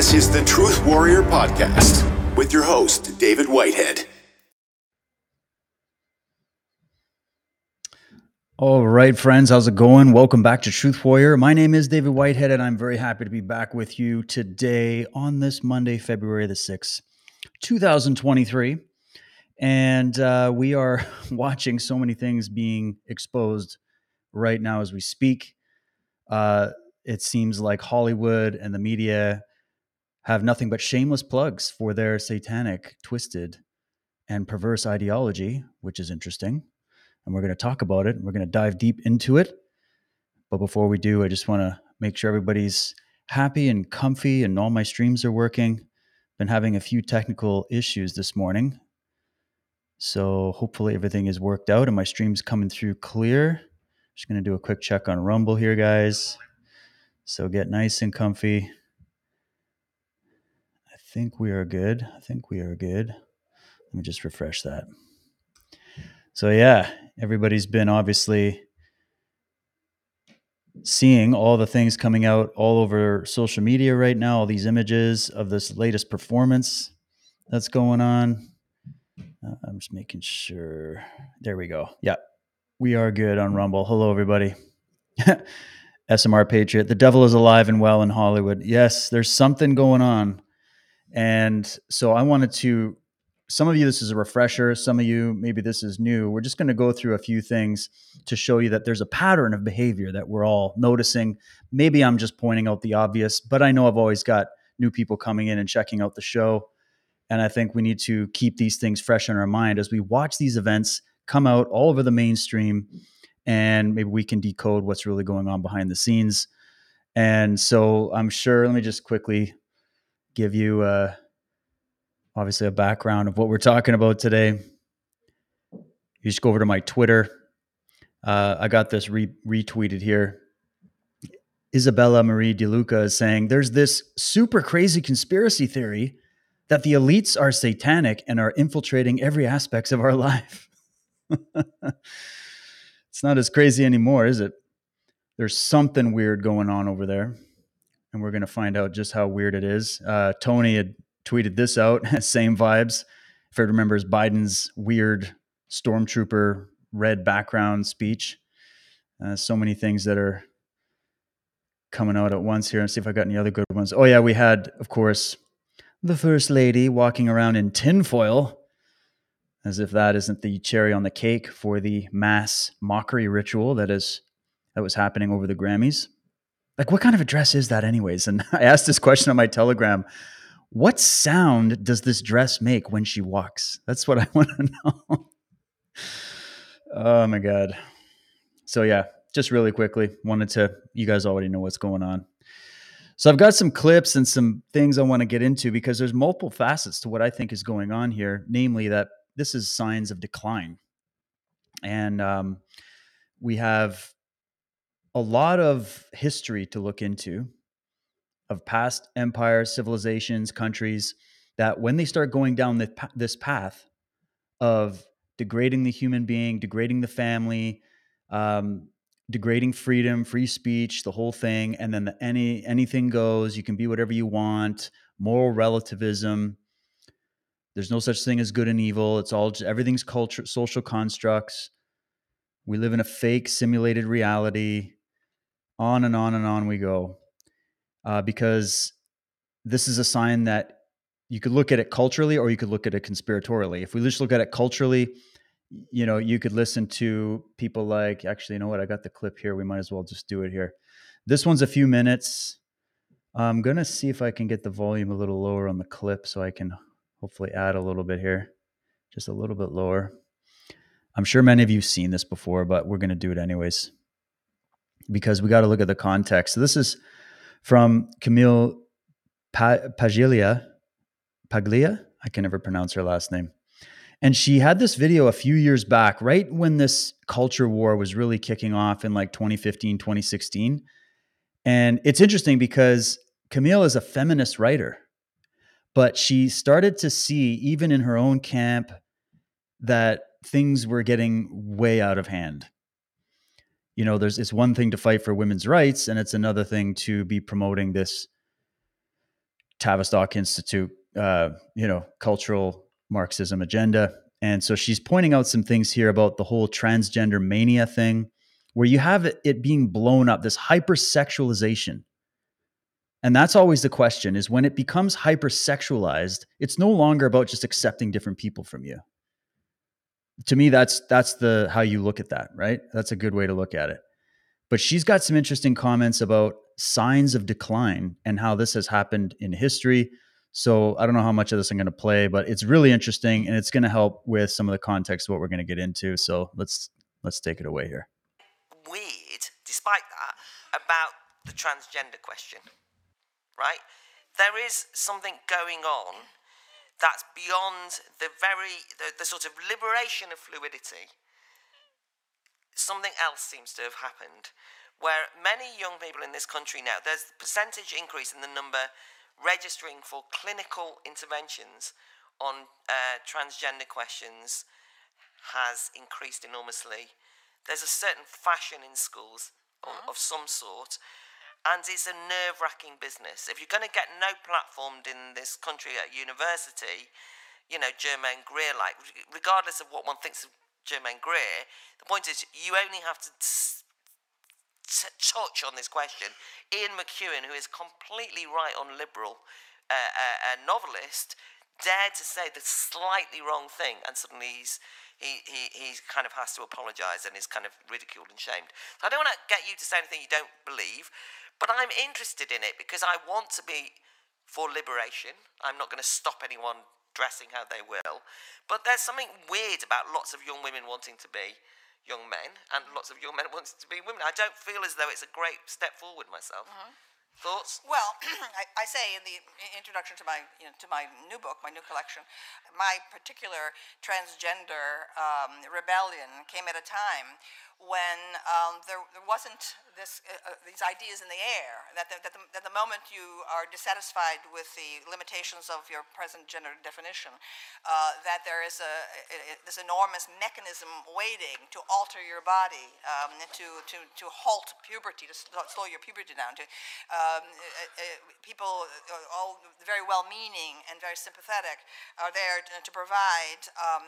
This is the Truth Warrior Podcast with your host, David Whitehead. All right, friends, how's it going? Welcome back to Truth Warrior. My name is David Whitehead, and I'm very happy to be back with you today on this Monday, February the 6th, 2023. And uh, we are watching so many things being exposed right now as we speak. Uh, it seems like Hollywood and the media have nothing but shameless plugs for their satanic, twisted, and perverse ideology, which is interesting. And we're going to talk about it. We're going to dive deep into it. But before we do, I just want to make sure everybody's happy and comfy and all my streams are working. Been having a few technical issues this morning. So hopefully everything is worked out and my stream's coming through clear. Just going to do a quick check on Rumble here, guys. So get nice and comfy. Think we are good. I think we are good. Let me just refresh that. So, yeah, everybody's been obviously seeing all the things coming out all over social media right now, all these images of this latest performance that's going on. Uh, I'm just making sure. There we go. Yeah, we are good on Rumble. Hello, everybody. SMR Patriot. The devil is alive and well in Hollywood. Yes, there's something going on. And so I wanted to, some of you, this is a refresher. Some of you, maybe this is new. We're just going to go through a few things to show you that there's a pattern of behavior that we're all noticing. Maybe I'm just pointing out the obvious, but I know I've always got new people coming in and checking out the show. And I think we need to keep these things fresh in our mind as we watch these events come out all over the mainstream and maybe we can decode what's really going on behind the scenes. And so I'm sure, let me just quickly give you uh, obviously a background of what we're talking about today. You just go over to my Twitter. Uh, I got this re- retweeted here. Isabella Maria DeLuca is saying there's this super crazy conspiracy theory that the elites are satanic and are infiltrating every aspects of our life. it's not as crazy anymore, is it? There's something weird going on over there. And we're going to find out just how weird it is. Uh, Tony had tweeted this out, same vibes. If it remembers Biden's weird stormtrooper red background speech. Uh, so many things that are coming out at once here. Let's see if I got any other good ones. Oh, yeah, we had, of course, the first lady walking around in tinfoil as if that isn't the cherry on the cake for the mass mockery ritual that is that was happening over the Grammys. Like, what kind of a dress is that, anyways? And I asked this question on my Telegram. What sound does this dress make when she walks? That's what I want to know. oh my god. So yeah, just really quickly, wanted to. You guys already know what's going on. So I've got some clips and some things I want to get into because there's multiple facets to what I think is going on here. Namely, that this is signs of decline. And um, we have a lot of history to look into of past empires, civilizations, countries that when they start going down this path of degrading the human being, degrading the family, um, degrading freedom, free speech, the whole thing, and then the, any anything goes. You can be whatever you want. Moral relativism. There's no such thing as good and evil. It's all just, everything's culture, social constructs. We live in a fake simulated reality. On and on and on we go. Uh, because this is a sign that you could look at it culturally or you could look at it conspiratorially. If we just look at it culturally, you know, you could listen to people like, actually, you know what? I got the clip here. We might as well just do it here. This one's a few minutes. I'm going to see if I can get the volume a little lower on the clip so I can hopefully add a little bit here, just a little bit lower. I'm sure many of you have seen this before, but we're going to do it anyways because we got to look at the context. So this is from Camille Paglia. Paglia? I can never pronounce her last name. And she had this video a few years back, right when this culture war was really kicking off in like 2015, 2016. And it's interesting because Camille is a feminist writer but she started to see even in her own camp that things were getting way out of hand you know there's it's one thing to fight for women's rights and it's another thing to be promoting this Tavistock Institute, uh, you know, cultural Marxism agenda. And so she's pointing out some things here about the whole transgender mania thing, where you have it, it being blown up, this hypersexualization. And that's always the question is when it becomes hypersexualized, it's no longer about just accepting different people from you. To me, that's that's the how you look at that, right? That's a good way to look at it. But she's got some interesting comments about signs of decline and how this has happened in history. So I don't know how much of this I'm going to play, but it's really interesting and it's going to help with some of the context of what we're going to get into. So let's let's take it away here. Weird, despite that, about the transgender question, right? There is something going on that's beyond the very the, the sort of liberation of fluidity. Something else seems to have happened where many young people in this country now, there's a percentage increase in the number registering for clinical interventions on uh, transgender questions has increased enormously. There's a certain fashion in schools mm-hmm. of, of some sort, and it's a nerve wracking business. If you're going to get no platformed in this country at university, you know, Germaine Greer like, regardless of what one thinks of Germaine Greer, the point is you only have to touch on this question. Ian McEwan, who is completely right on liberal, uh, uh, a novelist, dared to say the slightly wrong thing, and suddenly he's he, he, he kind of has to apologize and is kind of ridiculed and shamed. So I don't want to get you to say anything you don't believe, but I'm interested in it because I want to be for liberation. I'm not going to stop anyone dressing how they will. But there's something weird about lots of young women wanting to be young men, and lots of young men wanting to be women. I don't feel as though it's a great step forward myself. Mm-hmm. Thoughts? Well, I, I, say in the introduction to my you know, to my new book, my new collection, my particular transgender um, rebellion came at a time when um, there, there, wasn't this, uh, uh, these ideas in the air, that the, that, the, that the moment you are dissatisfied with the limitations of your present gender definition, uh, that there is a, a, this enormous mechanism waiting to alter your body, um, to, to, to halt puberty, to slow your puberty down. To, uh, uh, people, uh, all very well-meaning and very sympathetic, are there to, to provide um,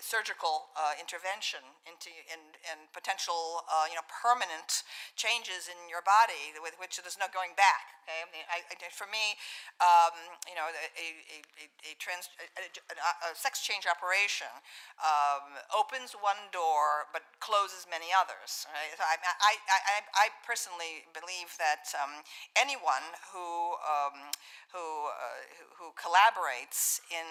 surgical intervention into, in, and potential, uh, you know, permanent changes in your body with which there's no going back. Okay, I, I, for me, um, you know, a, a, a, trans, a, sex change operation um, opens one door but closes many others. Right? So I, I, I, personally believe that um, anyone who um, who, uh, who collaborates in,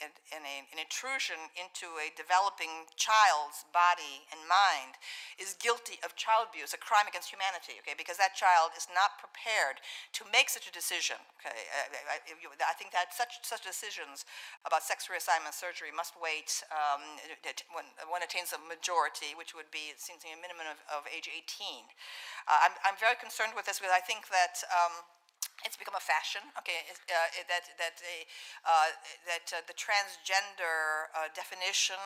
in, in a, an intrusion into a developing child's body and mind is guilty of child abuse, a crime against humanity, okay, because that child is not prepared to make such a decision, okay. I, I, I think that such, such decisions about sex reassignment surgery must wait um, when one attains a majority, which would be, it seems to me, a minimum of, of age 18. Uh, I'm, I'm very concerned with this because I think that um, it's become a fashion, okay, uh, that, that, uh, that uh, the transgender uh, definition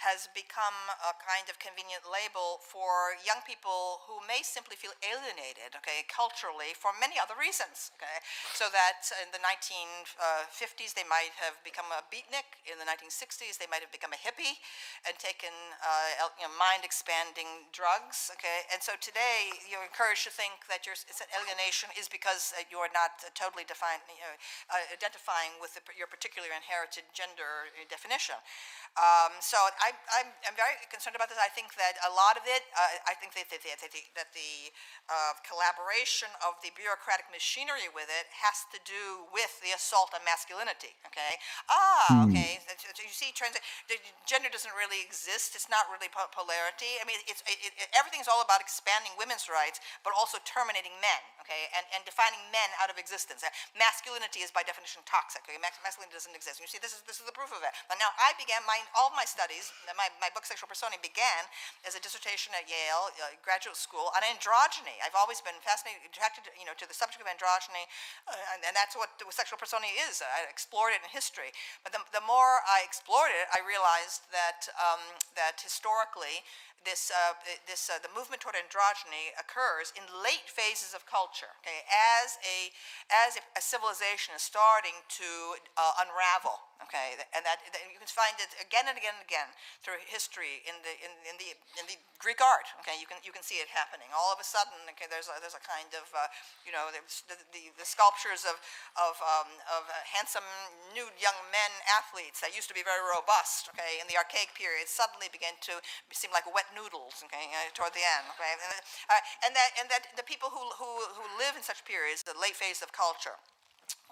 has become a kind of convenient label for young people who may simply feel alienated, okay, culturally for many other reasons, okay. So that in the 1950s they might have become a beatnik, in the 1960s they might have become a hippie and taken uh, you know, mind-expanding drugs, okay. And so today you're encouraged to think that your alienation is because you are not totally define, you know, uh, identifying with the, your particular inherited gender uh, definition. Um, so I, I'm, I'm, very concerned about this. I think that a lot of it, uh, I think that, that, that the, that the uh, collaboration of the bureaucratic machinery with it has to do with the assault on masculinity. Okay. Ah, hmm. okay. So you see, trans- gender doesn't really exist. It's not really polarity. I mean, it's it, it, everything's all about expanding women's rights, but also terminating men. Okay, and, and defining men out of existence. Masculinity is by definition toxic. Okay? Masculinity doesn't exist. And you see, this is this is the proof of it. But now I began my all my studies. My, my book Sexual Personae began as a dissertation at Yale uh, graduate school on androgyny. I've always been fascinated, attracted, you know, to the subject of androgyny, uh, and, and, that's what sexual personae is. I explored it in history. But the, the more I explored it, I realized that um, that historically this, uh, this, uh, the movement toward androgyny occurs in late phases of culture. Okay? As a as a civilization is starting to uh, unravel, okay, and that, you can find it again and again and again through history in the in, in the in the Greek art. Okay, you can you can see it happening. All of a sudden, okay, there's a, there's a kind of uh, you know the, the, the sculptures of of um, of uh, handsome nude young men athletes that used to be very robust. Okay, in the archaic period, suddenly began to seem like wet noodles. Okay, uh, toward the end. Okay, and, uh, and that and that the people who who who live in such periods, the late phase of culture,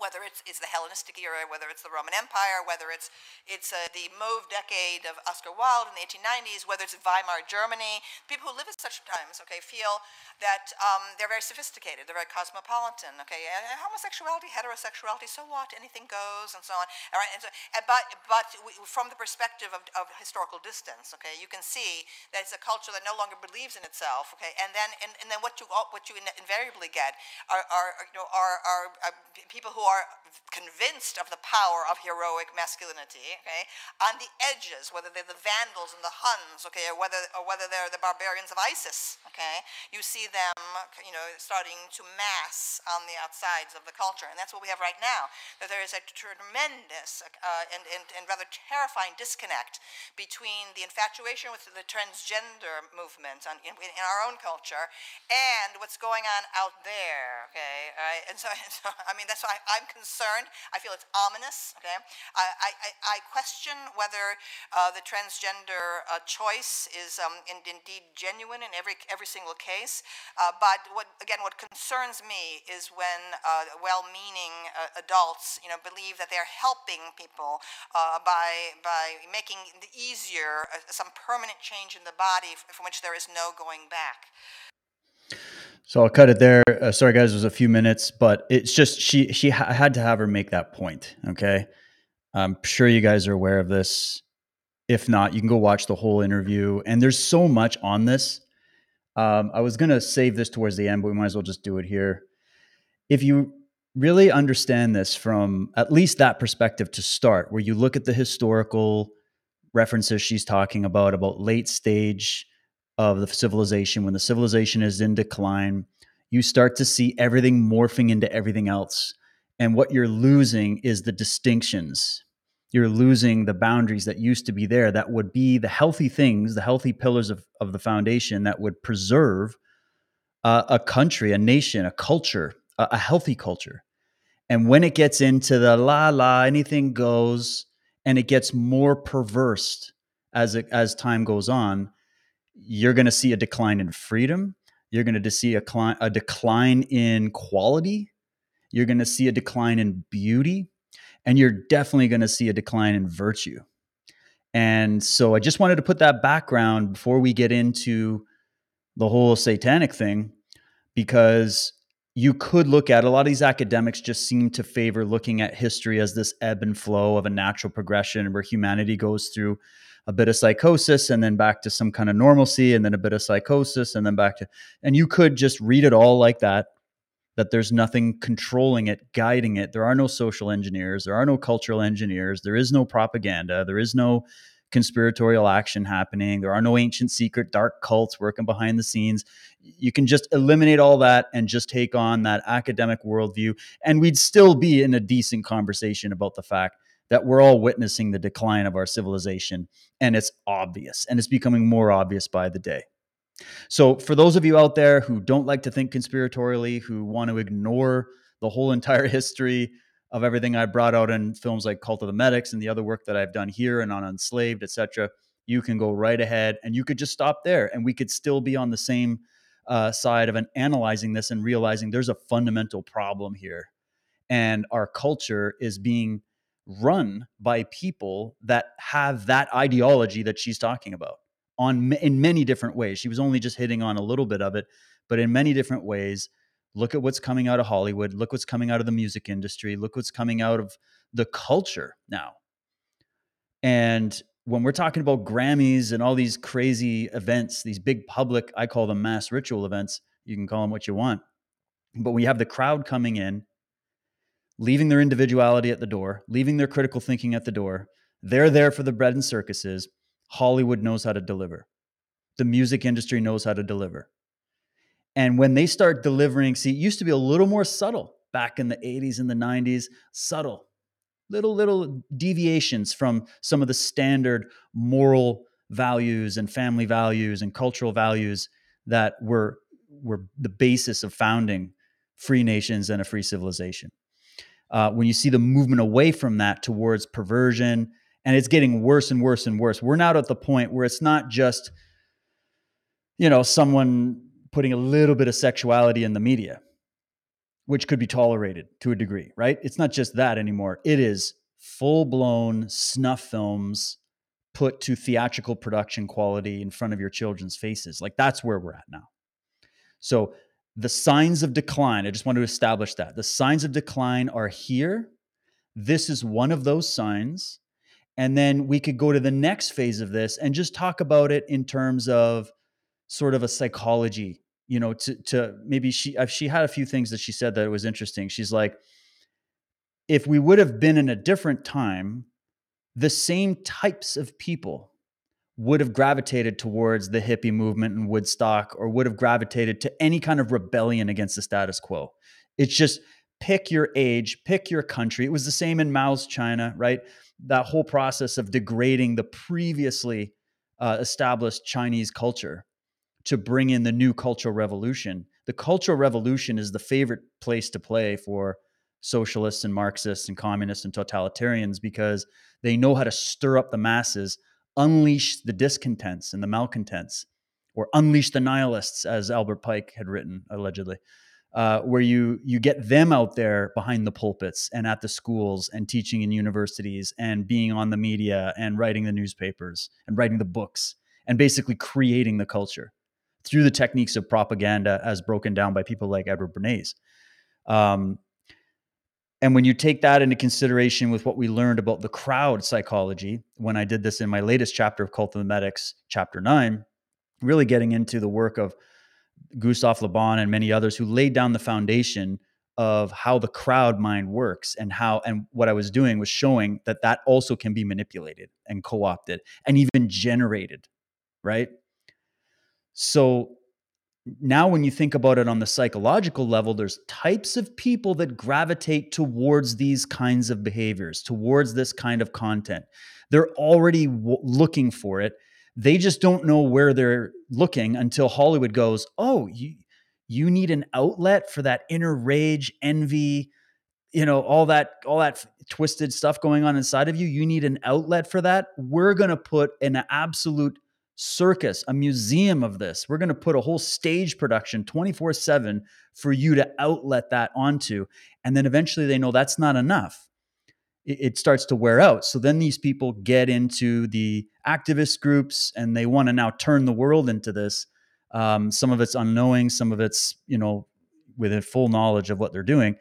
whether it's, it's the Hellenistic era, whether it's the Roman Empire, whether it's, it's uh, the mauve decade of Oscar Wilde in the 1890s, whether it's Weimar Germany. People who live at such times, okay, feel that um, they're very sophisticated, they're very cosmopolitan, okay. Homosexuality, heterosexuality, so what? Anything goes, and so on. All right, and so, and, but but we, from the perspective of, of historical distance, okay, you can see that it's a culture that no longer believes in itself, okay. And then and, and then what you what you invariably get are, are you know are, are, are people who are convinced of the power of heroic masculinity, okay, on the edges, whether they're the Vandals and the Huns, okay, or whether, or whether they're the barbarians of ISIS, okay, you see them, you know, starting to mass on the outsides of the culture. And that's what we have right now, that there is a tremendous uh, and, and, and rather terrifying disconnect between the infatuation with the transgender movement on, in, in our own culture and what's going on out there, okay, right? And so, so I mean, that's why I, I'm concerned. I feel it's ominous. Okay, I, I, I question whether uh, the transgender uh, choice is um, in, indeed genuine in every every single case. Uh, but what again, what concerns me is when uh, well-meaning uh, adults, you know, believe that they're helping people uh, by by making it easier some permanent change in the body from which there is no going back. So I'll cut it there. Uh, sorry, guys, it was a few minutes, but it's just she she ha- had to have her make that point. Okay, I'm sure you guys are aware of this. If not, you can go watch the whole interview. And there's so much on this. Um, I was gonna save this towards the end, but we might as well just do it here. If you really understand this from at least that perspective to start, where you look at the historical references she's talking about about late stage of the civilization, when the civilization is in decline, you start to see everything morphing into everything else. And what you're losing is the distinctions. You're losing the boundaries that used to be there that would be the healthy things, the healthy pillars of, of the foundation that would preserve uh, a country, a nation, a culture, a, a healthy culture. And when it gets into the la la, anything goes, and it gets more perverse as it, as time goes on, you're going to see a decline in freedom. You're going to see a, cli- a decline in quality. You're going to see a decline in beauty. And you're definitely going to see a decline in virtue. And so I just wanted to put that background before we get into the whole satanic thing, because you could look at a lot of these academics just seem to favor looking at history as this ebb and flow of a natural progression where humanity goes through a bit of psychosis and then back to some kind of normalcy and then a bit of psychosis and then back to and you could just read it all like that that there's nothing controlling it guiding it. There are no social engineers. There are no cultural engineers. There is no propaganda. There is no conspiratorial action happening. There are no ancient secret dark cults working behind the scenes. You can just eliminate all that and just take on that academic worldview and we'd still be in a decent conversation about the fact that we're all witnessing the decline of our civilization and it's obvious and it's becoming more obvious by the day. So, for those of you out there who don't like to think conspiratorially, who want to ignore the whole entire history of everything I brought out in films like Cult of the Medics and the other work that I've done here and on Unslaved, etc., you can go right ahead and you could just stop there and we could still be on the same uh, side of an analyzing this and realizing there's a fundamental problem here. And our culture is being run by people that have that ideology that she's talking about on in many different ways. She was only just hitting on a little bit of it, but in many different ways. Look at what's coming out of Hollywood. Look what's coming out of the music industry. Look what's coming out of the culture now. And when we're talking about Grammys and all these crazy events, these big public, I call them mass ritual events, you can call them what you want. But we have the crowd coming in leaving their individuality at the door, leaving their critical thinking at the door. They're there for the bread and circuses. Hollywood knows how to deliver. The music industry knows how to deliver. And when they start delivering, see, it used to be a little more subtle. back in the 80s and the 90s, subtle, little, little deviations from some of the standard moral values and family values and cultural values that were, were the basis of founding free nations and a free civilization. Uh, when you see the movement away from that towards perversion, and it's getting worse and worse and worse, we're now at the point where it's not just, you know, someone putting a little bit of sexuality in the media which could be tolerated to a degree, right? It's not just that anymore. It is full blown snuff films put to theatrical production quality in front of your children's faces. Like that's where we're at now. So the signs of decline, I just want to establish that. The signs of decline are here. This is one of those signs. And then we could go to the next phase of this and just talk about it in terms of sort of a psychology you know to to maybe she uh, she had a few things that she said that was interesting she's like if we would have been in a different time the same types of people would have gravitated towards the hippie movement in woodstock or would have gravitated to any kind of rebellion against the status quo. It's just pick your age pick your country. It was the same in mao's china right? That whole process of degrading the previously uh, established chinese culture to bring in the new cultural revolution. The cultural revolution is the favorite place to play for socialists and Marxists and communists and totalitarians because they know how to stir up the masses, unleash the discontents and the malcontents, or unleash the nihilists, as Albert Pike had written allegedly. Uh, where you you get them out there behind the pulpits and at the schools and teaching in universities and being on the media and writing the newspapers and writing the books and basically creating the culture through the techniques of propaganda as broken down by people like Edward Bernays. Um, and when you take that into consideration with what we learned about the crowd psychology, when I did this in my latest chapter of Cult of the Medics, chapter nine, really getting into the work of Gustave Le Bon and many others who laid down the foundation of how the crowd mind works and how and what I was doing was showing that that also can be manipulated and co-opted and even generated, right? So now when you think about it on the psychological level there's types of people that gravitate towards these kinds of behaviors towards this kind of content. They're already w- looking for it. They just don't know where they're looking until hollywood goes oh you you need an outlet for that inner rage envy you know all that all that twisted stuff going on inside of you. You need an outlet for that. We're going to put an absolute circus, a museum of this. We're going to put a whole stage production 24 7 for you to outlet that onto. And then eventually they know that's not enough. It, starts to wear out. So then these people get into the activist groups and they want to now turn the world into this. Um, some of it's unknowing, some of it's, you know, with a full knowledge of what they're doing.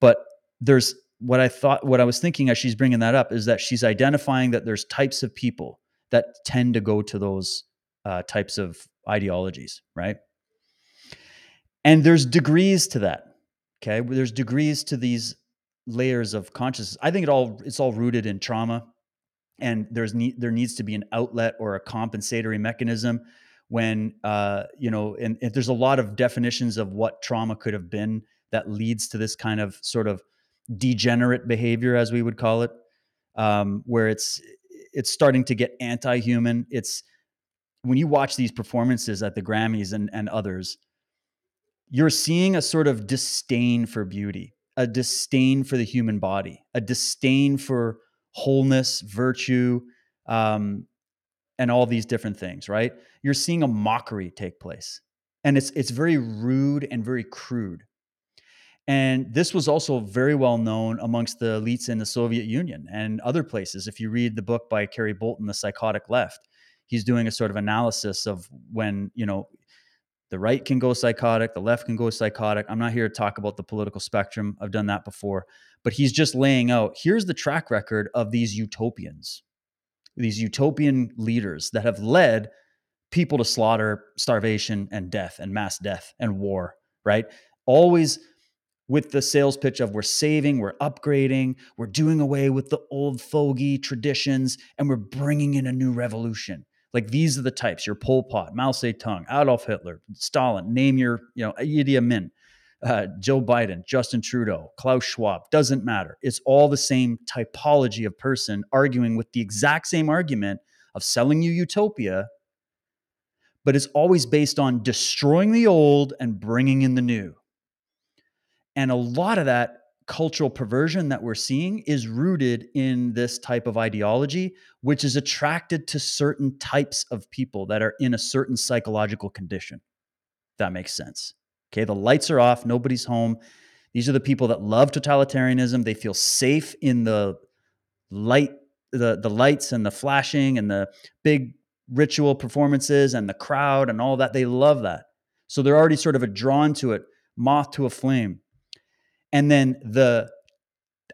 But there's what I thought, what I was thinking as she's bringing that up is that she's identifying that there's types of people that tend to go to those uh, types of ideologies, right? And there's degrees to that. Okay, there's degrees to these layers of consciousness. I think it all it's all rooted in trauma, and there's ne- there needs to be an outlet or a compensatory mechanism when uh, you know, and, and there's a lot of definitions of what trauma could have been that leads to this kind of sort of degenerate behavior, as we would call it, um, where it's it's starting to get anti-human. It's when you watch these performances at the Grammys and, and others, you're seeing a sort of disdain for beauty, a disdain for the human body, a disdain for wholeness, virtue, um, and all these different things, right? You're seeing a mockery take place. And it's it's very rude and very crude. And this was also very well known amongst the elites in the Soviet Union and other places. If you read the book by Kerry Bolton, The Psychotic Left, he's doing a sort of analysis of when, you know, the right can go psychotic, the left can go psychotic. I'm not here to talk about the political spectrum. I've done that before. But he's just laying out here's the track record of these utopians, these utopian leaders that have led people to slaughter, starvation, and death, and mass death and war, right? Always with the sales pitch of we're saving, we're upgrading, we're doing away with the old fogey traditions, and we're bringing in a new revolution. Like these are the types: your Pol Pot, Mao Zedong, Adolf Hitler, Stalin. Name your, you know, Idi Amin. uh, Joe Biden, Justin Trudeau, Klaus Schwab, doesn't matter. It's all the same typology of person arguing with the exact same argument of selling you utopia, but it's always based on destroying the old and bringing in the new. And a lot of that cultural perversion that we're seeing is rooted in this type of ideology, which is attracted to certain types of people that are in a certain psychological condition. That makes sense. Okay, the lights are off, nobody's home. These are the people that love totalitarianism. They feel safe in the light, the, the lights and the flashing and the big ritual performances and the crowd and all that. They love that. So they're already sort of a drawn to it, moth to a flame. And then the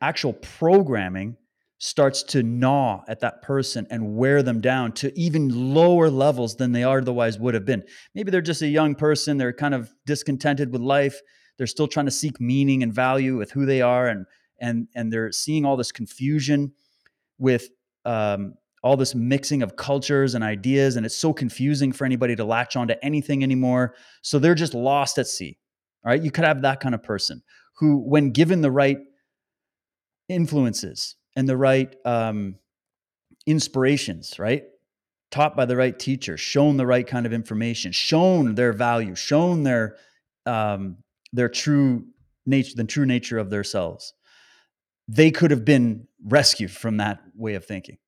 actual programming starts to gnaw at that person and wear them down to even lower levels than they otherwise would have been. Maybe they're just a young person, they're kind of discontented with life, they're still trying to seek meaning and value with who they are and and and they're seeing all this confusion with um, all this mixing of cultures and ideas and it's so confusing for anybody to latch onto anything anymore. So they're just lost at sea all right? You could have that kind of person who when given the right influences and the right um, inspirations, right? Taught by the right teacher, shown the right kind of information, shown their value, shown their um, their true nature, the true nature of themselves. They could have been rescued from that way of thinking.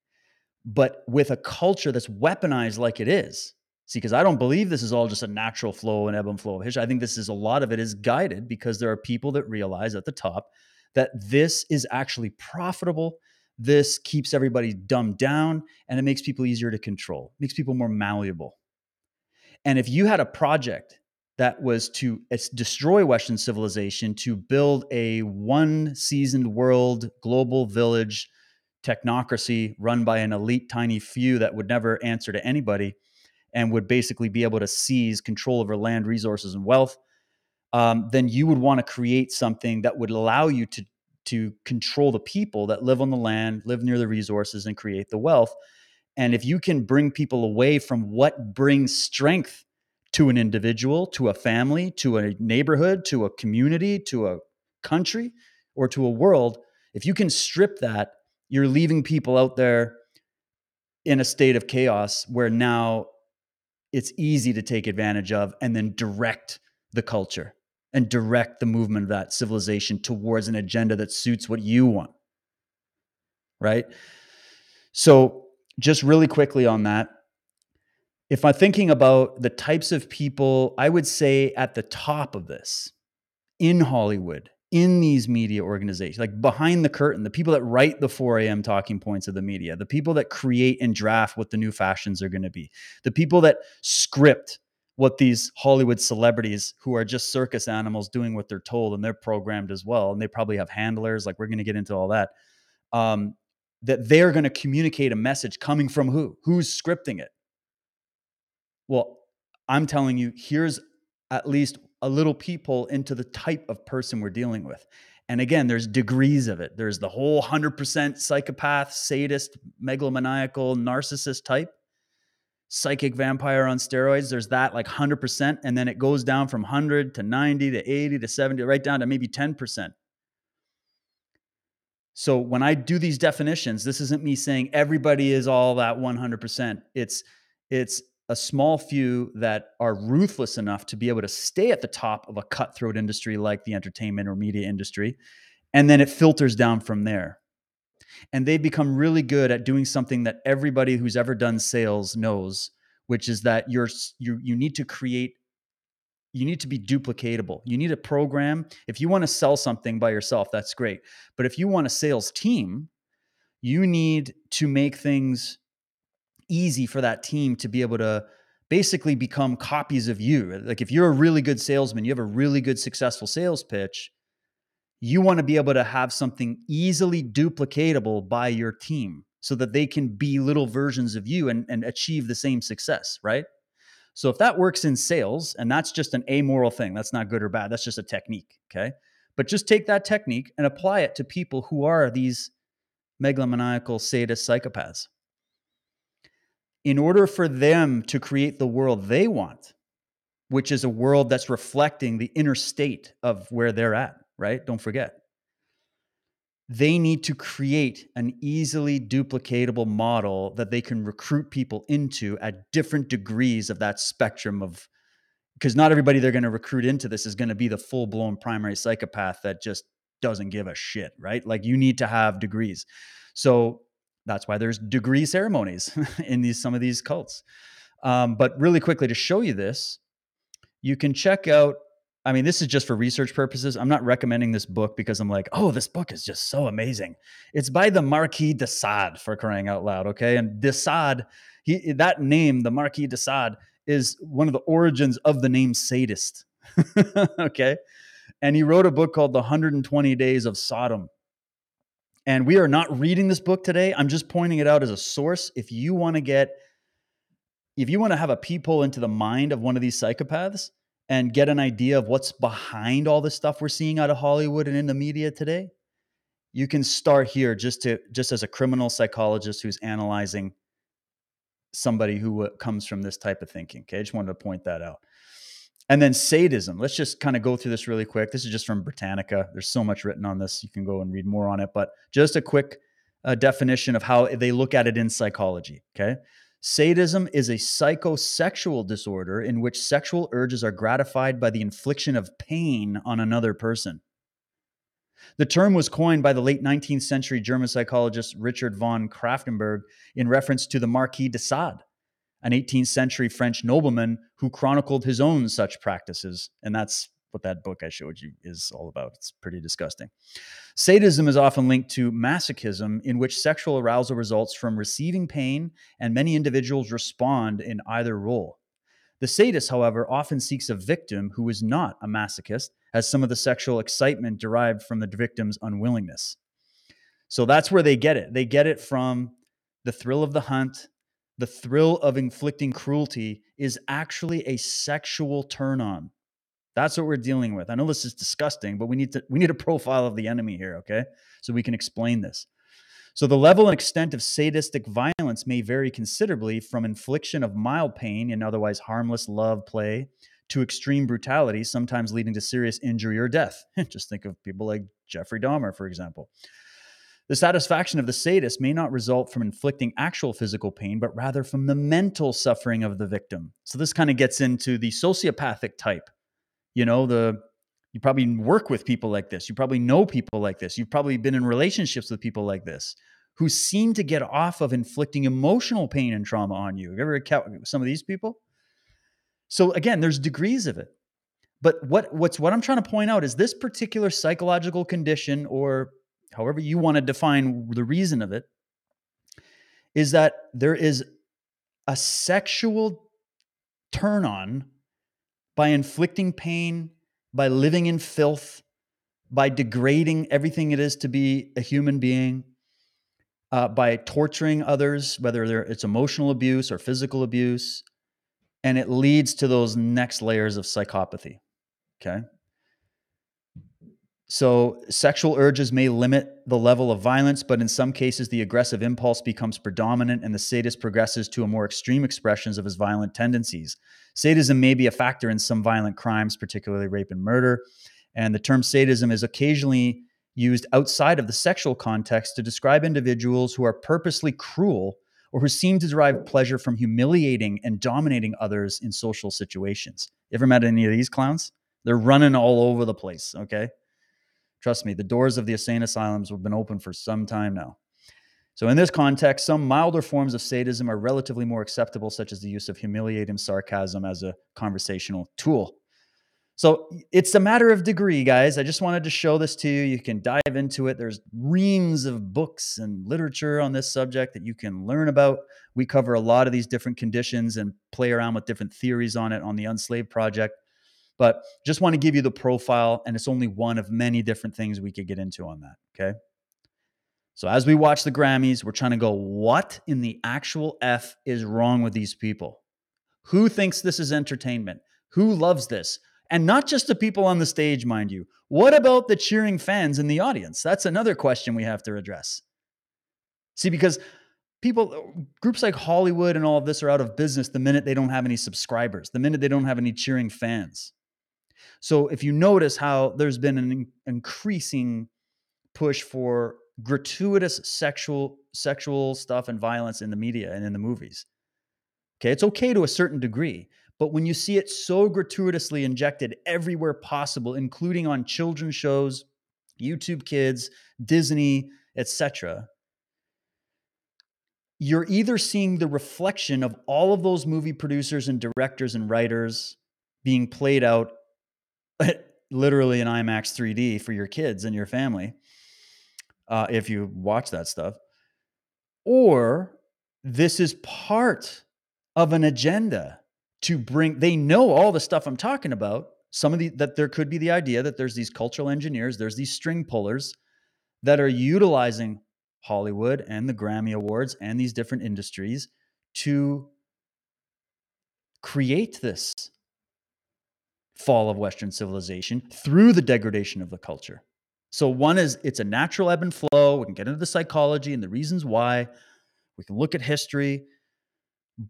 But with a culture that's weaponized like it is, see, because I don't believe this is all just a natural flow and ebb and flow of history. I think this is a lot of it is guided because there are people that realize at the top that this is actually profitable this keeps everybody dumbed down and it makes people easier to control, makes people more malleable. And if you had a project that was to eh, destroy Western civilization, to build a one seasoned world, global village technocracy run by an elite tiny few that would never answer to anybody and would basically be able to seize control over land, resources, and wealth, um, then you would want to create something that would allow you to to control the people that live on the land, live near the resources, and create the wealth. And if you can bring people away from what brings strength to an individual, to a family, to a neighborhood, to a community, to a country, or to a world, if you can strip that, you're leaving people out there in a state of chaos where now it's easy to take advantage of and then direct the culture and direct the movement of that civilization towards an agenda that suits what you want. Right? So, just really quickly on that, if I'm thinking about the types of people, I would say at the top of this in Hollywood, in these media organizations, like behind the curtain, the people that write the 4 a.m. talking points of the media, the people that create and draft what the new fashions are going to be, the people that script what these Hollywood celebrities who are just circus animals doing what they're told and they're programmed as well. And they probably have handlers, like we're going to get into all that. Um, that they're going to communicate a message coming from who? Who's scripting it? Well, I'm telling you, here's at least a little peephole into the type of person we're dealing with. And again, there's degrees of it. There's the whole 100% psychopath, sadist, megalomaniacal, narcissist type psychic vampire on steroids there's that like 100% and then it goes down from 100 to 90 to 80 to 70 right down to maybe 10% so when i do these definitions this isn't me saying everybody is all that 100% it's it's a small few that are ruthless enough to be able to stay at the top of a cutthroat industry like the entertainment or media industry and then it filters down from there. And they've become really good at doing something that everybody who's ever done sales knows which is that you're you you need to create you need to be duplicatable. You need a program. If you want to sell something by yourself that's great. But if you want a sales team you need to make things easy for that team to be able to basically become copies of you like if you're a really good salesman you have a really good successful sales pitch you want to be able to have something easily duplicatable by your team so that they can be little versions of you and, and achieve the same success, right? So if that works in sales, and that's just an amoral thing, that's not good or bad, that's just a technique, okay? But just take that technique and apply it to people who are these megalomaniacal sadist psychopaths. In order for them to create the world they want, which is a world that's reflecting the inner state of where they're at, right? Don't forget. They need to create an easily duplicatable model that they can recruit people into at different degrees of that spectrum of because not everybody they're going to recruit into this is going to be the full blown primary psychopath that just doesn't give a shit, right? Like you need to have degrees. So that's why there's degree ceremonies in these some of these cults. Um, but really quickly to show you this, you can check out. I mean, this is just for research purposes. I'm not recommending this book because I'm like, oh, this book is just so amazing. It's by the Marquis de Sade for crying out loud, okay? And de Sade, he that name, the Marquis de Sade, is one of the origins of the name sadist. okay. And he wrote a book called The 120 Days of Sodom. And we are not reading this book today. I'm just pointing it out as a source. If you want to get, if you want to have a peephole into the mind of one of these psychopaths and get an idea of what's behind all the stuff we're seeing out of Hollywood and in the media today, you can start here just to just as a criminal psychologist who's analyzing somebody who uh, comes from this type of thinking. Okay, I just wanted to point that out. And then sadism. Let's just kind of go through this really quick. This is just from Britannica. There's so much written on this. You can go and read more on it, but just a quick uh, definition of how they look at it in psychology. Okay. Sadism is a psychosexual disorder in which sexual urges are gratified by the infliction of pain on another person. The term was coined by the late 19th century German psychologist Richard von Krafft-Ebing in reference to the Marquis de Sade, an 18th century French nobleman who chronicled his own such practices. And that's what that book I showed you is all about. It's pretty disgusting. Sadism is often linked to masochism, in which sexual arousal results from receiving pain, and many individuals respond in either role. The sadist, however, often seeks a victim who is not a masochist, as some of the sexual excitement derived from the victim's unwillingness. So that's where they get it. They get it from the thrill of the hunt, the thrill of inflicting cruelty is actually a sexual turn on. That's what we're dealing with. I know this is disgusting, but we need to we need a profile of the enemy here, okay? So we can explain this. So, the level and extent of sadistic violence may vary considerably from infliction of mild pain and otherwise harmless love play to extreme brutality, sometimes leading to serious injury or death. Just think of people like Jeffrey Dahmer, for example. The satisfaction of the sadist may not result from inflicting actual physical pain, but rather from the mental suffering of the victim. So, this kind of gets into the sociopathic type. You know, the you probably work with people like this. You probably know people like this. You've probably been in relationships with people like this who seem to get off of inflicting emotional pain and trauma on you. Have you ever encountered some of these people? So again, there's degrees of it. But what what's what I'm trying to point out is this particular psychological condition or however you want to define the reason of it is that there is a sexual turn on by inflicting pain by living in filth, by degrading everything it is to be a human being, uh, by torturing others, whether it's emotional abuse or physical abuse, and it leads to those next layers of psychopathy. Okay. So, sexual urges may limit the level of violence, but in some cases, the aggressive impulse becomes predominant and the sadist progresses to a more extreme expressions of his violent tendencies. Sadism may be a factor in some violent crimes, particularly rape and murder. And the term sadism is occasionally used outside of the sexual context to describe individuals who are purposely cruel or who seem to derive pleasure from humiliating and dominating others in social situations. You ever met any of these clowns? They're running all over the place, okay? Trust me, the doors of the insane asylums have been open for some time now. So, in this context, some milder forms of sadism are relatively more acceptable, such as the use of humiliating sarcasm as a conversational tool. So, it's a matter of degree, guys. I just wanted to show this to you. You can dive into it. There's reams of books and literature on this subject that you can learn about. We cover a lot of these different conditions and play around with different theories on it on the Unslaved Project. But just want to give you the profile, and it's only one of many different things we could get into on that. Okay. So as we watch the Grammys, we're trying to go, what in the actual F is wrong with these people? Who thinks this is entertainment? Who loves this? And not just the people on the stage, mind you. What about the cheering fans in the audience? That's another question we have to address. See, because people groups like Hollywood and all of this are out of business the minute they don't have any subscribers, the minute they don't have any cheering fans. So if you notice how there's been an increasing push for gratuitous sexual sexual stuff and violence in the media and in the movies. Okay, it's okay to a certain degree, but when you see it so gratuitously injected everywhere possible, including on children's shows, YouTube Kids, Disney, etc., you're either seeing the reflection of all of those movie producers and directors and writers being played out literally in IMAX 3D for your kids and your family, uh, if you watch that stuff, or this is part of an agenda to bring. They know all the stuff I'm talking about. Some of the that there could be the idea that there's these cultural engineers, there's these string pullers that are utilizing Hollywood and the Grammy Awards and these different industries to create this fall of Western civilization through the degradation of the culture. So, one is it's a natural ebb and flow. We can get into the psychology and the reasons why. We can look at history,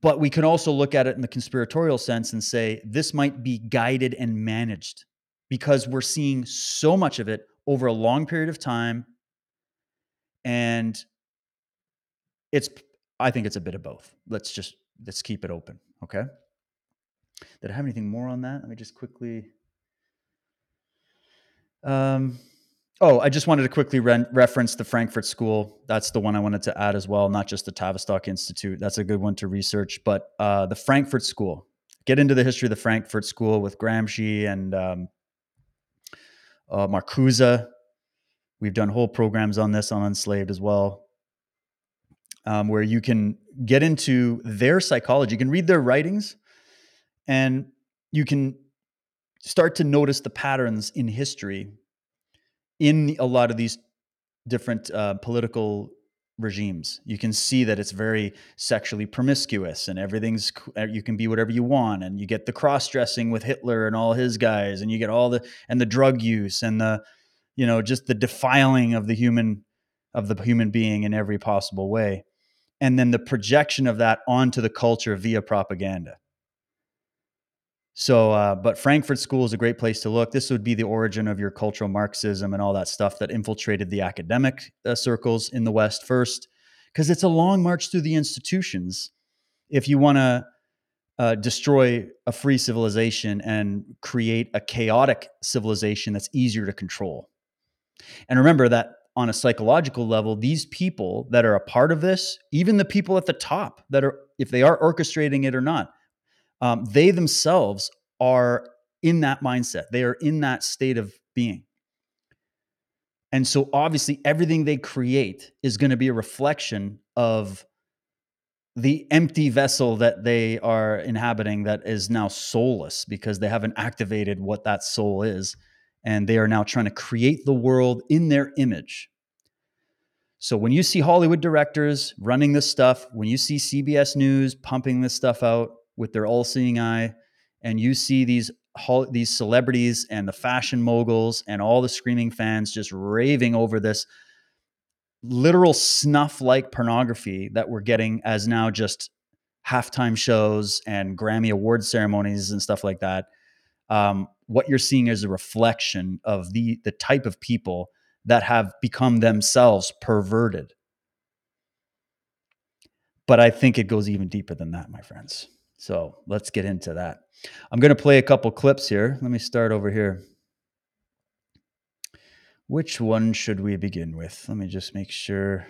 but we can also look at it in the conspiratorial sense and say this might be guided and managed because we're seeing so much of it over a long period of time. And it's, I think it's a bit of both. Let's just, let's keep it open. Okay. Did I have anything more on that? Let me just quickly. Um, oh, I just wanted to quickly re- reference the Frankfurt School. That's the one I wanted to add as well, not just the Tavistock Institute. That's a good one to research, but uh, the Frankfurt School. Get into the history of the Frankfurt School with Gramsci and um, uh, Marcuse. We've done whole programs on this on Unslaved as well, um, where you can get into their psychology. You can read their writings and you can start to notice the patterns in history in a lot of these different uh, political regimes. You can see that it's very sexually promiscuous and everything's uh, you can be whatever you want and you get the cross dressing with Hitler and all his guys and you get all the and the drug use and the you know just the defiling of the human of the human being in every possible way and then the projection of that onto the culture via propaganda. So, uh, but Frankfurt School is a great place to look. This would be the origin of your cultural Marxism and all that stuff that infiltrated the academic uh, circles in the West first, because it's a long march through the institutions. If you want to uh, destroy a free civilization and create a chaotic civilization that's easier to control. And remember that on a psychological level, these people that are a part of this, even the people at the top that are, if they are orchestrating it or not, um, they themselves are in that mindset. They are in that state of being. And so, obviously, everything they create is going to be a reflection of the empty vessel that they are inhabiting that is now soulless because they haven't activated what that soul is. And they are now trying to create the world in their image. So, when you see Hollywood directors running this stuff, when you see CBS News pumping this stuff out, with their all-seeing eye and you see these these celebrities and the fashion moguls and all the screaming fans just raving over this literal snuff like pornography that we're getting as now just halftime shows and Grammy award ceremonies and stuff like that. Um, what you're seeing is a reflection of the the type of people that have become themselves perverted. But I think it goes even deeper than that, my friends. So let's get into that. I'm going to play a couple clips here. Let me start over here. Which one should we begin with? Let me just make sure.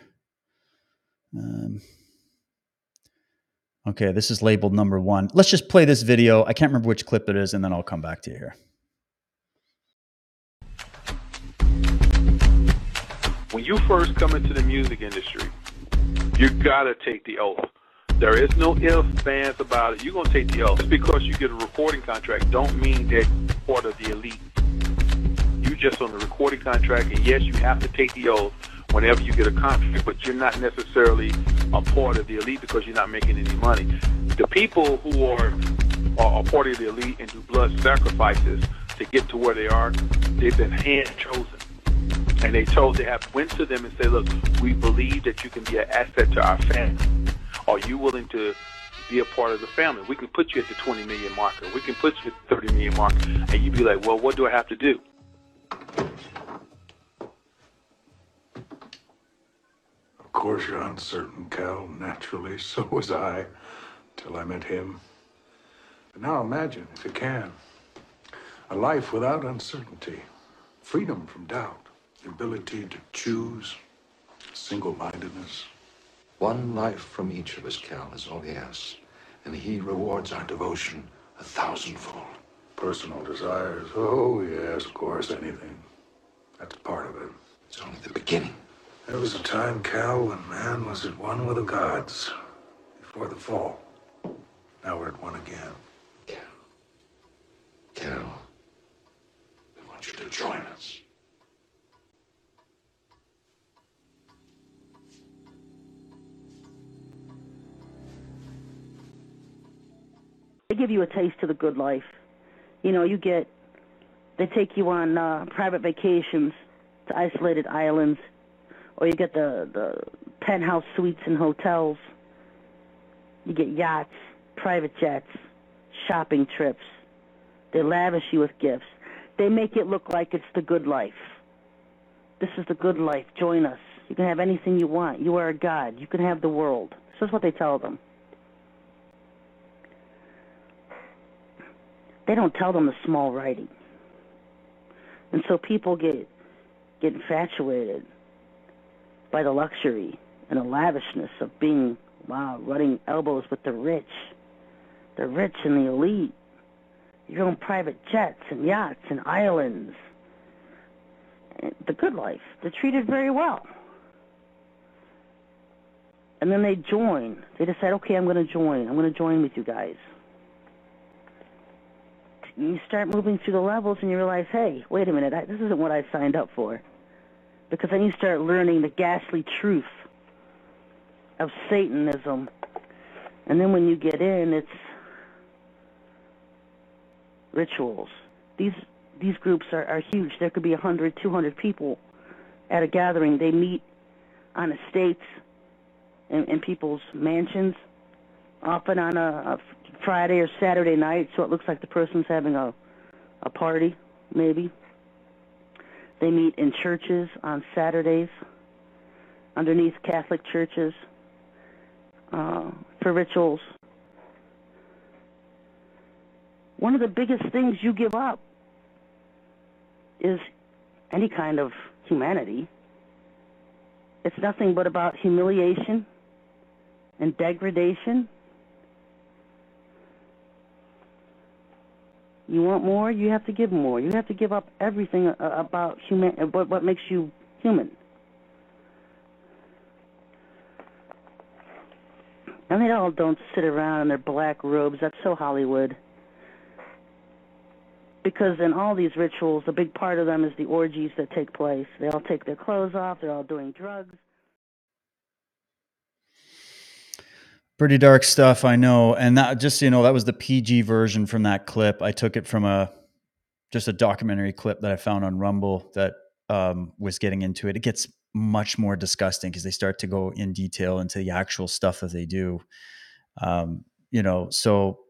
Um, okay, this is labeled number one. Let's just play this video. I can't remember which clip it is, and then I'll come back to you here. When you first come into the music industry, you got to take the oath there is no ifs, fans about it. You're going to take the oath. Just because you get a recording contract don't mean that you're part of the elite. You're just on the recording contract, and yes, you have to take the oath whenever you get a contract, but you're not necessarily a part of the elite because you're not making any money. The people who are, are a part of the elite and do blood sacrifices to get to where they are, they've been hand chosen. And they told they have went to them and said, look, we believe that you can be an asset to our family. Are you willing to be a part of the family? We can put you at the 20 million marker. We can put you at the 30 million marker. And you'd be like, well, what do I have to do? Of course you're uncertain, Cal. Naturally, so was I, till I met him. But now imagine, if you can, a life without uncertainty, freedom from doubt, the ability to choose, single-mindedness. One life from each of us, Cal, is all he asks. And he rewards our devotion a thousandfold. Personal desires, oh yes, of course, anything. That's part of it. It's only the beginning. There was a time, Cal, when man was at one with the gods before the fall. Now we're at one again. Cal. Cal. We want you to join us. They give you a taste of the good life. You know, you get, they take you on uh, private vacations to isolated islands, or you get the, the penthouse suites in hotels. You get yachts, private jets, shopping trips. They lavish you with gifts. They make it look like it's the good life. This is the good life. Join us. You can have anything you want. You are a god. You can have the world. This is what they tell them. They don't tell them the small writing. And so people get get infatuated by the luxury and the lavishness of being wow, running elbows with the rich. The rich and the elite. Your own private jets and yachts and islands. The good life. They're treated very well. And then they join. They decide, okay, I'm going to join. I'm going to join with you guys you start moving through the levels and you realize, hey, wait a minute, I, this isn't what I signed up for. Because then you start learning the ghastly truth of Satanism. And then when you get in, it's rituals. These these groups are, are huge. There could be 100, 200 people at a gathering. They meet on estates in, in people's mansions, often on a, a Friday or Saturday night, so it looks like the person's having a a party, maybe. They meet in churches on Saturdays, underneath Catholic churches, uh, for rituals. One of the biggest things you give up is any kind of humanity. It's nothing but about humiliation and degradation You want more, you have to give more. You have to give up everything uh, about human, uh, what, what makes you human. And they all don't sit around in their black robes. That's so Hollywood. Because in all these rituals, a big part of them is the orgies that take place. They all take their clothes off. They're all doing drugs. Pretty dark stuff, I know. And that just you know, that was the PG version from that clip. I took it from a just a documentary clip that I found on Rumble that um, was getting into it. It gets much more disgusting because they start to go in detail into the actual stuff that they do. Um, you know, so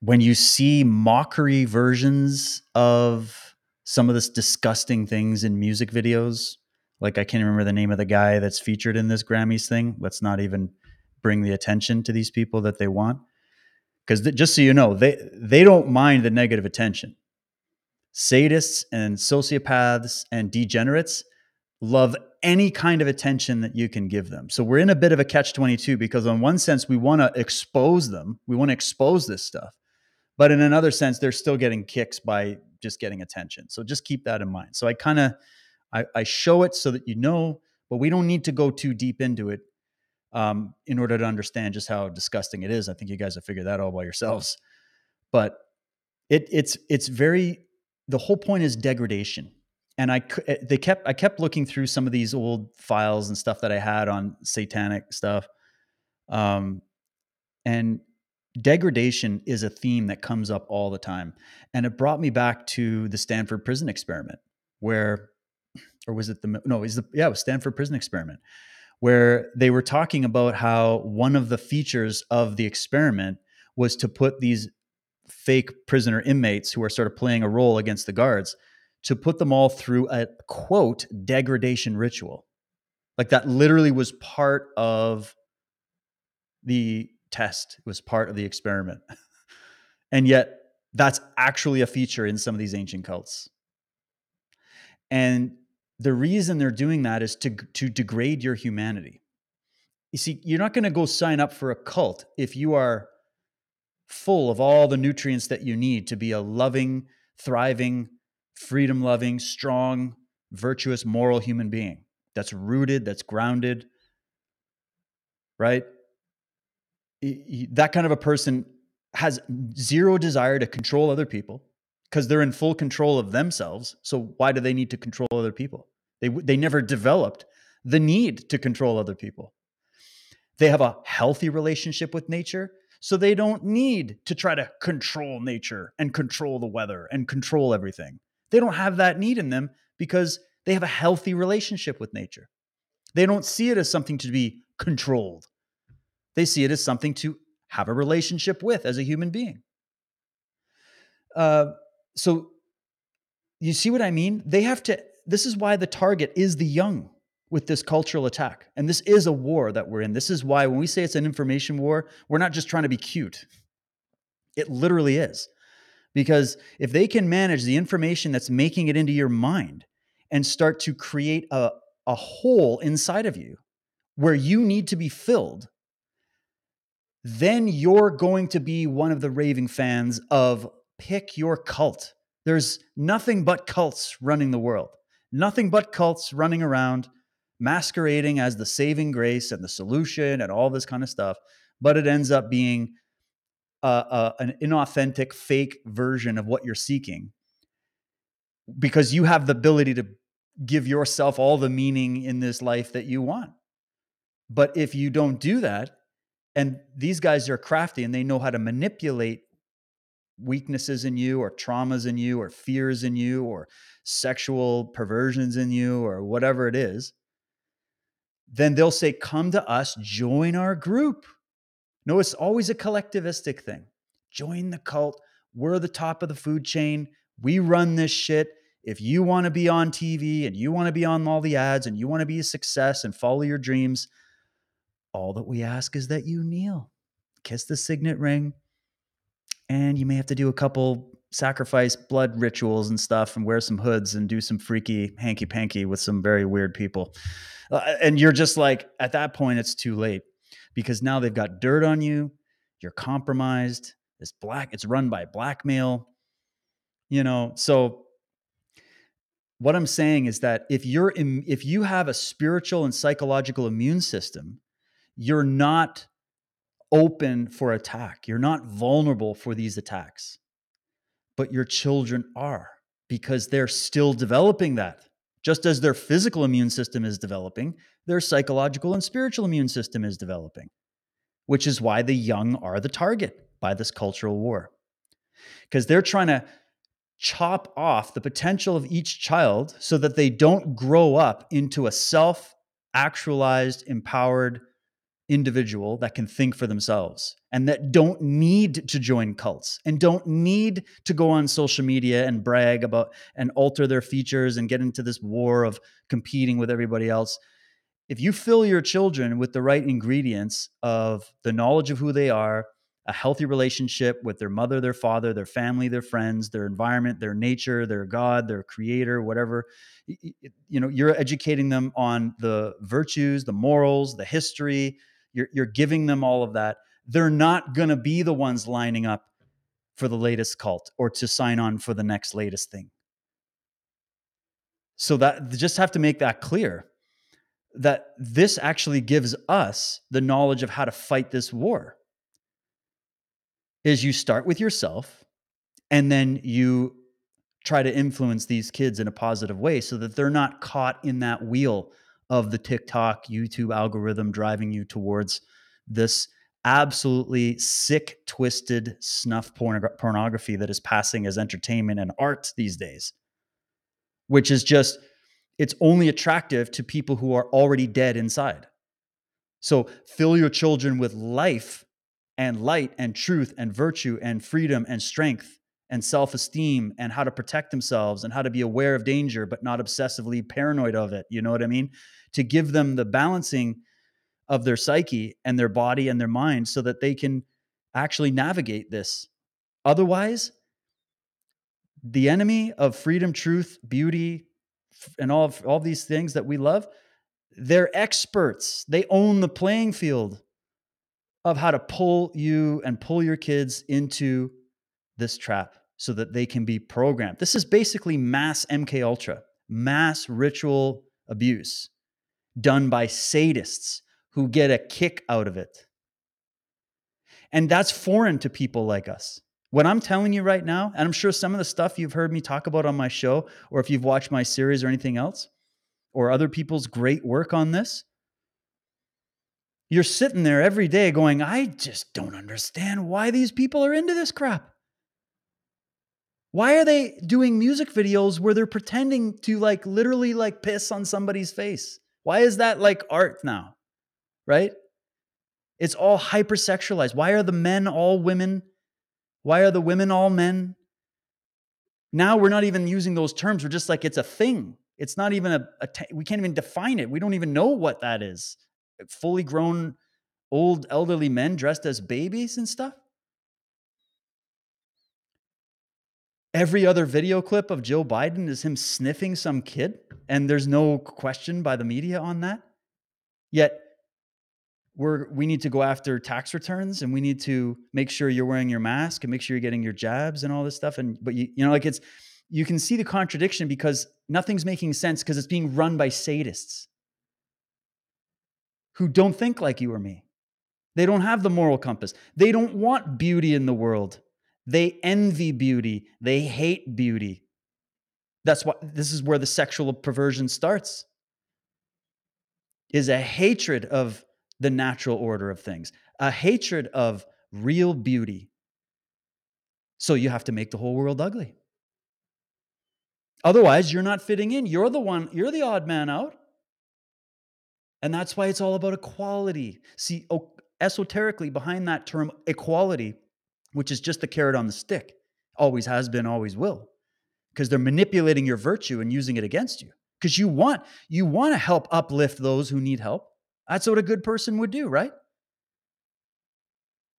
when you see mockery versions of some of this disgusting things in music videos, like I can't remember the name of the guy that's featured in this Grammys thing. Let's not even bring the attention to these people that they want? Because th- just so you know they they don't mind the negative attention. Sadists and sociopaths and degenerates love any kind of attention that you can give them. So we're in a bit of a catch 22 because on one sense we want to expose them we want to expose this stuff but in another sense they're still getting kicks by just getting attention. So just keep that in mind. So i kind of I, I show it so that you know but we don't need to go too deep into it um, in order to understand just how disgusting it is. I think you guys have figured that all by yourselves. But it, it's it's very the whole point is degradation. And I eh, they kept I kept looking through some of these old files and stuff that I had on satanic stuff. Um, and degradation is a theme that comes up all the time. And it brought me back to the Stanford prison experiment, where or was it the no? Was the yeah, it was Stanford Prison Experiment, where they were talking about how one of the features of the experiment was to put these fake prisoner inmates who are sort of playing a role against the guards to put them all through a quote degradation ritual. Like that literally was part of the test, it was part of the experiment. and yet, that's actually a feature in some of these ancient cults. And the reason they're doing that is to, to degrade your humanity. You see, you're not going to go sign up for a cult if you are full of all the nutrients that you need to be a loving, thriving, freedom loving, strong, virtuous, moral human being that's rooted, that's grounded, right? That kind of a person has zero desire to control other people because they're in full control of themselves. So why do they need to control other people? They they never developed the need to control other people. They have a healthy relationship with nature, so they don't need to try to control nature and control the weather and control everything. They don't have that need in them because they have a healthy relationship with nature. They don't see it as something to be controlled. They see it as something to have a relationship with as a human being. Uh, so you see what I mean? They have to, this is why the target is the young with this cultural attack. And this is a war that we're in. This is why when we say it's an information war, we're not just trying to be cute. It literally is. Because if they can manage the information that's making it into your mind and start to create a, a hole inside of you where you need to be filled then you're going to be one of the raving fans of pick your cult. There's nothing but cults running the world, nothing but cults running around masquerading as the saving grace and the solution and all this kind of stuff. But it ends up being an inauthentic, fake version of what you're seeking because you have the ability to give yourself all the meaning in this life that you want. But if you don't do that, and these guys are crafty and they know how to manipulate weaknesses in you or traumas in you or fears in you or sexual perversions in you or whatever it is then they'll say come to us join our group. No it's always a collectivistic thing. Join the cult. We're the top of the food chain. We run this shit. If you want to be on tv and you want to be on all the ads and you want to be a success and follow your dreams all that we ask is that you kneel, kiss the signet ring, and you may have to do a couple sacrifice blood rituals and stuff and wear some hoods and do some freaky hanky panky with some very weird people. Uh, and you're just like, at that point, it's too late because now they've got dirt on you. You're compromised. It's black, it's run by blackmail. You know, so what I'm saying is that if you're if you have a spiritual and psychological immune system you're not open for attack. You're not vulnerable for these attacks. But your children are because they're still developing that. Just as their physical immune system is developing, their psychological and spiritual immune system is developing, which is why the young are the target by this cultural war. Because they're trying to chop off the potential of each child so that they don't grow up into a self actualized, empowered, individual that can think for themselves and that don't need to join cults and don't need to go on social media and brag about and alter their features and get into this war of competing with everybody else. If you fill your children with the right ingredients of the knowledge of who they are, a healthy relationship with their mother, their father, their family, their friends, their environment, their nature, their God, their creator, whatever. You know, you're educating them on the virtues, the morals, the history, you're, you're giving them all of that. They're not going to be the ones lining up for the latest cult or to sign on for the next latest thing. So that just have to make that clear that this actually gives us the knowledge of how to fight this war. Is you start with yourself and then you try to influence these kids in a positive way so that they're not caught in that wheel of the TikTok, YouTube algorithm driving you towards this absolutely sick, twisted snuff pornography that is passing as entertainment and art these days, which is just it's only attractive to people who are already dead inside. So fill your children with life and light and truth and virtue and freedom and strength and self esteem and how to protect themselves and how to be aware of danger, but not obsessively paranoid of it. You know what I mean? To give them the balancing of their psyche and their body and their mind so that they can actually navigate this. Otherwise, the enemy of freedom, truth, beauty, and all of, all of these things that we love, they're experts. They own the playing field of how to pull you and pull your kids into this trap so that they can be programmed. This is basically mass MK Ultra, mass ritual abuse done by sadists who get a kick out of it. And that's foreign to people like us. What I'm telling you right now, and I'm sure some of the stuff you've heard me talk about on my show, or if you've watched my series or anything else, or other people's great work on this, you're sitting there every day going, I just don't understand why these people are into this crap. Why are they doing music videos where they're pretending to like literally like piss on somebody's face? Why is that like art now? Right? It's all hypersexualized. Why are the men all women? Why are the women all men? Now we're not even using those terms. We're just like it's a thing. It's not even a, a t- we can't even define it. We don't even know what that is. Fully grown old elderly men dressed as babies and stuff. Every other video clip of Joe Biden is him sniffing some kid, and there's no question by the media on that. Yet we're we need to go after tax returns and we need to make sure you're wearing your mask and make sure you're getting your jabs and all this stuff. And but you you know, like it's you can see the contradiction because nothing's making sense because it's being run by sadists who don't think like you or me. They don't have the moral compass. They don't want beauty in the world. They envy beauty. They hate beauty. That's why this is where the sexual perversion starts. Is a hatred of the natural order of things, a hatred of real beauty. So you have to make the whole world ugly. Otherwise, you're not fitting in. You're the one, you're the odd man out. And that's why it's all about equality. See, esoterically behind that term equality, which is just the carrot on the stick, always has been, always will, because they're manipulating your virtue and using it against you. Because you want you want to help uplift those who need help. That's what a good person would do, right?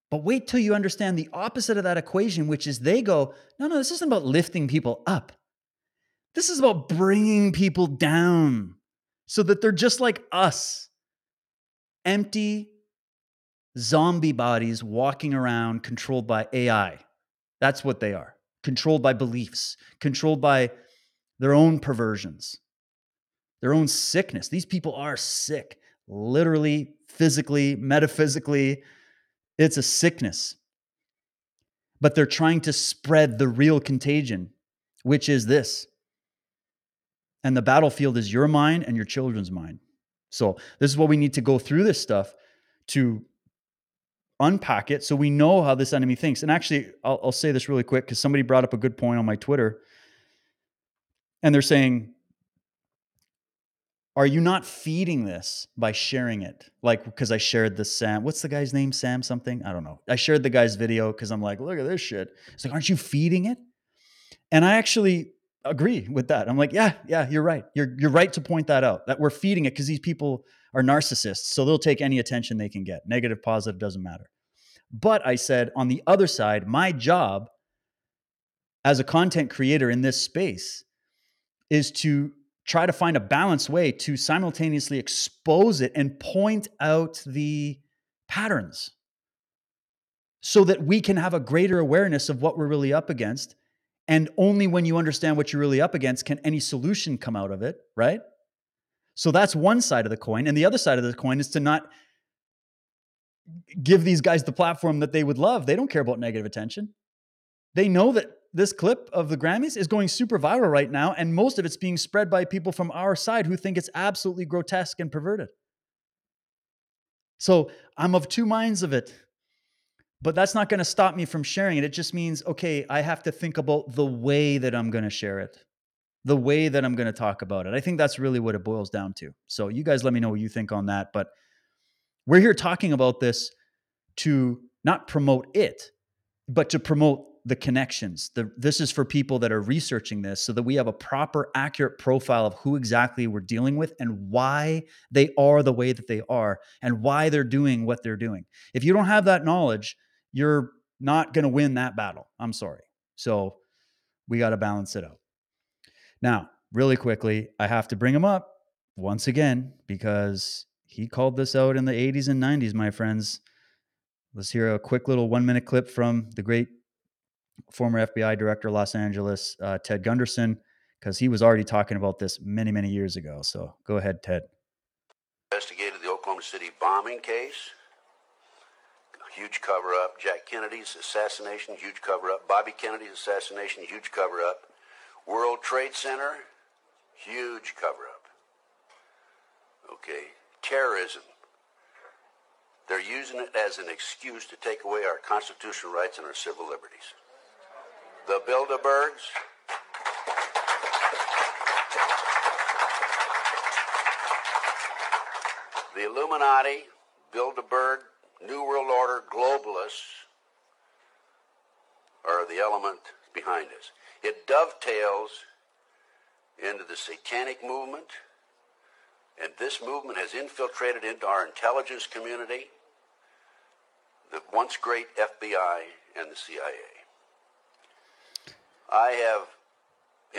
But wait till you understand the opposite of that equation, which is they go, no, no, this isn't about lifting people up. This is about bringing people down so that they're just like us empty, zombie bodies walking around controlled by AI. That's what they are controlled by beliefs, controlled by their own perversions, their own sickness. These people are sick, literally, physically, metaphysically. It's a sickness. But they're trying to spread the real contagion, which is this. And the battlefield is your mind and your children's mind. So, this is what we need to go through this stuff to unpack it so we know how this enemy thinks. And actually, I'll, I'll say this really quick because somebody brought up a good point on my Twitter. And they're saying, Are you not feeding this by sharing it? Like, because I shared the Sam, what's the guy's name? Sam something? I don't know. I shared the guy's video because I'm like, Look at this shit. It's like, Aren't you feeding it? And I actually agree with that. I'm like, yeah, yeah, you're right. You're you're right to point that out. That we're feeding it because these people are narcissists, so they'll take any attention they can get. Negative, positive doesn't matter. But I said, on the other side, my job as a content creator in this space is to try to find a balanced way to simultaneously expose it and point out the patterns so that we can have a greater awareness of what we're really up against. And only when you understand what you're really up against can any solution come out of it, right? So that's one side of the coin. And the other side of the coin is to not give these guys the platform that they would love. They don't care about negative attention. They know that this clip of the Grammys is going super viral right now, and most of it's being spread by people from our side who think it's absolutely grotesque and perverted. So I'm of two minds of it, but that's not going to stop me from sharing it. It just means, okay, I have to think about the way that I'm going to share it. The way that I'm going to talk about it. I think that's really what it boils down to. So you guys let me know what you think on that, but we're here talking about this to not promote it, but to promote the connections. The, this is for people that are researching this so that we have a proper, accurate profile of who exactly we're dealing with and why they are the way that they are and why they're doing what they're doing. If you don't have that knowledge, you're not going to win that battle. I'm sorry. So we got to balance it out. Now, really quickly, I have to bring him up once again because he called this out in the 80s and 90s, my friends. Let's hear a quick little one minute clip from the great former FBI director of Los Angeles, uh, Ted Gunderson, because he was already talking about this many, many years ago. So go ahead, Ted. Investigated the Oklahoma City bombing case. Huge cover up. Jack Kennedy's assassination, huge cover up. Bobby Kennedy's assassination, huge cover up. World Trade Center, huge cover up. Okay. Terrorism. They're using it as an excuse to take away our constitutional rights and our civil liberties. The Bilderbergs. The Illuminati, Bilderberg, New World Order, globalists are the element behind this. It dovetails into the satanic movement, and this movement has infiltrated into our intelligence community, the once great FBI and the CIA. I have,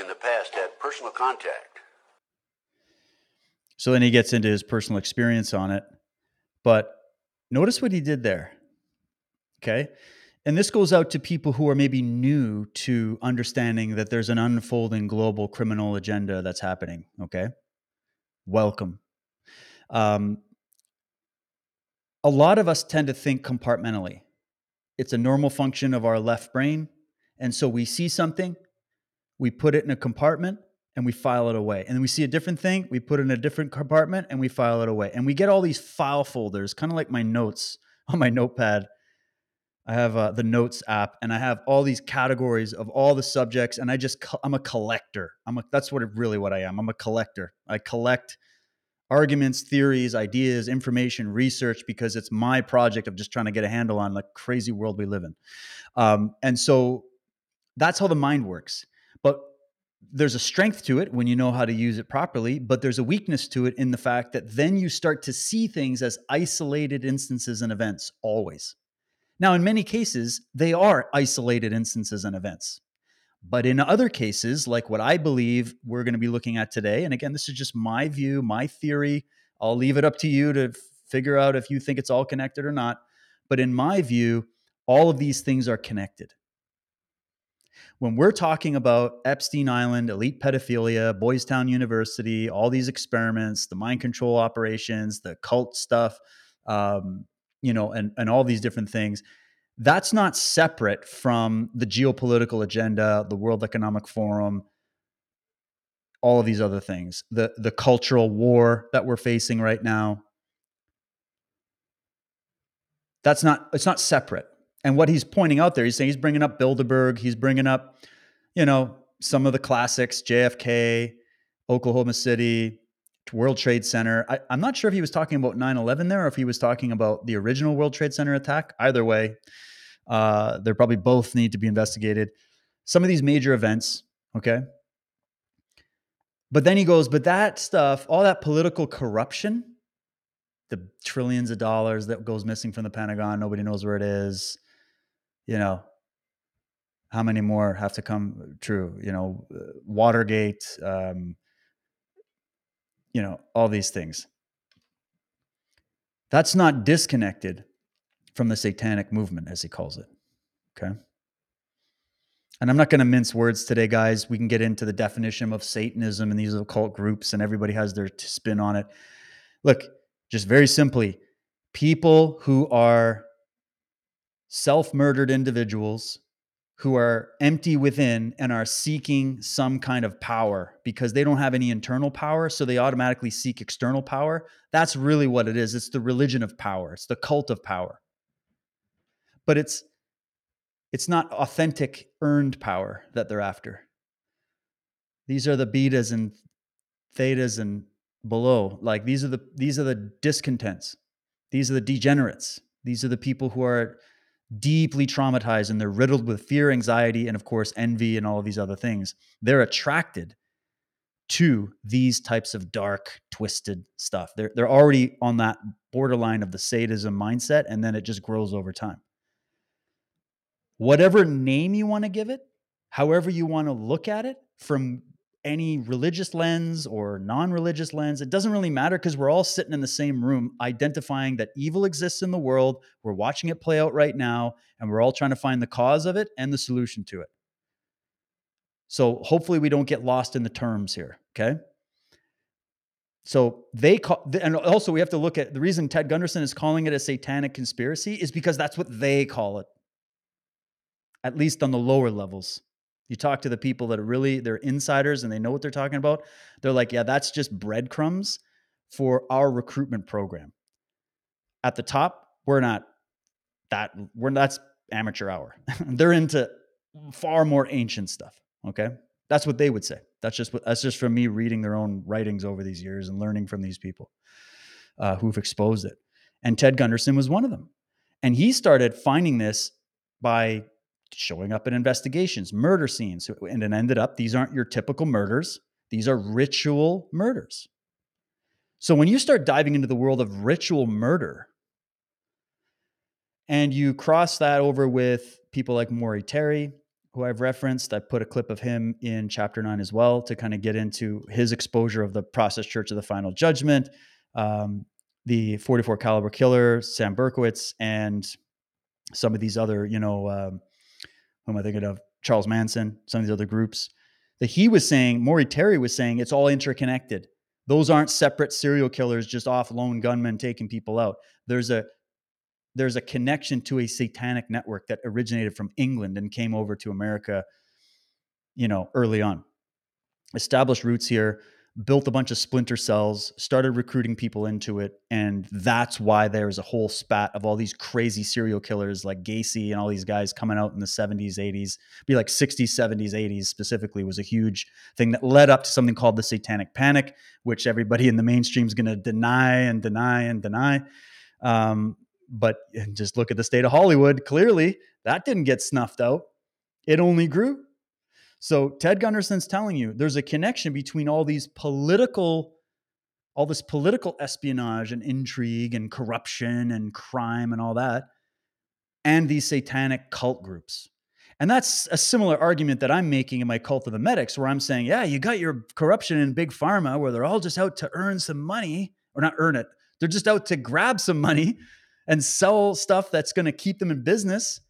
in the past, had personal contact. So then he gets into his personal experience on it. But notice what he did there. Okay. And this goes out to people who are maybe new to understanding that there's an unfolding global criminal agenda that's happening. Okay. Welcome. Um, a lot of us tend to think compartmentally. It's a normal function of our left brain. And so we see something, we put it in a compartment, and we file it away. And then we see a different thing, we put it in a different compartment, and we file it away. And we get all these file folders, kind of like my notes on my notepad. I have uh, the notes app, and I have all these categories of all the subjects, and I just co- I'm a collector. I'm a, that's what it, really what I am. I'm a collector. I collect arguments, theories, ideas, information, research because it's my project of just trying to get a handle on the crazy world we live in. Um, and so that's how the mind works. But there's a strength to it when you know how to use it properly, but there's a weakness to it in the fact that then you start to see things as isolated instances and events always. Now, in many cases, they are isolated instances and events. But in other cases, like what I believe we're going to be looking at today, and again, this is just my view, my theory. I'll leave it up to you to figure out if you think it's all connected or not. But in my view, all of these things are connected when we're talking about Epstein Island, elite pedophilia, Boys Town University, all these experiments, the mind control operations, the cult stuff, um, you know, and, and all these different things, that's not separate from the geopolitical agenda, the World Economic Forum, all of these other things, the the cultural war that we're facing right now. That's not it's not separate and what he's pointing out there, he's saying he's bringing up Bilderberg, he's bringing up, you know, some of the classics, JFK, Oklahoma City, World Trade Center. I, am not sure if he was talking about 9 11 there or if he was talking about the original World Trade Center attack. Either way, uh, they're probably both need to be investigated. Some of these major events, okay? But then he goes, but that stuff, all that political corruption, the trillions of dollars that goes missing from the Pentagon, nobody knows where it is you know, how many more have to come true? You know, uh, Watergate, um, you know, all these things. That's not disconnected from the satanic movement, as he calls it. Okay. And I'm not going to mince words today, guys. We can get into the definition of Satanism and these occult groups, and everybody has their spin on it. Look, just very simply, people who are self murdered individuals who are empty within and are seeking some kind of power because they don't have any internal power. So they automatically seek external power. That's really what it is. It's the religion of power, it's the cult of power. But it's it's not authentic earned power that they're after. These are the betas and thetas and below. Like these are the these are the discontents. These are the degenerates. These are the people who are deeply traumatized and they're riddled with fear, anxiety, and of course envy and all of these other things. They're attracted to these types of dark, twisted stuff. They're they're already on that borderline of the sadism mindset, and then it just grows over time. Whatever name you want to give it, however you want to look at it, from any religious lens or non-religious lens it doesn't really matter because we're all sitting in the same room identifying that evil exists in the world we're watching it play out right now and we're all trying to find the cause of it and the solution to it so hopefully we don't get lost in the terms here. Okay. So they call, and also we have to look at the reason Ted Gunderson is calling it a satanic conspiracy is because that's what they call it, at least on the lower levels. You talk to the people that are really they're insiders and they know what they're talking about. They're like, yeah, that's just breadcrumbs for our recruitment program. At the top, we're not that we're that's amateur hour. they're into far more ancient stuff. Okay. That's what they would say. That's just what, that's just from me reading their own writings over these years and learning from these people uh, who've exposed it. And Ted Gunderson was one of them. And he started finding this by showing up in investigations, murder scenes. And it ended up, these aren't your typical murders, these are ritual murders. So when you start diving into the world of ritual murder, and you cross that over with people like Maury Terry, who I've referenced. I put a clip of him in chapter nine as well to kind of get into his exposure of the process church of the final judgment, um, the 44 caliber killer, Sam Berkowitz, and some of these other, you know, um, who am I thinking of? Charles Manson, some of these other groups. That he was saying, Maury Terry was saying, it's all interconnected. Those aren't separate serial killers, just off lone gunmen taking people out. There's a there's a connection to a satanic network that originated from England and came over to America, you know, early on. Established roots here, built a bunch of splinter cells, started recruiting people into it, and that's why there's a whole spat of all these crazy serial killers like Gacy and all these guys coming out in the 70s, 80s, be like 60s, 70s, 80s specifically was a huge thing that led up to something called the satanic panic, which everybody in the mainstream is going to deny and deny and deny. Um, but just look at the state of Hollywood. Clearly, that didn't get snuffed out. It only grew. So Ted Gunderson's telling you there's a connection between all these political, all this political espionage and intrigue and corruption and crime and all that, and these satanic cult groups. And that's a similar argument that I'm making in my cult of the medics, where I'm saying, yeah, you got your corruption in big pharma where they're all just out to earn some money, or not earn it. They're just out to grab some money and sell stuff that's going to keep them in business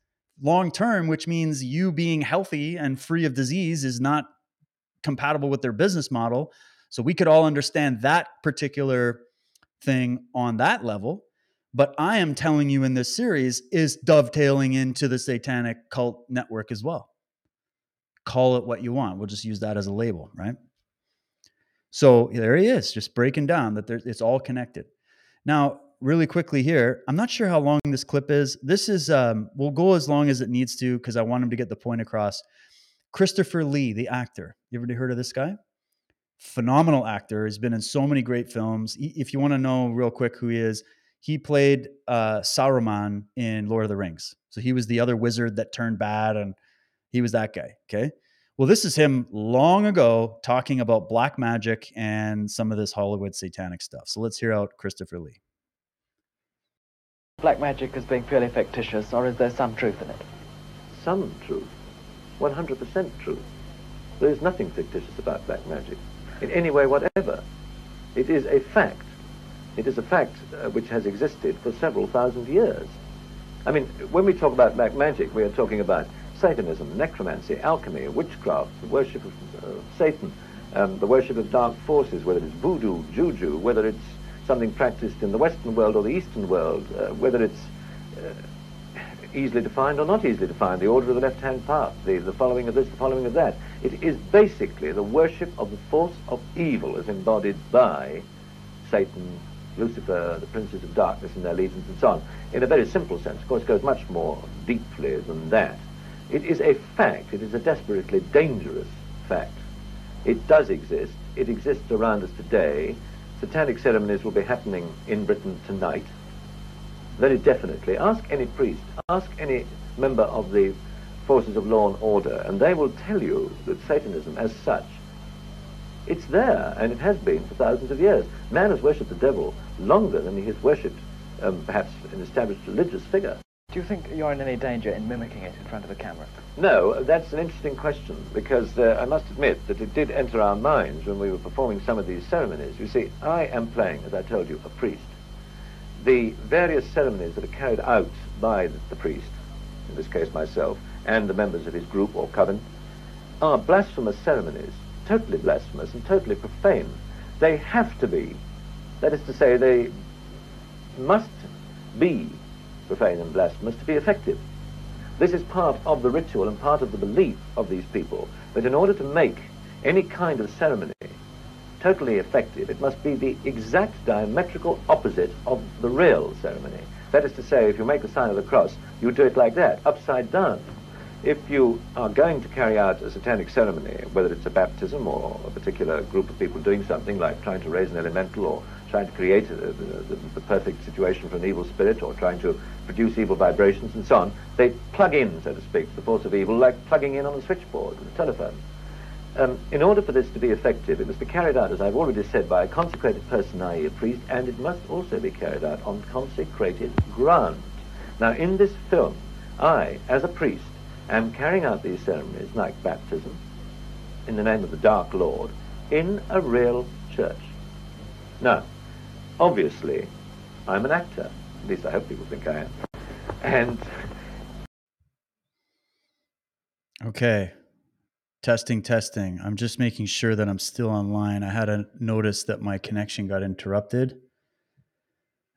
long term, which means you being healthy and free of disease is not compatible with their business model. So we could all understand that particular thing on that level. But I am telling you in this series is dovetailing into the satanic cult network as well. Call it what you want. We'll just use that as a label, right? So there he is, just breaking down that it's all connected. Now, really quickly here. I'm not sure how long this clip is. This is um, we'll go as long as it needs to because I want him to get the point across. Christopher Lee, the actor. You ever heard of this guy? Phenomenal actor. He's been in so many great films. If you want to know real quick who he is, he played uh, Saruman in Lord of the Rings. So he was the other wizard that turned bad, and he was that guy. Okay. Well, this is him long ago talking about black magic and some of this Hollywood satanic stuff. So let's hear out Christopher Lee black magic as being purely fictitious, or is there some truth in it? Some truth. 100% truth. There is nothing fictitious about black magic, in any way whatever. It is a fact. It is a fact uh, which has existed for several thousand years. I mean, when we talk about black magic, we are talking about Satanism, necromancy, alchemy, witchcraft, the worship of uh, Satan, um, the worship of dark forces, whether it's voodoo, juju, whether it's something practiced in the Western world or the Eastern world, uh, whether it's uh, easily defined or not easily defined, the order of the left-hand path, the, the following of this, the following of that. It is basically the worship of the force of evil as embodied by Satan, Lucifer, the princes of darkness and their legions and so on. In a very simple sense, of course, it goes much more deeply than that. It is a fact, it is a desperately dangerous fact, It does exist. It exists around us today. Satanic ceremonies will be happening in Britain tonight. Very definitely. Ask any priest, ask any member of the forces of law and order, and they will tell you that Satanism as such, it's there, and it has been for thousands of years. Man has worshipped the devil longer than he has worshipped um, perhaps an established religious figure. Do you think you're in any danger in mimicking it in front of a camera? No, that's an interesting question because uh, I must admit that it did enter our minds when we were performing some of these ceremonies. You see, I am playing, as I told you, a priest. The various ceremonies that are carried out by the priest, in this case myself, and the members of his group or coven, are blasphemous ceremonies, totally blasphemous and totally profane. They have to be. That is to say, they must be profane and blasphemous to be effective. This is part of the ritual and part of the belief of these people that in order to make any kind of ceremony totally effective, it must be the exact diametrical opposite of the real ceremony. That is to say, if you make the sign of the cross, you do it like that, upside down. If you are going to carry out a satanic ceremony, whether it's a baptism or a particular group of people doing something like trying to raise an elemental or trying to create a, the, the, perfect situation for an evil spirit or trying to produce evil vibrations and so on, they plug in, so to speak, to the force of evil like plugging in on a switchboard or a telephone. Um, in order for this to be effective, it must be carried out, as I've already said, by a consecrated person, i.e. a priest, and it must also be carried out on consecrated ground. Now, in this film, I, as a priest, am carrying out these ceremonies, like baptism, in the name of the Dark Lord, in a real church. Now, obviously, I'm an actor. At least I hope people think I am. And. Okay. Testing, testing. I'm just making sure that I'm still online. I had a notice that my connection got interrupted.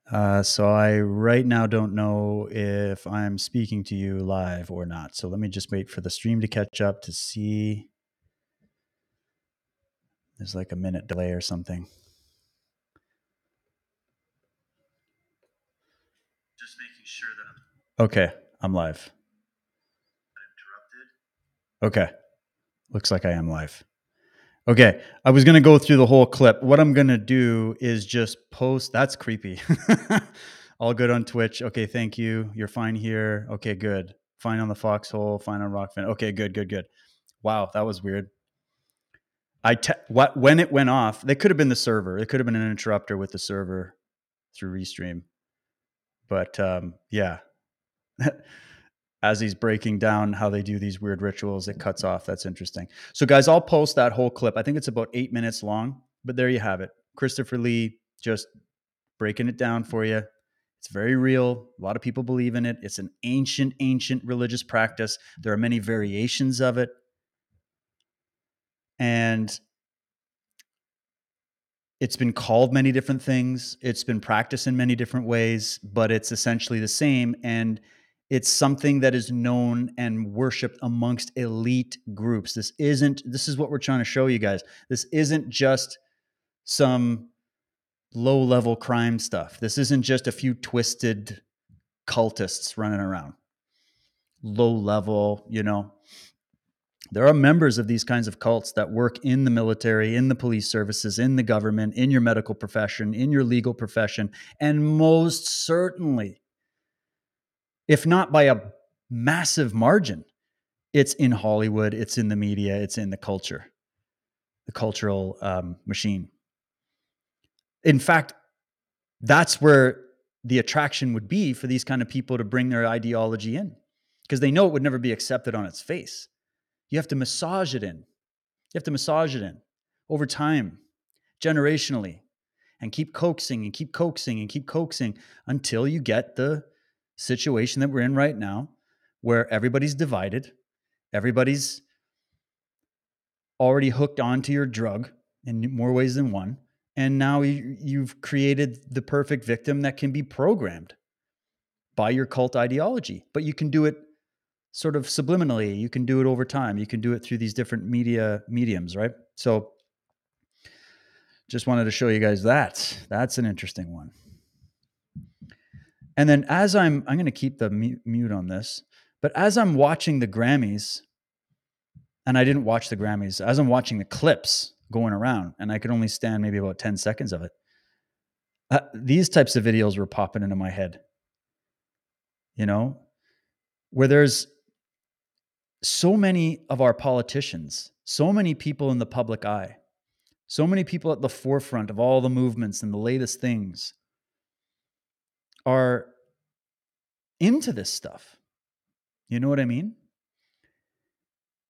Uh, so I right now don't know if I'm speaking to you live or not. So let me just wait for the stream to catch up to see. There's like a minute delay or something. sure that I'm okay. I'm live. Okay. Looks like I am live. Okay. I was going to go through the whole clip. What I'm going to do is just post. That's creepy. All good on Twitch. Okay. Thank you. You're fine here. Okay. Good. Fine on the foxhole. Fine on Rokfin. Okay. Good. Good. Good. Wow. That was weird. I te- what when it went off, they could have been the server. It could have been an interrupter with the server through Restream. But um, yeah, as he's breaking down how they do these weird rituals, it cuts off. That's interesting. So, guys, I'll post that whole clip. I think it's about eight minutes long, but there you have it. Christopher Lee just breaking it down for you. It's very real. A lot of people believe in it. It's an ancient, ancient religious practice. There are many variations of it. And it's been called many different things it's been practiced in many different ways but it's essentially the same and it's something that is known and worshiped amongst elite groups. This isn't this is what we're trying to show you guys. This isn't just some low level crime stuff. This isn't just a few twisted cultists running around. Low level you know? There are members of these kinds of cults that work in the military, in the police services, in the government, in your medical profession, in your legal profession, and most certainly, if not by a massive margin, it's in Hollywood, it's in the media, it's in the culture, the cultural um, machine. In fact, that's where the attraction would be for these kind of people to bring their ideology in because they know it would never be accepted on its face you have to massage it in. You have to massage it in over time, generationally, and keep coaxing and keep coaxing and keep coaxing until you get the situation that we're in right now where everybody's divided, everybody's already hooked onto your drug in more ways than one. And now you've created the perfect victim that can be programmed by your cult ideology, but you can do it sort of subliminally. You can do it over time. You can do it through these different media mediums, right? So just wanted to show you guys that. That's an interesting one. And then as I'm I'm going to keep the mute on this, but as I'm watching the Grammys and I didn't watch the Grammys. As I'm watching the clips going around, and I could only stand maybe about 10 seconds of it. Uh, these types of videos were popping into my head, you know, where there's so many of our politicians, so many people in the public eye, so many people at the forefront of all the movements and the latest things are into this stuff. You know what I mean?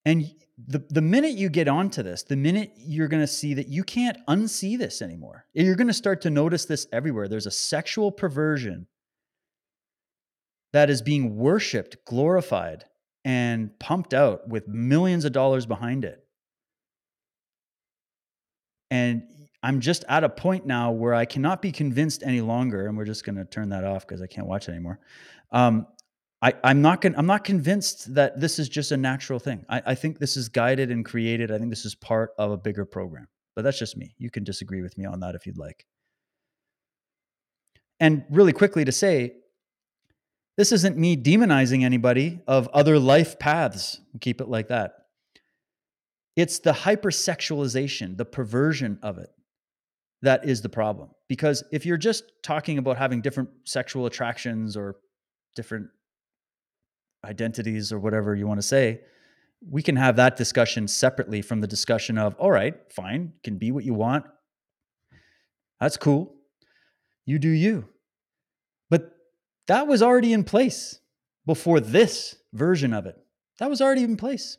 And the, the minute you get onto this, the minute you're going to see that you can't unsee this anymore, you're going to start to notice this everywhere. There's a sexual perversion that is being worshiped, glorified, and pumped out with millions of dollars behind it. And I'm just at a point now where I cannot be convinced any longer, and we're just going to turn that off because I can't watch it anymore. Um, I, I'm not I'm not convinced that this is just a natural thing. I, I think this is guided and created. I think this is part of a bigger program. But that's just me. You can disagree with me on that if you'd like. And really quickly to say, this isn't me demonizing anybody of other life paths. We'll keep it like that. It's the hypersexualization, the perversion of it that is the problem. Because if you're just talking about having different sexual attractions or different identities or whatever you want to say, we can have that discussion separately from the discussion of, all right, fine, can be what you want. That's cool. You do you. But that was already in place before this version of it. That was already in place.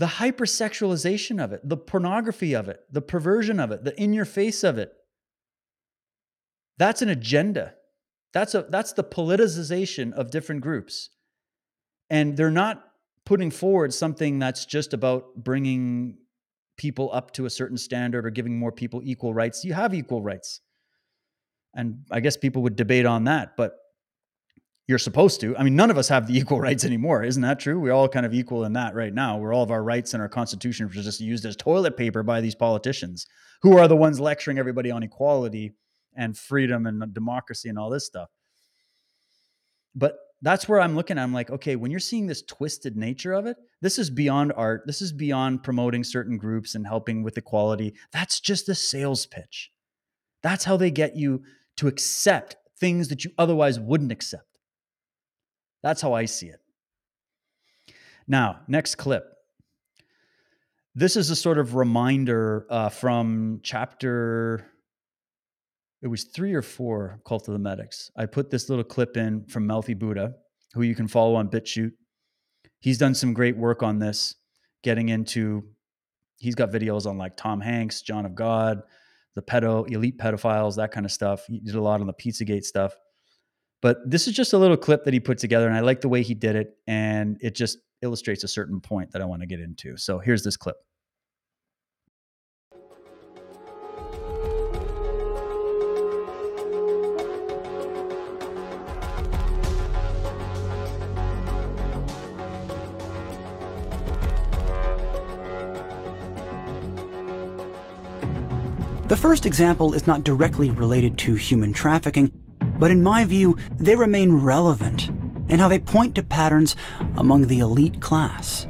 The hypersexualization of it, the pornography of it, the perversion of it, the in your face of it. That's an agenda. That's a that's the politicization of different groups. And they're not putting forward something that's just about bringing people up to a certain standard or giving more people equal rights. You have equal rights. And I guess people would debate on that, but you're supposed to. I mean, none of us have the equal rights anymore. Isn't that true? We're all kind of equal in that right now, where all of our rights and our constitution are just used as toilet paper by these politicians who are the ones lecturing everybody on equality and freedom and democracy and all this stuff. But that's where I'm looking. I'm like, okay, when you're seeing this twisted nature of it, this is beyond art. This is beyond promoting certain groups and helping with equality. That's just a sales pitch. That's how they get you to accept things that you otherwise wouldn't accept. That's how I see it. Now, next clip. This is a sort of reminder uh, from chapter it was three or four Cult of the Medics. I put this little clip in from Mouthy Buddha, who you can follow on BitChute. He's done some great work on this, getting into, he's got videos on like Tom Hanks, John of God, the pedo, elite pedophiles, that kind of stuff. He did a lot on the Pizzagate stuff. But this is just a little clip that he put together, and I like the way he did it. And it just illustrates a certain point that I want to get into. So here's this clip. The first example is not directly related to human trafficking, but in my view, they remain relevant in how they point to patterns among the elite class.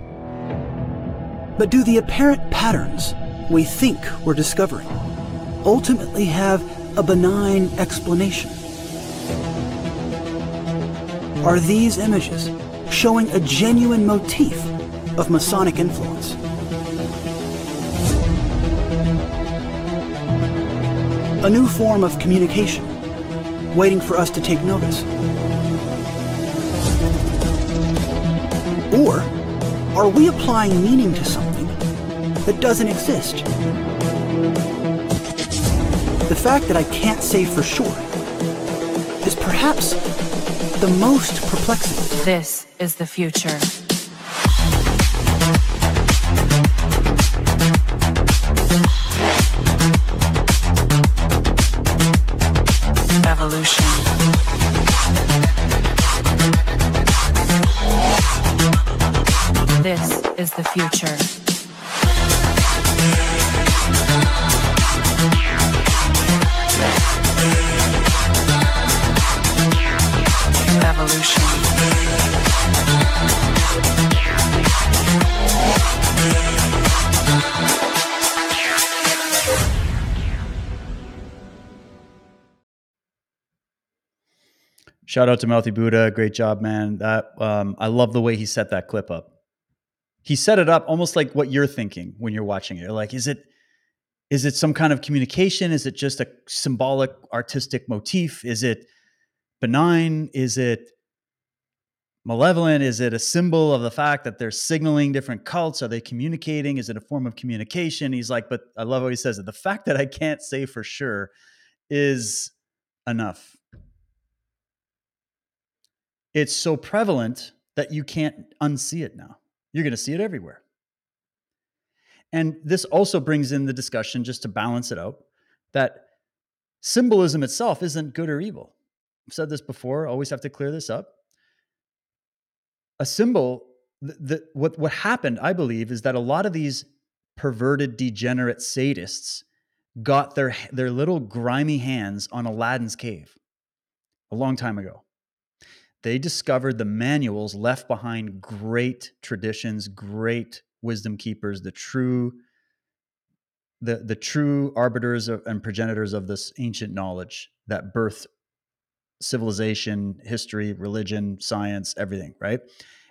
But do the apparent patterns we think we're discovering ultimately have a benign explanation? Are these images showing a genuine motif of Masonic influence? a new form of communication, waiting for us to take notice? Or are we applying meaning to something that doesn't exist? The fact that I can't say for sure is perhaps the most perplexing. This is the future. future. Evolution. Shout out to Mouthy Buddha. Great job, man. That um, I love the way he set that clip up. He set it up almost like what you're thinking when you're watching it. You're like, is it is it some kind of communication? Is it just a symbolic artistic motif? Is it benign? Is it malevolent? Is it a symbol of the fact that they're signaling different cults? Are they communicating? Is it a form of communication? He's like, but I love how he says it. The fact that I can't say for sure is enough. It's so prevalent that you can't unsee it now. You're going to see it everywhere. And this also brings in the discussion, just to balance it out, that symbolism itself isn't good or evil. I've said this before, always have to clear this up. A symbol, the, the, what, what happened, I believe, is that a lot of these perverted, degenerate sadists got their, their little grimy hands on Aladdin's cave a long time ago. They discovered the manuals left behind great traditions, great wisdom keepers, the true the the true arbiters of, and progenitors of this ancient knowledge that birthed civilization, history, religion, science, everything, right?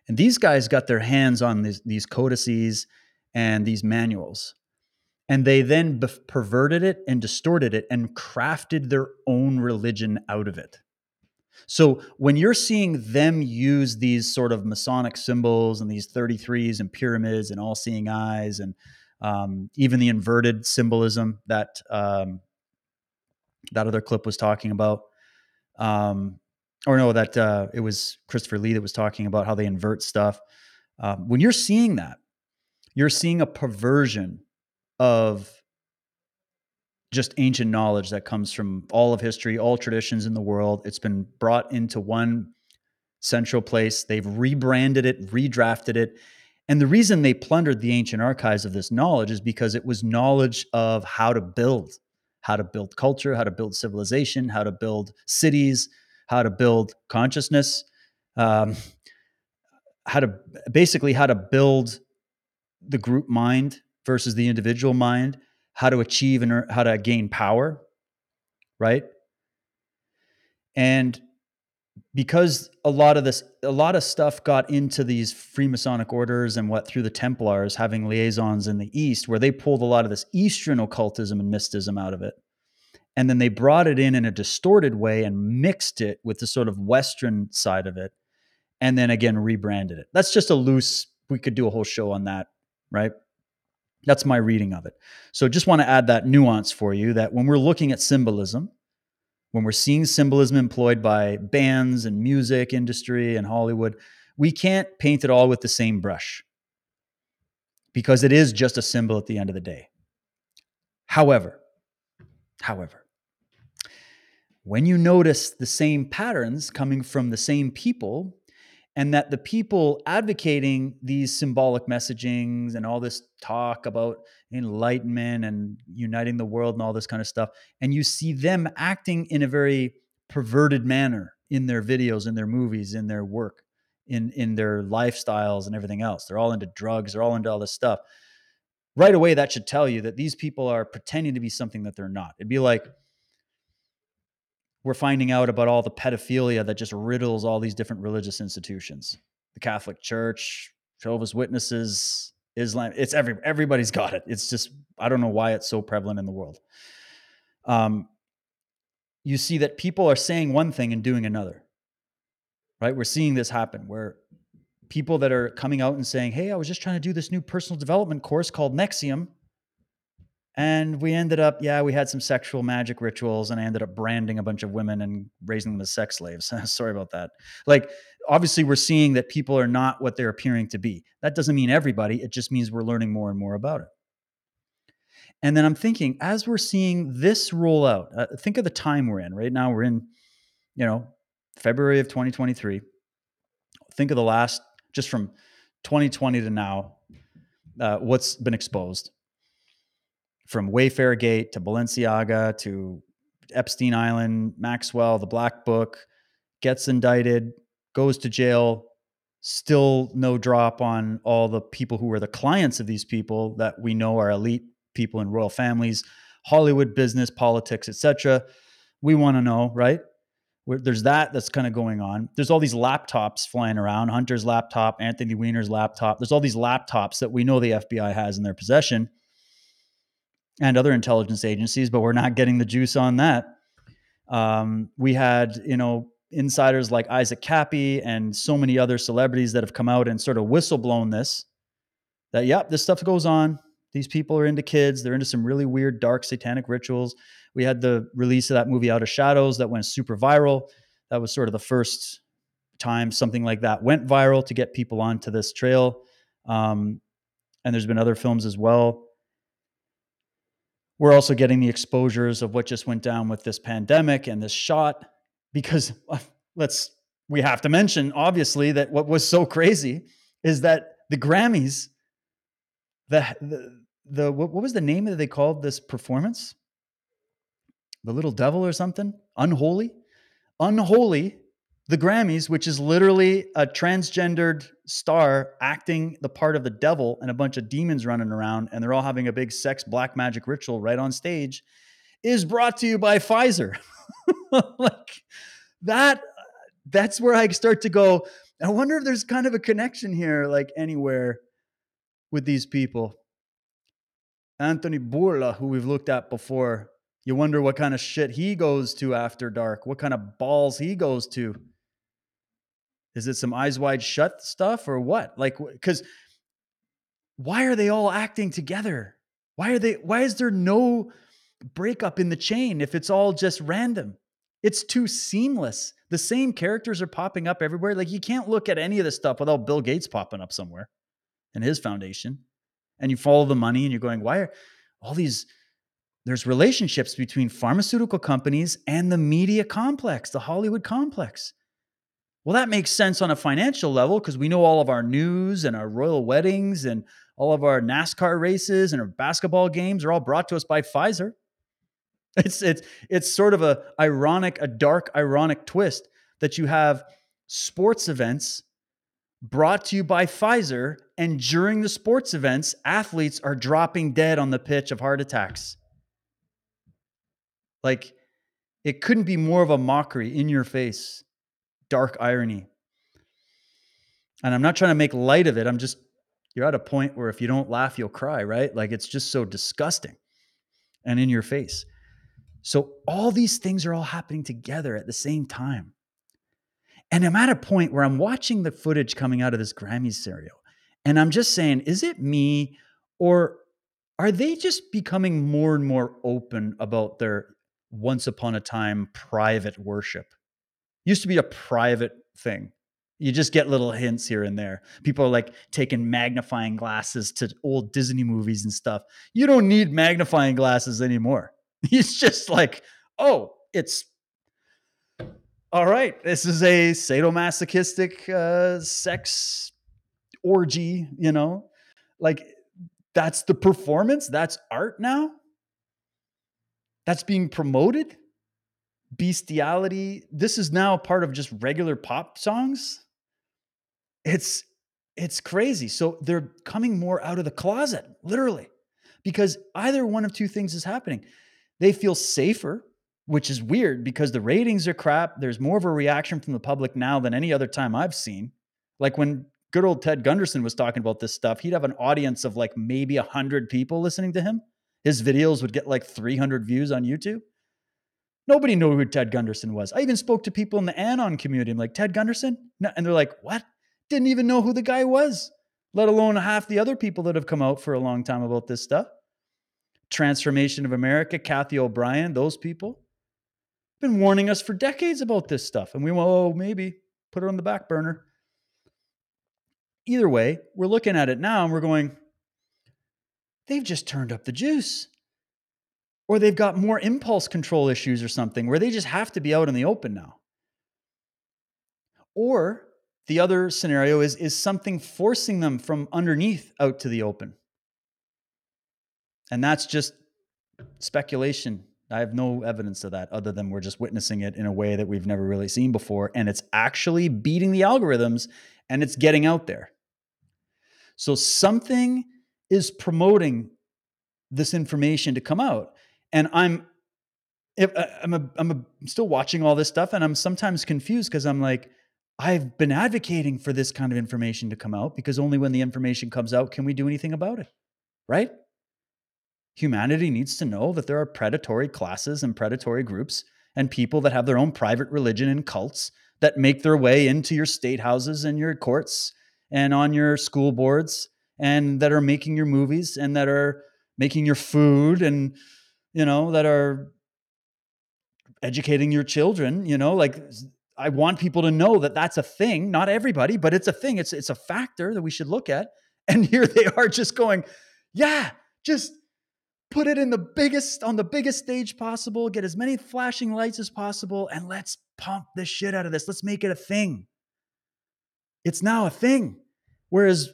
And these guys got their hands on these, these codices and these manuals. And they then perverted it and distorted it and crafted their own religion out of it. So when you're seeing them use these sort of Masonic symbols and these 33s and pyramids and all seeing eyes and um, even the inverted symbolism that um, that other clip was talking about, um, or no, that uh, it was Christopher Lee that was talking about how they invert stuff. Um, when you're seeing that, you're seeing a perversion of just ancient knowledge that comes from all of history, all traditions in the world. It's been brought into one central place. They've rebranded it, redrafted it. And the reason they plundered the ancient archives of this knowledge is because it was knowledge of how to build, how to build culture, how to build civilization, how to build cities, how to build consciousness, um, how to basically how to build the group mind versus the individual mind how to achieve and how to gain power, right? And because a lot of this, a lot of stuff got into these Freemasonic orders and what through the Templars having liaisons in the East, where they pulled a lot of this Eastern occultism and mysticism out of it. And then they brought it in in a distorted way and mixed it with the sort of Western side of it. And then again, rebranded it. That's just a loose, we could do a whole show on that, right? That's my reading of it. So just want to add that nuance for you that when we're looking at symbolism, when we're seeing symbolism employed by bands and music industry and Hollywood, we can't paint it all with the same brush because it is just a symbol at the end of the day. However, however, when you notice the same patterns coming from the same people and that the people advocating these symbolic messagings and all this talk about enlightenment and uniting the world and all this kind of stuff and you see them acting in a very perverted manner in their videos in their movies in their work in in their lifestyles and everything else. They're all into drugs they're all into all this stuff. Right away that should tell you that these people are pretending to be something that they're not. It'd be like we're finding out about all the pedophilia that just riddles all these different religious institutions. The catholic church jehovah's witnesses islam it's every everybody's got it. It's just i don't know why it's so prevalent in the world. Um, you see that people are saying one thing and doing another right? We're seeing this happen where people that are coming out and saying hey i was just trying to do this new personal development course called NXIVM and we ended up, yeah, we had some sexual magic rituals, and I ended up branding a bunch of women and raising them as sex slaves. Sorry about that. Like, obviously, we're seeing that people are not what they're appearing to be. That doesn't mean everybody, it just means we're learning more and more about it. And then I'm thinking, as we're seeing this roll out, uh, think of the time we're in. Right now, we're in, you know, February of 2023. Think of the last, just from 2020 to now, uh, what's been exposed from Wayfair Gate to Balenciaga to Epstein Island, Maxwell, the Black Book, gets indicted, goes to jail, still no drop on all the people who were the clients of these people that we know are elite people in royal families, Hollywood business, politics, etc. We want to know, right? There's that that's kind of going on. There's all these laptops flying around Hunter's laptop, Anthony Weiner's laptop. There's all these laptops that we know the FBI has in their possession and other intelligence agencies, but we're not getting the juice on that. Um, we had, you know, insiders like Isaac Kappy and so many other celebrities that have come out and sort of whistleblown this that, yep, this stuff goes on. These people are into kids. They're into some really weird, dark, satanic rituals. We had the release of that movie Out of Shadows that went super viral. That was sort of the first time something like that went viral to get people onto this trail. Um, and there's been other films as well. We're also getting the exposures of what just went down with this pandemic and this shot because uh, let's we have to mention obviously that what was so crazy is that the Grammys the the, the what, what was the name that they called this performance? The Little Devil or something? Unholy? Unholy, the Grammys, which is literally a transgendered star acting the part of the devil and a bunch of demons running around, and they're all having a big sex black magic ritual right on stage, is brought to you by Pfizer. like that, that's where I start to go. I wonder if there's kind of a connection here, like anywhere with these people. Anthony Bourla, who we've looked at before, you wonder what kind of shit he goes to after dark, what kind of balls he goes to. Is it some eyes wide shut stuff or what? Like, because why are they all acting together? Why are they, why is there no breakup in the chain if it's all just random? It's too seamless. The same characters are popping up everywhere. Like, you can't look at any of this stuff without Bill Gates popping up somewhere and his foundation. And you follow the money and you're going, why are all these there's relationships between pharmaceutical companies and the media complex, the Hollywood complex. Well, that makes sense on a financial level because we know all of our news and our royal weddings and all of our NASCAR races and our basketball games are all brought to us by Pfizer. It's it's it's sort of a ironic, a dark ironic twist that you have sports events brought to you by Pfizer and during the sports events athletes are dropping dead on the pitch of heart attacks. Like it couldn't be more of a mockery in your face, dark irony. And I'm not trying to make light of it. I'm just, you're at a point where if you don't laugh, you'll cry, right? Like it's just so disgusting and in your face. So all these things are all happening together at the same time. And I'm at a point where I'm watching the footage coming out of this Grammy serial. And I'm just saying, is it me or are they just becoming more and more open about their once upon a time private worship. Used to be a private thing. You just get little hints here and there. People are like taking magnifying glasses to old Disney movies and stuff. You don't need magnifying glasses anymore. It's just like, oh, it's all right. This is a sadomasochistic uh, sex orgy, you know? Like that's the performance, that's art now that's being promoted bestiality. This is now part of just regular pop songs. It's it's crazy. So they're coming more out of the closet literally because either one of two things is happening. They feel safer which is weird because the ratings are crap. There's more of a reaction from the public now than any other time i've seen. Like when good old ted gunderson was talking about this stuff he'd have an audience of like maybe 100 people listening to him. His videos would get like 300 views on YouTube. Nobody knew who Ted Gunderson was. I even spoke to people in the Anon community. I'm like, Ted Gunderson? And they're like, what? Didn't even know who the guy was, let alone half the other people that have come out for a long time about this stuff. Trance Formation of America, Cathy O'Brien, those people been warning us for decades about this stuff. And we went, oh, maybe put it on the back burner. Either way, we're looking at it now and we're going, they've just turned up the juice. Or they've got more impulse control issues or something where they just have to be out in the open now. Or the other scenario is, is something forcing them from underneath out to the open. And that's just speculation. I have no evidence of that other than we're just witnessing it in a way that we've never really seen before. And it's actually beating the algorithms and it's getting out there. So something is promoting this information to come out. And I'm if uh, I'm a, I'm still watching all this stuff and I'm sometimes confused because I'm like, I've been advocating for this kind of information to come out because only when the information comes out can we do anything about it. Right? Humanity needs to know that there are predatory classes and predatory groups and people that have their own private religion and cults that make their way into your state houses and your courts and on your school boards and that are making your movies and that are making your food and you know that are educating your children you know like i want people to know that that's a thing not everybody but it's a thing it's it's a factor that we should look at and here they are just going yeah just put it in the biggest on the biggest stage possible get as many flashing lights as possible and let's pump the shit out of this let's make it a thing. It's now a thing. Whereas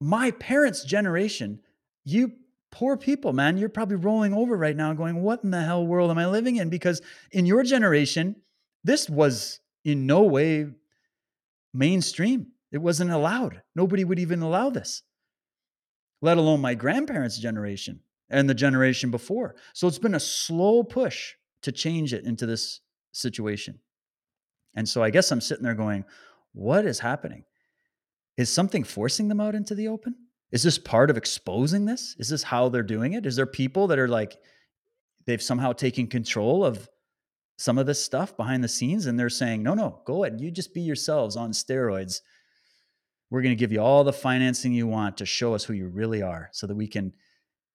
my parents generation you poor people man you're probably rolling over right now going what in the hell world am i living in because in your generation this was in no way mainstream it wasn't allowed nobody would even allow this let alone my grandparents' generation and the generation before. So it's been a slow push to change it into this situation. And so I guess I'm sitting there going, what is happening? Is something forcing them out into the open? Is this part of exposing this? Is this how they're doing it? Is there people that are like, they've somehow taken control of some of this stuff behind the scenes and they're saying, no, no, go ahead. You just be yourselves on steroids we're going to give you all the financing you want to show us who you really are so that we can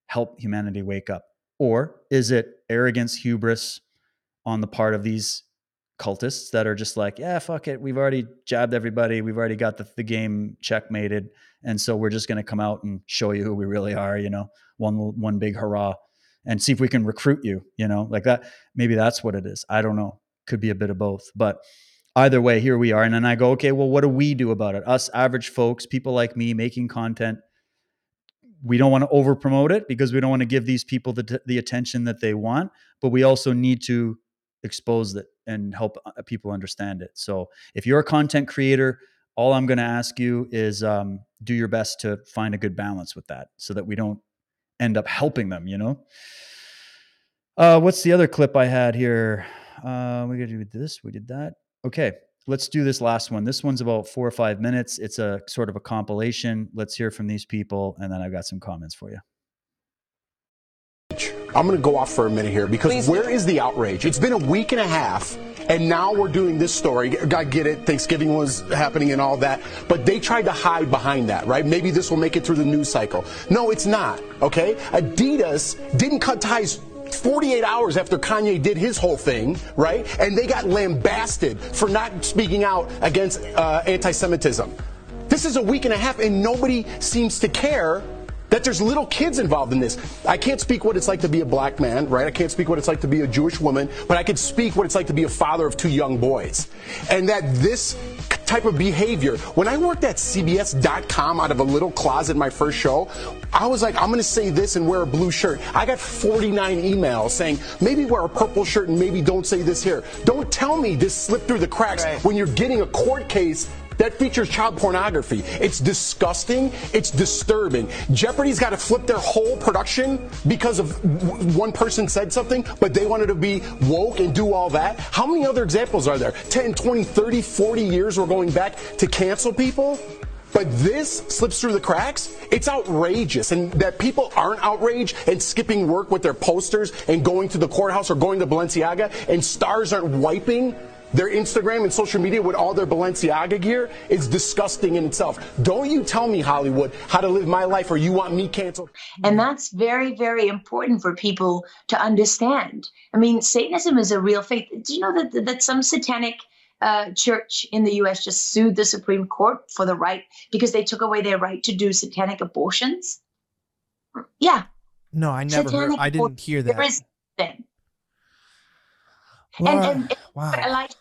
help humanity wake up? Or is it arrogance, hubris on the part of these cultists that are just like, yeah, fuck it. We've already jabbed everybody. We've already got the, the game checkmated. And so we're just going to come out and show you who we really are, you know, one, one big hurrah and see if we can recruit you, you know, like that. Maybe that's what it is. I don't know. Could be a bit of both, but either way, here we are. And then I go, okay, well, what do we do about it? Us average folks, people like me making content. We don't want to over promote it because we don't want to give these people the, the attention that they want, but we also need to expose it and help uh, people understand it. So if you're a content creator, all I'm going to ask you is um, do your best to find a good balance with that so that we don't end up helping them, you know? Uh, what's the other clip I had here? Uh, we do this. We did that. Okay, let's do this last one. This one's about four or five minutes. It's a sort of a compilation. Let's hear from these people, and then I've got some comments for you. I'm going to go off for a minute here because Please. where is the outrage? It's been a week and a half, and now we're doing this story. I get it. Thanksgiving was happening and all that, but they tried to hide behind that, right? Maybe this will make it through the news cycle. No, it's not, okay? Adidas didn't cut ties 48 hours after Kanye did his whole thing, right? And they got lambasted for not speaking out against uh, anti Semitism. This is a week and a half, and nobody seems to care that there's little kids involved in this. I can't speak what it's like to be a black man, right? I can't speak what it's like to be a Jewish woman, but I could speak what it's like to be a father of two young boys. And that this type of behavior, when I worked at CBS.com out of a little closet my first show, I was like, I'm going to say this and wear a blue shirt. I got 49 emails saying, maybe wear a purple shirt and maybe don't say this here. Don't tell me this slipped through the cracks right. when you're getting a court case that features child pornography. It's disgusting. It's disturbing. Jeopardy's got to flip their whole production because of one person said something, but they wanted to be woke and do all that. How many other examples are there? 10, 20, 30, 40 years we're going back to cancel people? But this slips through the cracks. It's outrageous. And that people aren't outraged and skipping work with their posters and going to the courthouse or going to Balenciaga and stars aren't wiping their Instagram and social media with all their Balenciaga gear is disgusting in itself. Don't you tell me, Hollywood, how to live my life or you want me canceled. And that's very, very important for people to understand. I mean, Satanism is a real faith. Do you know that, that some satanic uh, church in the US just sued the Supreme Court for the right because they took away their right to do satanic abortions? Yeah. No, I never heard, I didn't hear that. There is thing. And, and, wow. and like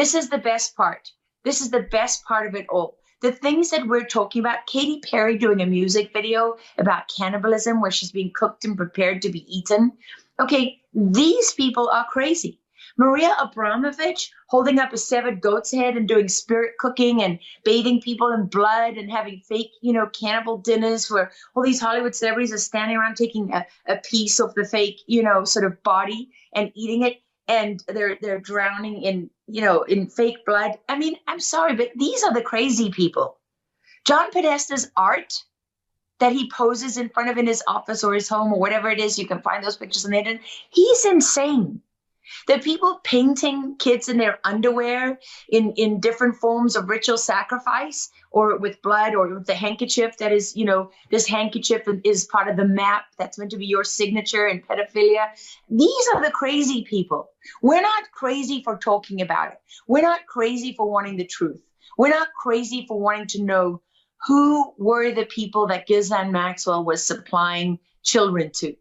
this is the best part. This is the best part of it all. The things that we're talking about, Katy Perry doing a music video about cannibalism where she's being cooked and prepared to be eaten. Okay, these people are crazy. Maria Abramović holding up a severed goat's head and doing spirit cooking and bathing people in blood and having fake, you know, cannibal dinners where all these Hollywood celebrities are standing around taking a, a piece of the fake, you know, sort of body and eating it and they're they're drowning in, you know, in fake blood. I mean, I'm sorry, but these are the crazy people. John Podesta's art that he poses in front of in his office or his home or whatever it is, you can find those pictures on the internet. He's insane. The people painting kids in their underwear in, in different forms of ritual sacrifice or with blood or with the handkerchief that is, you know, this handkerchief is part of the map that's meant to be your signature in pedophilia. These are the crazy people. We're not crazy for talking about it. We're not crazy for wanting the truth. We're not crazy for wanting to know who were the people that Ghislaine Maxwell was supplying children to.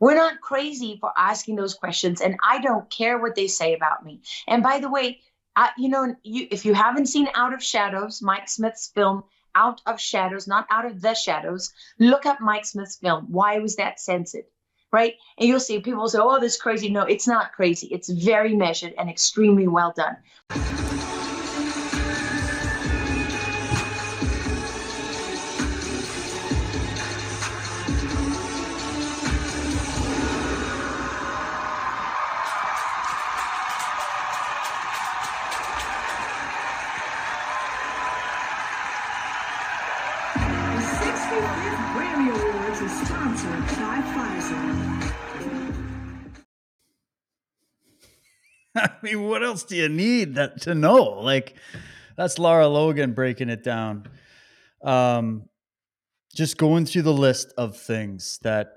We're not crazy for asking those questions, and I don't care what they say about me. And by the way, I, you know, you, if you haven't seen Out of Shadows, Mike Smith's film, Out of Shadows, not Out of the Shadows, look up Mike Smith's film. Why was that censored? Right? And you'll see people say, oh, this is crazy. No, it's not crazy. It's very measured and extremely well done. mean, what else do you need that to know? Like, that's Lara Logan breaking it down. Um, just going through the list of things that,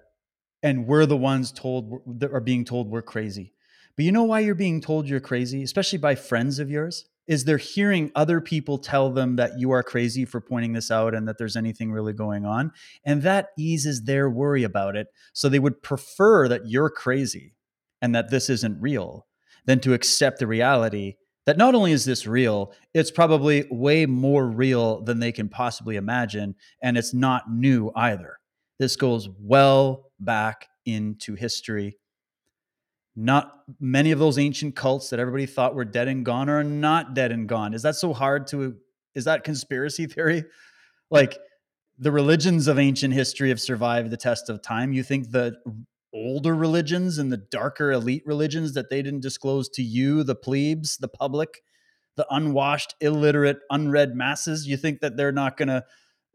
and we're the ones told that are being told we're crazy. But you know why you're being told you're crazy, especially by friends of yours? is they're hearing other people tell them that you are crazy for pointing this out and that there's anything really going on. And that eases their worry about it. So they would prefer that you're crazy and that this isn't real than to accept the reality that not only is this real, it's probably way more real than they can possibly imagine. And it's not new either. This goes well back into history not many of those ancient cults that everybody thought were dead and gone are not dead and gone. Is that so hard to is that conspiracy theory? Like the religions of ancient history have survived the test of time. You think the older religions and the darker elite religions that they didn't disclose to you, the plebes, the public, the unwashed, illiterate, unread masses, you think that they're not going to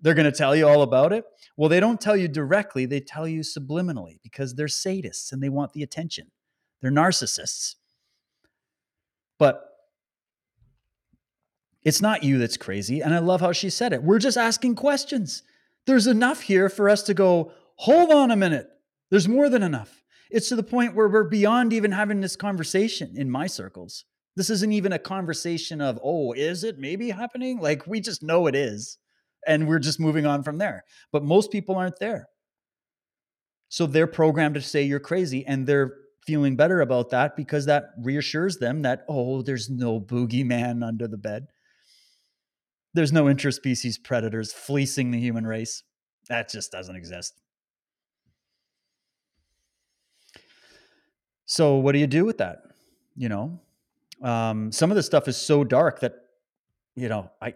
they're going to tell you all about it? Well, they don't tell you directly, they tell you subliminally because they're sadists and they want the attention. They're narcissists. But it's not you that's crazy. And I love how she said it. We're just asking questions. There's enough here for us to go, hold on a minute. There's more than enough. It's to the point where we're beyond even having this conversation in my circles. This isn't even a conversation of, oh, is it maybe happening? Like we just know it is. And we're just moving on from there. But most people aren't there. So they're programmed to say you're crazy and they're feeling better about that because that reassures them that, oh, there's no boogeyman under the bed. There's no interspecies predators fleecing the human race. That just doesn't exist. So, what do you do with that? You know, um, some of the stuff is so dark that, you know, I,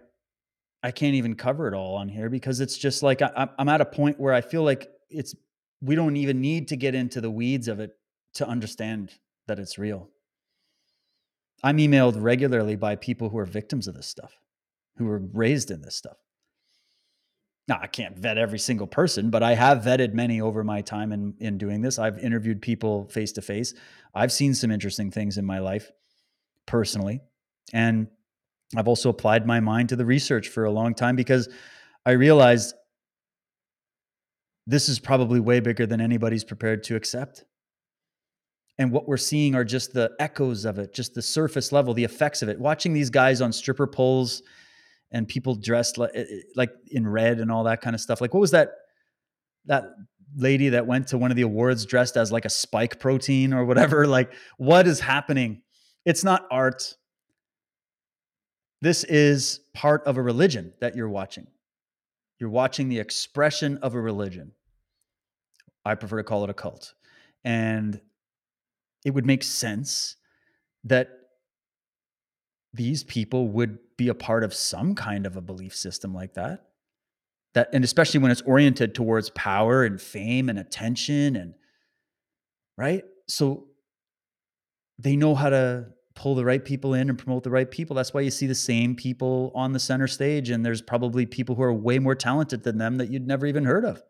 I can't even cover it all on here because it's just like I, I'm at a point where I feel like it's we don't even need to get into the weeds of it to understand that it's real. I'm emailed regularly by people who are victims of this stuff, who were raised in this stuff. Now, I can't vet every single person, but I have vetted many over my time in, in doing this. I've interviewed people face to face. I've seen some interesting things in my life personally. And I've also applied my mind to the research for a long time because I realized this is probably way bigger than anybody's prepared to accept and what we're seeing are just the echoes of it just the surface level the effects of it watching these guys on stripper poles and people dressed like, eh, eh, like in red and all that kind of stuff like what was that that lady that went to one of the awards dressed as like a spike protein or whatever? Like what is happening? It's not art. This is part of a religion that you're watching. You're watching the expression of a religion. I prefer to call it a cult. And it would make sense that these people would be a part of some kind of a belief system like that. That and especially when it's oriented towards power and fame and attention and right? So they know how to pull the right people in and promote the right people. That's why you see the same people on the center stage and there's probably people who are way more talented than them that you'd never even heard of.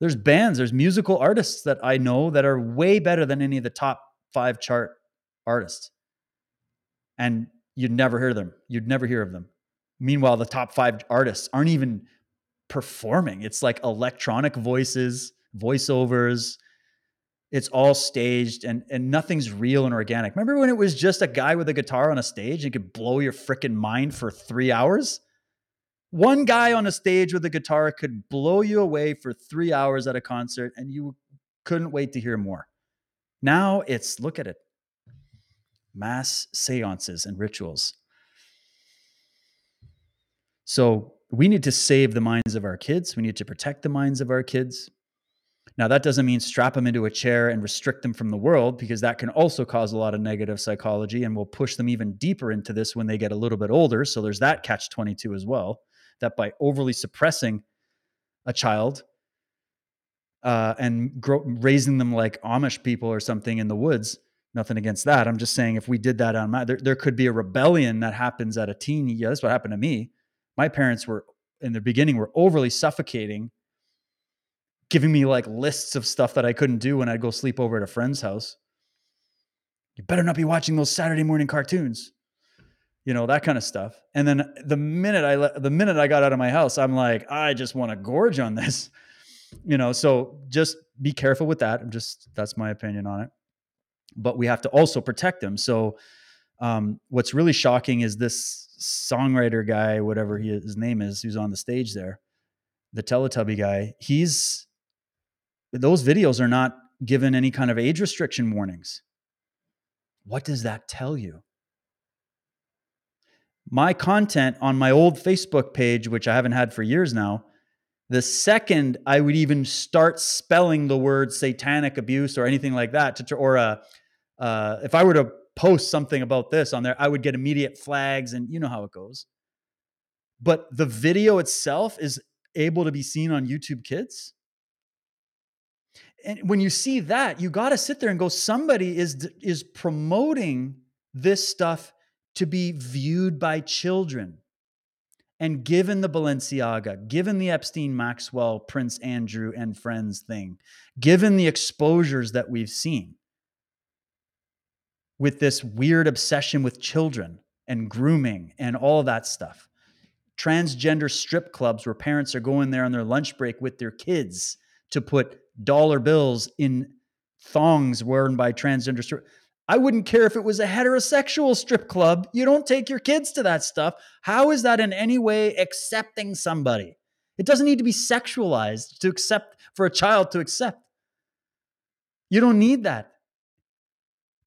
There's bands, there's musical artists that I know that are way better than any of the top 5 chart artists. And you'd never hear them. You'd never hear of them. Meanwhile, the top five artists aren't even performing. It's like electronic voices, voiceovers. It's all staged and and nothing's real and organic. Remember when it was just a guy with a guitar on a stage and could blow your freaking mind for three hours? One guy on a stage with a guitar could blow you away for three hours at a concert and you couldn't wait to hear more. Now it's look at it mass seances and rituals. So we need to save the minds of our kids. We need to protect the minds of our kids. Now, that doesn't mean strap them into a chair and restrict them from the world, because that can also cause a lot of negative psychology and will push them even deeper into this when they get a little bit older. So there's that catch 22 as well, that by overly suppressing a child uh, and grow, raising them like Amish people or something in the woods, nothing against that. I'm just saying if we did that on my there, there could be a rebellion that happens at a teen. Yeah, that's what happened to me. My parents were in the beginning were overly suffocating, giving me like lists of stuff that I couldn't do when I'd go sleep over at a friend's house. You better not be watching those Saturday morning cartoons. You know, that kind of stuff. And then the minute I le- the minute I got out of my house, I'm like, I just want to gorge on this. You know, so just be careful with that. I'm just that's my opinion on it but we have to also protect them. So, um, what's really shocking is this songwriter guy, whatever he, his name is, who's on the stage there, the Teletubby guy. He's those videos are not given any kind of age restriction warnings. What does that tell you? My content on my old Facebook page, which I haven't had for years now, the second I would even start spelling the word satanic abuse or anything like that, to, or a uh, if I were to post something about this on there, I would get immediate flags, and you know how it goes. But the video itself is able to be seen on YouTube Kids. And when you see that, you got to sit there and go, somebody is is promoting this stuff to be viewed by children. And given the Balenciaga, given the Epstein Maxwell, Prince Andrew, and friends thing, given the exposures that we've seen, with this weird obsession with children and grooming and all of that stuff. Transgender strip clubs where parents are going there on their lunch break with their kids to put dollar bills in thongs worn by transgender strip. I wouldn't care if it was a heterosexual strip club. You don't take your kids to that stuff. How is that in any way accepting somebody? It doesn't need to be sexualized to accept for a child to accept. You don't need that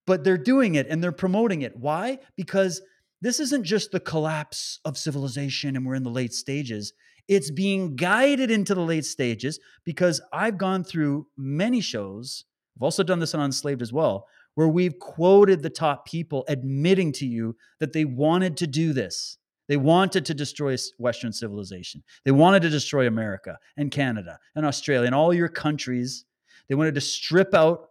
but they're doing it and they're promoting it. Why? Because this isn't just the collapse of civilization and we're in the late stages. It's being guided into the late stages because I've gone through many shows. I've also done this on Unslaved as well, where we've quoted the top people admitting to you that they wanted to do this. They wanted to destroy Western civilization. They wanted to destroy America and Canada and Australia and all your countries. They wanted to strip out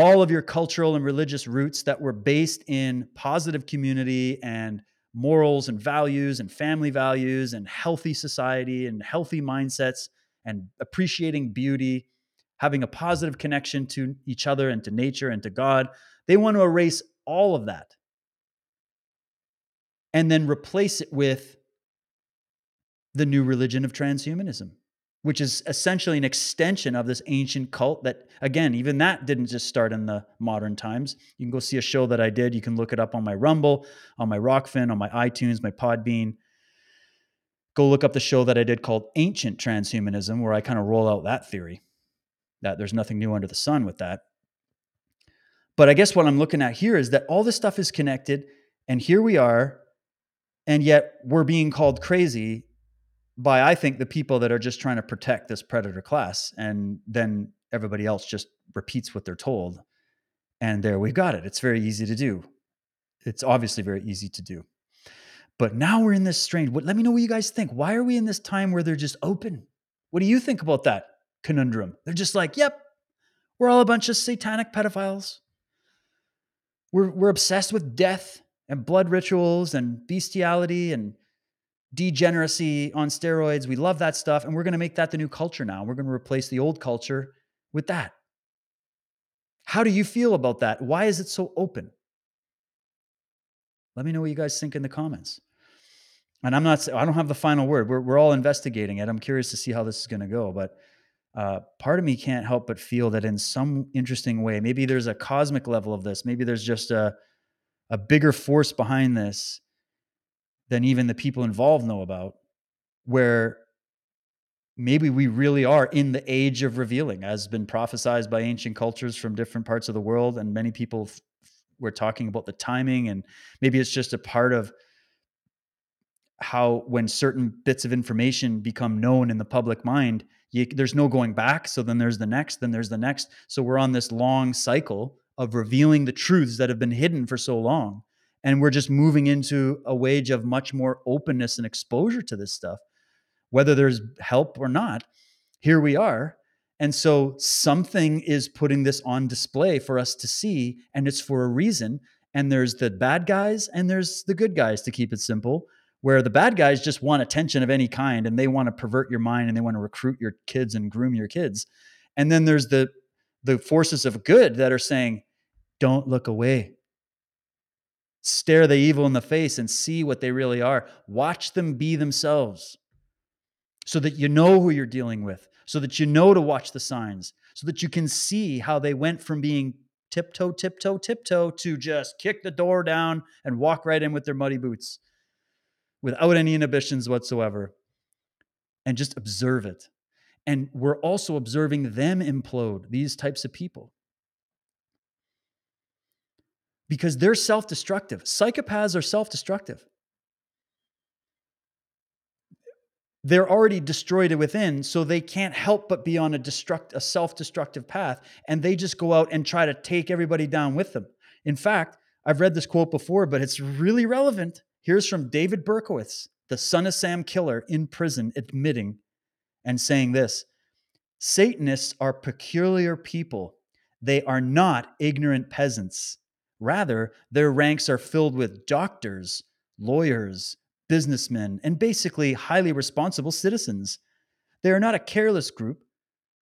all of your cultural and religious roots that were based in positive community and morals and values and family values and healthy society and healthy mindsets and appreciating beauty, having a positive connection to each other and to nature and to God. They want to erase all of that and then replace it with the new religion of transhumanism which is essentially an extension of this ancient cult that again even that didn't just start in the modern times. You can go see a show that i did. You can look it up on my rumble on my rokfin on my itunes my podbean. Go look up the show that i did called ancient transhumanism where i kind of roll out that theory that there's nothing new under the sun with that. But i guess what i'm looking at here is that all this stuff is connected and here we are and yet we're being called crazy by I think the people that are just trying to protect this predator class, and then everybody else just repeats what they're told. And there we've got it. It's very easy to do. It's obviously very easy to do. But now we're in this strange. What, let me know what you guys think. Why are we in this time where they're just open? What do you think about that conundrum? They're just like, yep, we're all a bunch of satanic pedophiles. We're, we're obsessed with death and blood rituals and bestiality and degeneracy on steroids. We love that stuff. And we're going to make that the new culture now. We're going to replace the old culture with that. How do you feel about that? Why is it so open? Let me know what you guys think in the comments. And I'm not, I don't have the final word. We're, we're all investigating it. I'm curious to see how this is going to go. But uh, part of me can't help but feel that in some interesting way, maybe there's a cosmic level of this. Maybe there's just a, a bigger force behind this than even the people involved know about, where maybe we really are in the age of revealing, as been prophesized by ancient cultures from different parts of the world. And many people f- were talking about the timing, and maybe it's just a part of how when certain bits of information become known in the public mind, you, there's no going back. So then there's the next, then there's the next. So we're on this long cycle of revealing the truths that have been hidden for so long. And we're just moving into a wage of much more openness and exposure to this stuff whether there's help or not, here we are. And so something is putting this on display for us to see, and it's for a reason. And there's the bad guys and there's the good guys, to keep it simple, where the bad guys just want attention of any kind and they want to pervert your mind and they want to recruit your kids and groom your kids. And then there's the the forces of good that are saying, don't look away. Stare the evil in the face and see what they really are. Watch them be themselves so that you know who you're dealing with, so that you know to watch the signs, so that you can see how they went from being tiptoe, tiptoe, tiptoe to just kick the door down and walk right in with their muddy boots without any inhibitions whatsoever. And just observe it. And we're also observing them implode, these types of people. Because they're self destructive. Psychopaths are self destructive. they're already destroyed within so they can't help but be on a destruct a self-destructive path and they just go out and try to take everybody down with them in fact i've read this quote before but it's really relevant here's from david berkowitz the son of sam killer in prison admitting and saying this satanists are peculiar people they are not ignorant peasants rather their ranks are filled with doctors lawyers businessmen, and basically highly responsible citizens. They are not a careless group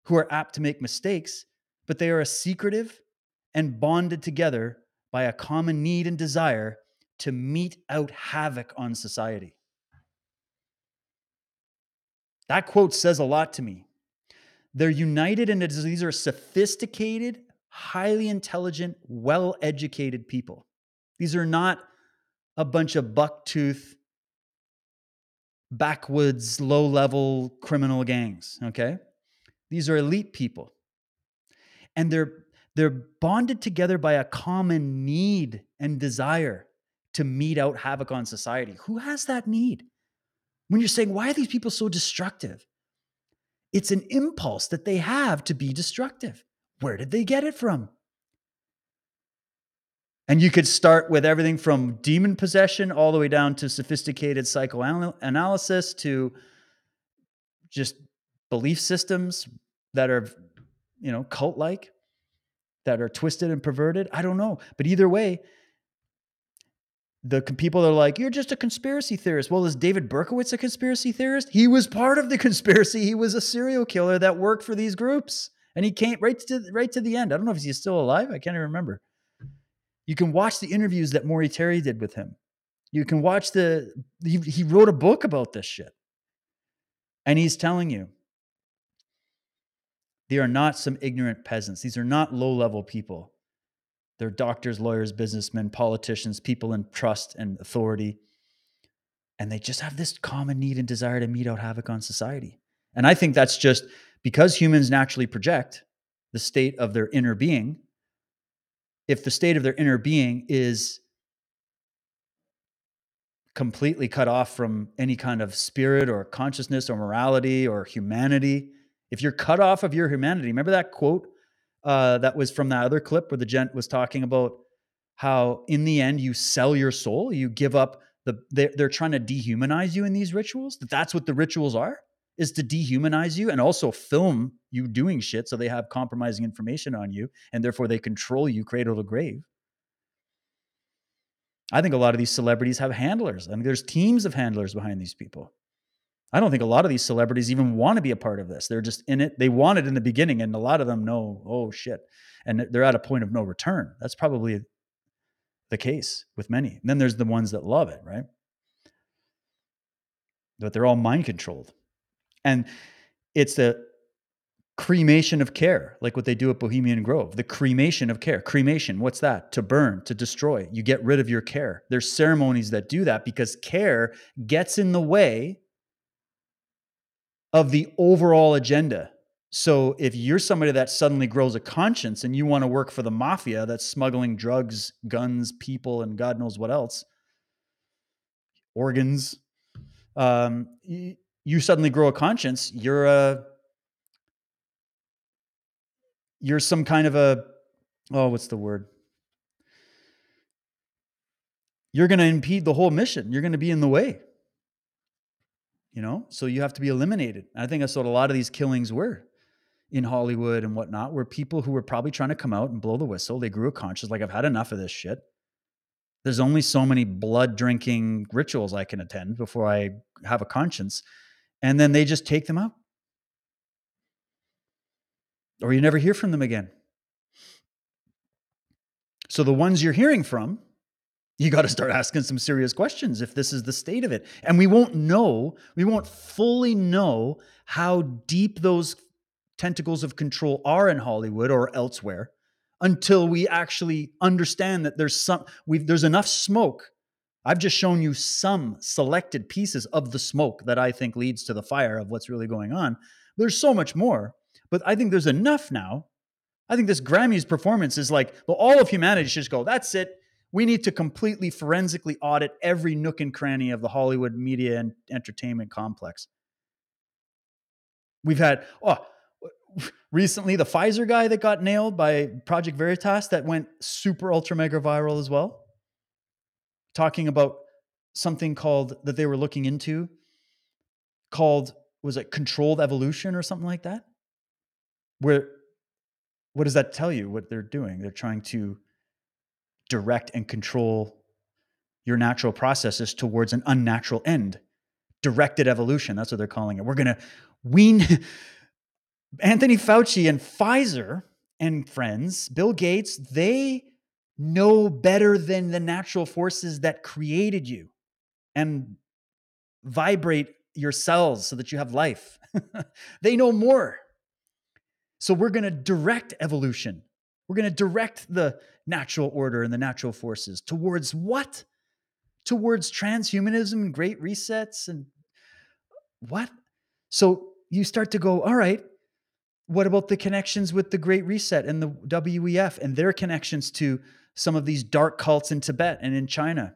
who are apt to make mistakes, but they are a secretive and bonded together by a common need and desire to mete out havoc on society. That quote says a lot to me. They're united that these are sophisticated, highly intelligent, well educated people. These are not a bunch of bucktooth backwoods, low level criminal gangs. Okay. These are elite people. And they're, they're bonded together by a common need and desire to mete out havoc on society. Who has that need? When you're saying, why are these people so destructive? It's an impulse that they have to be destructive. Where did they get it from? And you could start with everything from demon possession all the way down to sophisticated psychoanalysis to just belief systems that are, you know, cult like, that are twisted and perverted. I don't know. But either way, the people are like, you're just a conspiracy theorist. Well, is David Berkowitz a conspiracy theorist? He was part of the conspiracy. He was a serial killer that worked for these groups. And he came right to right to the end. I don't know if he's still alive. I can't even remember. You can watch the interviews that Maury Terry did with him. You can watch the, he, he wrote a book about this shit. And he's telling you, they are not some ignorant peasants. These are not low level people. They're doctors, lawyers, businessmen, politicians, people in trust and authority. And they just have this common need and desire to mete out havoc on society. And I think that's just because humans naturally project the state of their inner being if the state of their inner being is completely cut off from any kind of spirit or consciousness or morality or humanity, if you're cut off of your humanity, remember that quote uh, that was from that other clip where the gent was talking about how in the end you sell your soul, you give up the they're, they're trying to dehumanize you in these rituals. That that's what the rituals are is to dehumanize you and also film you doing shit so they have compromising information on you and therefore they control you cradle to grave. I think a lot of these celebrities have handlers. I mean, there's teams of handlers behind these people. I don't think a lot of these celebrities even want to be a part of this. They're just in it. They want it in the beginning, and a lot of them know, oh shit, and they're at a point of no return. That's probably the case with many. And then there's the ones that love it, right? But they're all mind controlled. And it's the cremation of care, like what they do at Bohemian Grove. The cremation of care. Cremation, what's that? To burn, to destroy. You get rid of your care. There's ceremonies that do that because care gets in the way of the overall agenda. So if you're somebody that suddenly grows a conscience and you want to work for the mafia that's smuggling drugs, guns, people, and God knows what else, organs, um, you, suddenly grow a conscience. You're a you're some kind of a oh, what's the word? You're going to impede the whole mission. You're going to be in the way you know so you have to be eliminated i think that's what a lot of these killings were in hollywood and whatnot were people who were probably trying to come out and blow the whistle they grew a conscience like i've had enough of this shit there's only so many blood drinking rituals i can attend before i have a conscience and then they just take them out or you never hear from them again so the ones you're hearing from you got to start asking some serious questions if this is the state of it. And we won't know, we won't fully know how deep those tentacles of control are in Hollywood or elsewhere until we actually understand that there's some we there's enough smoke. I've just shown you some selected pieces of the smoke that I think leads to the fire of what's really going on. There's so much more, but I think there's enough now. I think this Grammys performance is like, well, all of humanity should just go, that's it we need to completely forensically audit every nook and cranny of the Hollywood media and entertainment complex. We've had, oh, recently the Pfizer guy that got nailed by Project Veritas that went super ultra mega viral as well, talking about something called that they were looking into called was it controlled evolution or something like that where what does that tell you what they're doing they're trying to direct and control your natural processes towards an unnatural end. Directed evolution, that's what they're calling it. We're going to wean Anthony Fauci and Pfizer and friends, Bill Gates, they know better than the natural forces that created you and vibrate your cells so that you have life. they know more. So we're going to direct evolution. We're going to direct the natural order and the natural forces towards what? Towards transhumanism and great resets and what? So you start to go, all right, what about the connections with the Great Reset and the WEF and their connections to some of these dark cults in Tibet and in China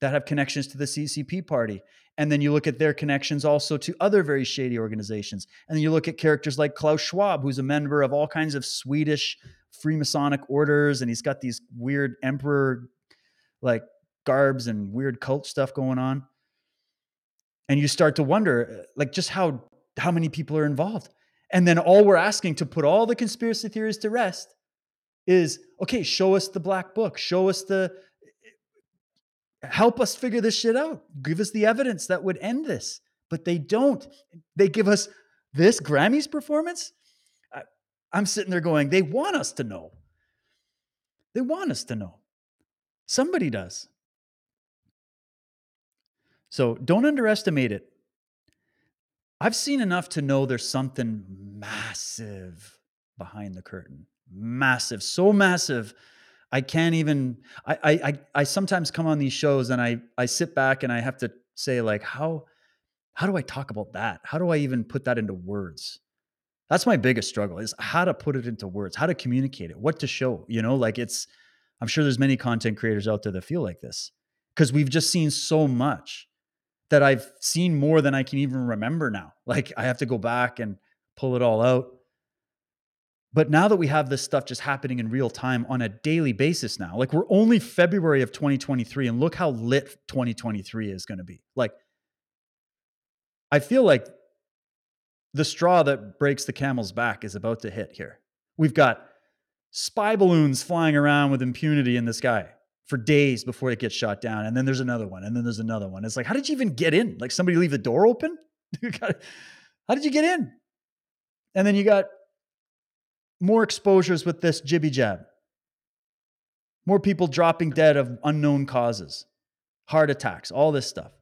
that have connections to the CCP party? And then you look at their connections also to other very shady organizations. And then you look at characters like Klaus Schwab, who's a member of all kinds of Swedish Freemasonic orders, and he's got these weird emperor like garbs and weird cult stuff going on. And you start to wonder, uh, like, just how how many people are involved. And then all we're asking to put all the conspiracy theories to rest is okay, show us the black book, show us the help us figure this shit out. Give us the evidence that would end this. But they don't. They give us this Grammys performance I, I'm sitting there going, they want us to know. They want us to know. Somebody does. So don't underestimate it. I've seen enough to know there's something massive behind the curtain. Massive. So massive. I can't even I I I sometimes come on these shows and I I sit back and I have to say like how how do I talk about that? How do I even put that into words? that's my biggest struggle is how to put it into words how to communicate it what to show you know like it's i'm sure there's many content creators out there that feel like this because we've just seen so much that i've seen more than i can even remember now like i have to go back and pull it all out But now that we have this stuff just happening in real time on a daily basis now, like we're only February of 2023, and look how lit 2023 is going to be. Like, I feel like the straw that breaks the camel's back is about to hit here. We've got spy balloons flying around with impunity in the sky for days before it gets shot down. And then there's another one. And then there's another one. It's like, how did you even get in? Like somebody leave the door open? how did you get in? And then you got more exposures with this jibby jab. More people dropping dead of unknown causes, heart attacks, all this stuff.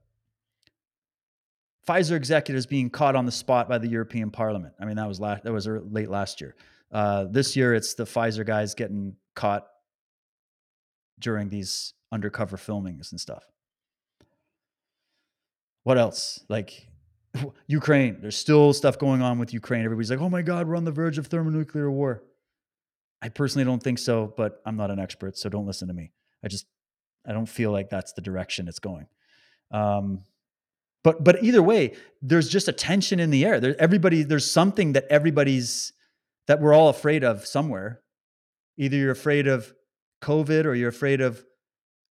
Pfizer executives being caught on the spot by the European Parliament. I mean, that was last, that was late last year. Uh, this year, it's the Pfizer guys getting caught during these undercover filmings and stuff. What else? Like Ukraine, there's still stuff going on with Ukraine. Everybody's like, oh my God, we're on the verge of thermonuclear war. I personally don't think so, but I'm not an expert, so don't listen to me. I just, I don't feel like that's the direction it's going. Um, but but either way, there's just a tension in the air. There, everybody, there's something that everybody's that we're all afraid of somewhere. Either you're afraid of COVID or you're afraid of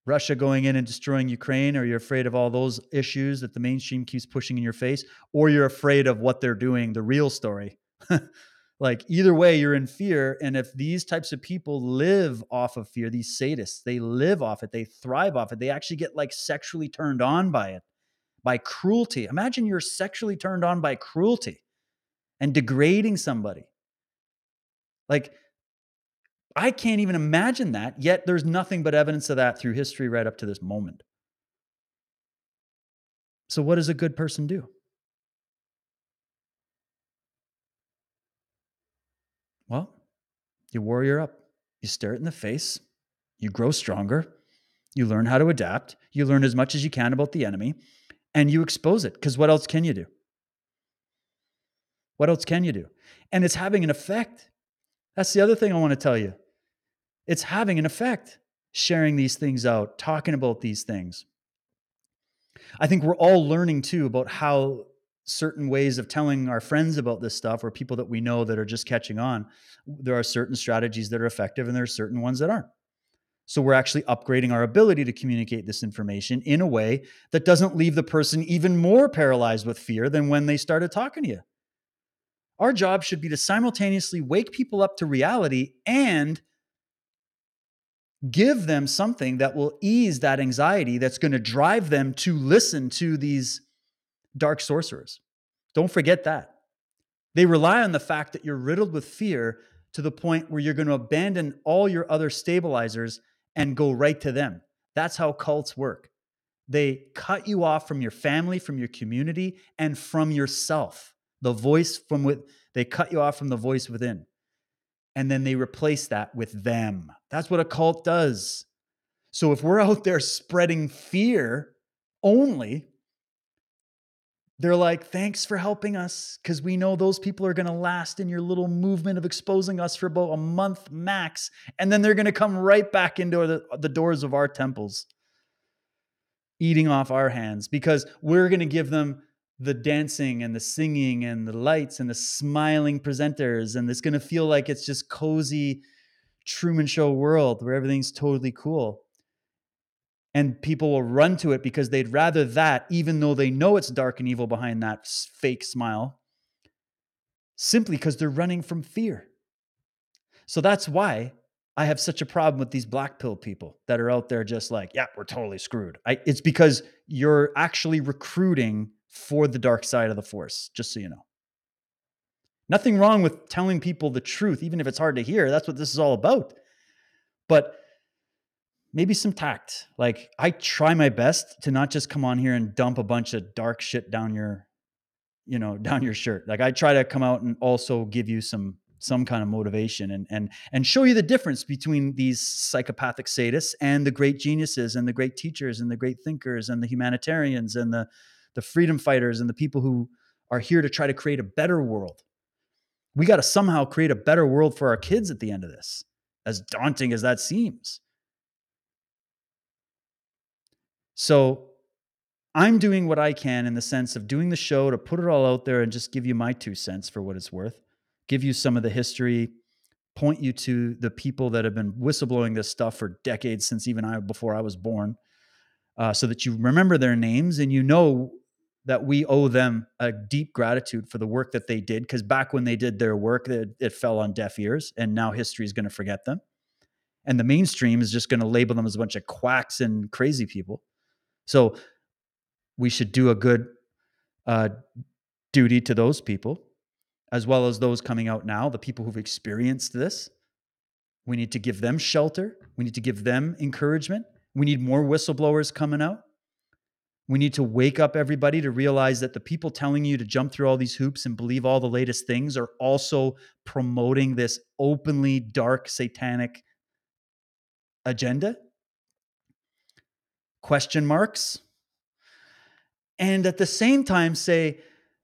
Russia going in and destroying Ukraine, or you're afraid of all those issues that the mainstream keeps pushing in your face, or you're afraid of what they're doing, the real story. like either way, you're in fear. And if these types of people live off of fear, these sadists, they live off it, they thrive off it, they actually get like sexually turned on by it, by cruelty. Imagine you're sexually turned on by cruelty and degrading somebody. Like I can't even imagine that, yet there's nothing but evidence of that through history right up to this moment. So, what does a good person do? Well, you warrior up, you stare it in the face, you grow stronger, you learn how to adapt, you learn as much as you can about the enemy, and you expose it. Because what else can you do? What else can you do? And it's having an effect. That's the other thing I want to tell you it's having an effect sharing these things out, talking about these things. I think we're all learning too about how certain ways of telling our friends about this stuff or people that we know that are just catching on. There are certain strategies that are effective and there are certain ones that aren't. So we're actually upgrading our ability to communicate this information in a way that doesn't leave the person even more paralyzed with fear than when they started talking to you. Our job should be to simultaneously wake people up to reality and give them something that will ease that anxiety that's going to drive them to listen to these dark sorcerers. Don't forget that. They rely on the fact that you're riddled with fear to the point where you're going to abandon all your other stabilizers and go right to them. That's how cults work. They cut you off from your family, from your community, and from yourself. The voice from with they cut you off from the voice within and then they replace that with them. That's what a cult does. So if we're out there spreading fear only, they're like, thanks for helping us because we know those people are going to last in your little movement of exposing us for about a month max. And then they're going to come right back into the, the doors of our temples, eating off our hands because we're going to give them the dancing and the singing and the lights and the smiling presenters and it's going to feel like it's just cozy truman show world where everything's totally cool and people will run to it because they'd rather that even though they know it's dark and evil behind that fake smile simply because they're running from fear so that's why I have such a problem with these black pill people that are out there just like, yeah, we're totally screwed. I, it's because you're actually recruiting for the dark side of the force, just so you know. Nothing wrong with telling people the truth, even if it's hard to hear. That's what this is all about. But maybe some tact. Like I try my best to not just come on here and dump a bunch of dark shit down your, you know, down your shirt. Like I try to come out and also give you some some kind of motivation and and and show you the difference between these psychopathic sadists and the great geniuses and the great teachers and the great thinkers and the humanitarians and the the freedom fighters and the people who are here to try to create a better world. We got to somehow create a better world for our kids at the end of this, as daunting as that seems. So I'm doing what I can in the sense of doing the show to put it all out there and just give you my two cents for what it's worth, give you some of the history, point you to the people that have been whistleblowing this stuff for decades since even I before I was born, uh, so that you remember their names and you know that we owe them a deep gratitude for the work that they did. Because back when they did their work, it, it fell on deaf ears, and now history is going to forget them, and the mainstream is just going to label them as a bunch of quacks and crazy people. So we should do a good uh, duty to those people as well as those coming out now, the people who've experienced this. We need to give them shelter. We need to give them encouragement. We need more whistleblowers coming out. We need to wake up everybody to realize that the people telling you to jump through all these hoops and believe all the latest things are also promoting this openly dark satanic agenda. Question marks. And at the same time, say,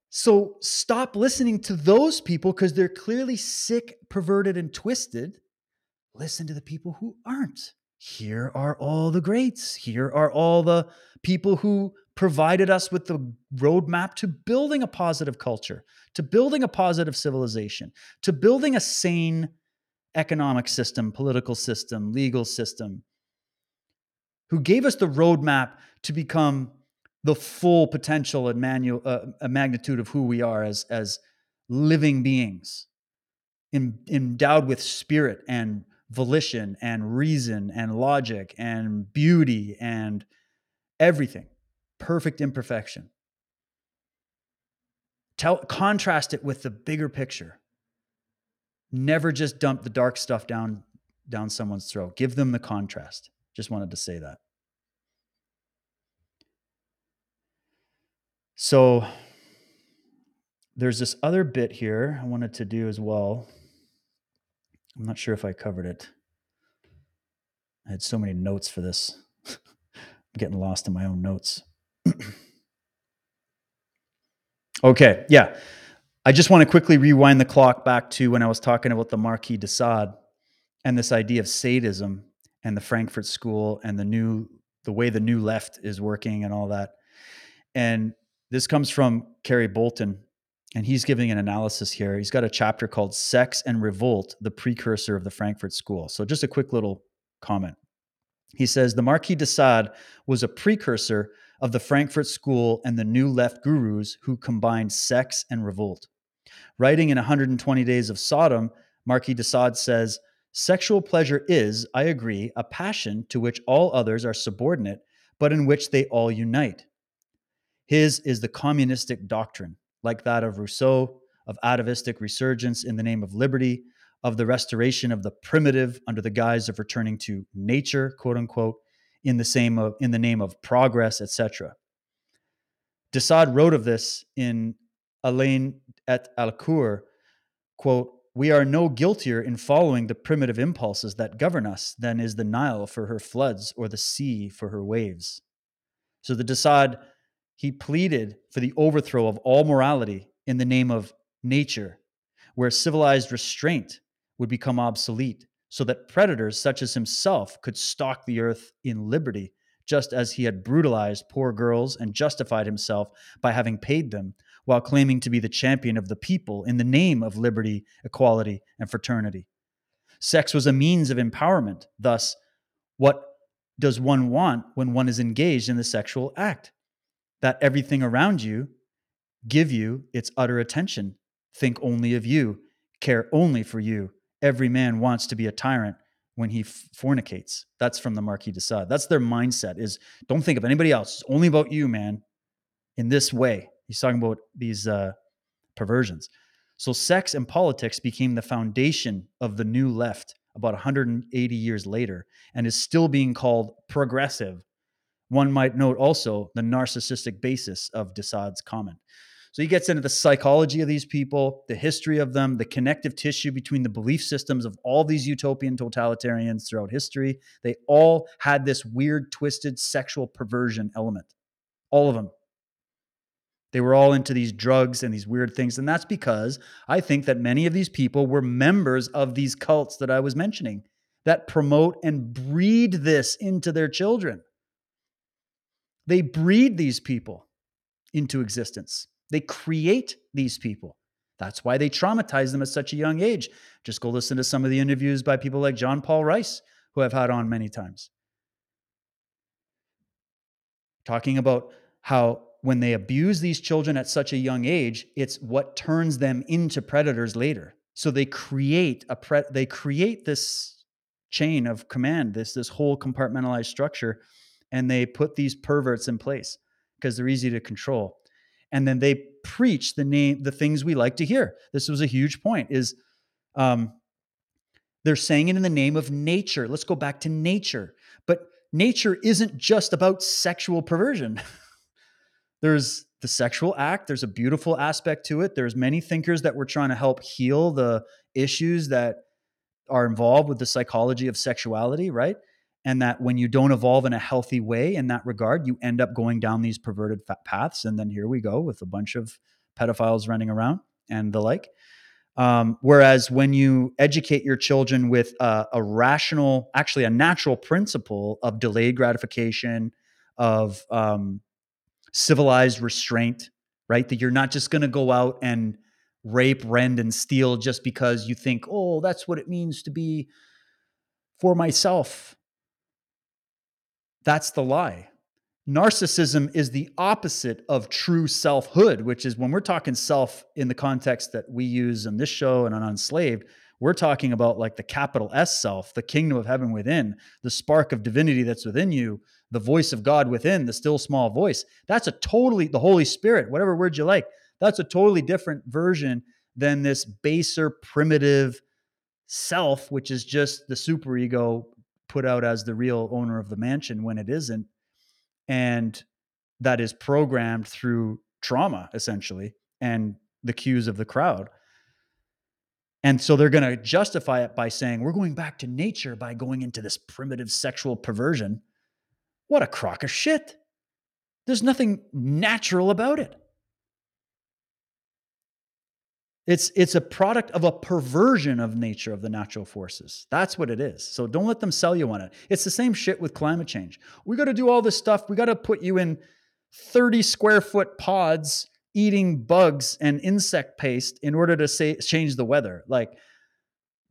so stop listening to those people because they're clearly sick, perverted, and twisted. Listen to the people who aren't. Here are all the greats. Here are all the people who provided us with the roadmap to building a positive culture, to building a positive civilization, to building a sane economic system, political system, legal system, who gave us the roadmap to become the full potential and manual, uh, magnitude of who we are as as living beings, in, endowed with spirit and volition and reason and logic and beauty and everything, perfect imperfection. Tell, contrast it with the bigger picture. Never just dump the dark stuff down down someone's throat. Give them the contrast. Just wanted to say that. So there's this other bit here I wanted to do as well. I'm not sure if I covered it. I had so many notes for this. I'm getting lost in my own notes. okay, yeah. I just want to quickly rewind the clock back to when I was talking about the Marquis de Sade and this idea of sadism and the Frankfurt School and the new the way the new left is working and all that. And this comes from Kerry Bolton, and he's giving an analysis here. He's got a chapter called Sex and Revolt, the precursor of the Frankfurt School. So, just a quick little comment. He says the Marquis de Sade was a precursor of the Frankfurt School and the New Left gurus who combined sex and revolt. Writing in 120 Days of Sodom, Marquis de Sade says, Sexual pleasure is, I agree, a passion to which all others are subordinate, but in which they all unite. His is the communistic doctrine, like that of Rousseau, of atavistic resurgence in the name of liberty, of the restoration of the primitive under the guise of returning to nature, quote unquote, in the same of, in the name of progress, etc. de wrote of this in Aline et Valcour, quote, we are no guiltier in following the primitive impulses that govern us than is the Nile for her floods or the sea for her waves. So the de Sade he pleaded for the overthrow of all morality in the name of nature, where civilized restraint would become obsolete, so that predators such as himself could stalk the earth in liberty, just as he had brutalized poor girls and justified himself by having paid them, while claiming to be the champion of the people in the name of liberty, equality, and fraternity. Sex was a means of empowerment. Thus, what does one want when one is engaged in the sexual act? That everything around you give you its utter attention. Think only of you, care only for you. Every man wants to be a tyrant when he fornicates. That's from the Marquis de Sade. That's their mindset is don't think of anybody else. It's only about you, man. In this way. He's talking about these uh, perversions. So sex and politics became the foundation of the new left about 180 years later and is still being called progressive one might note also the narcissistic basis of de comment. So he gets into the psychology of these people, the history of them, the connective tissue between the belief systems of all these utopian totalitarians throughout history. They all had this weird, twisted sexual perversion element. All of them. They were all into these drugs and these weird things. And that's because I think that many of these people were members of these cults that I was mentioning that promote and breed this into their children. They breed these people into existence. They create these people. That's why they traumatize them at such a young age. Just go listen to some of the interviews by people like John Paul Rice, who I've had on many times. Talking about how when they abuse these children at such a young age, it's what turns them into predators later. So they create a pre- they create this chain of command, this this whole compartmentalized structure, and they put these perverts in place because they're easy to control. And then they preach the name the things we like to hear. This was a huge point. Is um, they're saying it in the name of nature. Let's go back to nature. But nature isn't just about sexual perversion. there's the sexual act there's a beautiful aspect to it there's many thinkers that were trying to help heal the issues that are involved with the psychology of sexuality right and that when you don't evolve in a healthy way in that regard you end up going down these perverted paths and then here we go with a bunch of pedophiles running around and the like um, whereas when you educate your children with a, a rational actually a natural principle of delayed gratification of um, civilized restraint, right? That you're not just going to go out and rape, rend, and steal just because you think, oh, that's what it means to be for myself. That's the lie. Narcissism is the opposite of true selfhood, which is when we're talking self in the context that we use in this show and on Unslaved, we're talking about like the capital S self, the kingdom of heaven within, the spark of divinity that's within you, the voice of God within, the still small voice. That's a totally, the Holy Spirit, whatever word you like, that's a totally different version than this baser, primitive self, which is just the superego put out as the real owner of the mansion when it isn't. And that is programmed through trauma, essentially, and the cues of the crowd. And so they're going to justify it by saying, we're going back to nature by going into this primitive sexual perversion. What a crock of shit. There's nothing natural about it. It's it's a product of a perversion of nature of the natural forces. That's what it is. So don't let them sell you on it. It's the same shit with climate change. We got to do all this stuff. We got to put you in 30 square foot pods eating bugs and insect paste in order to say, change the weather. Like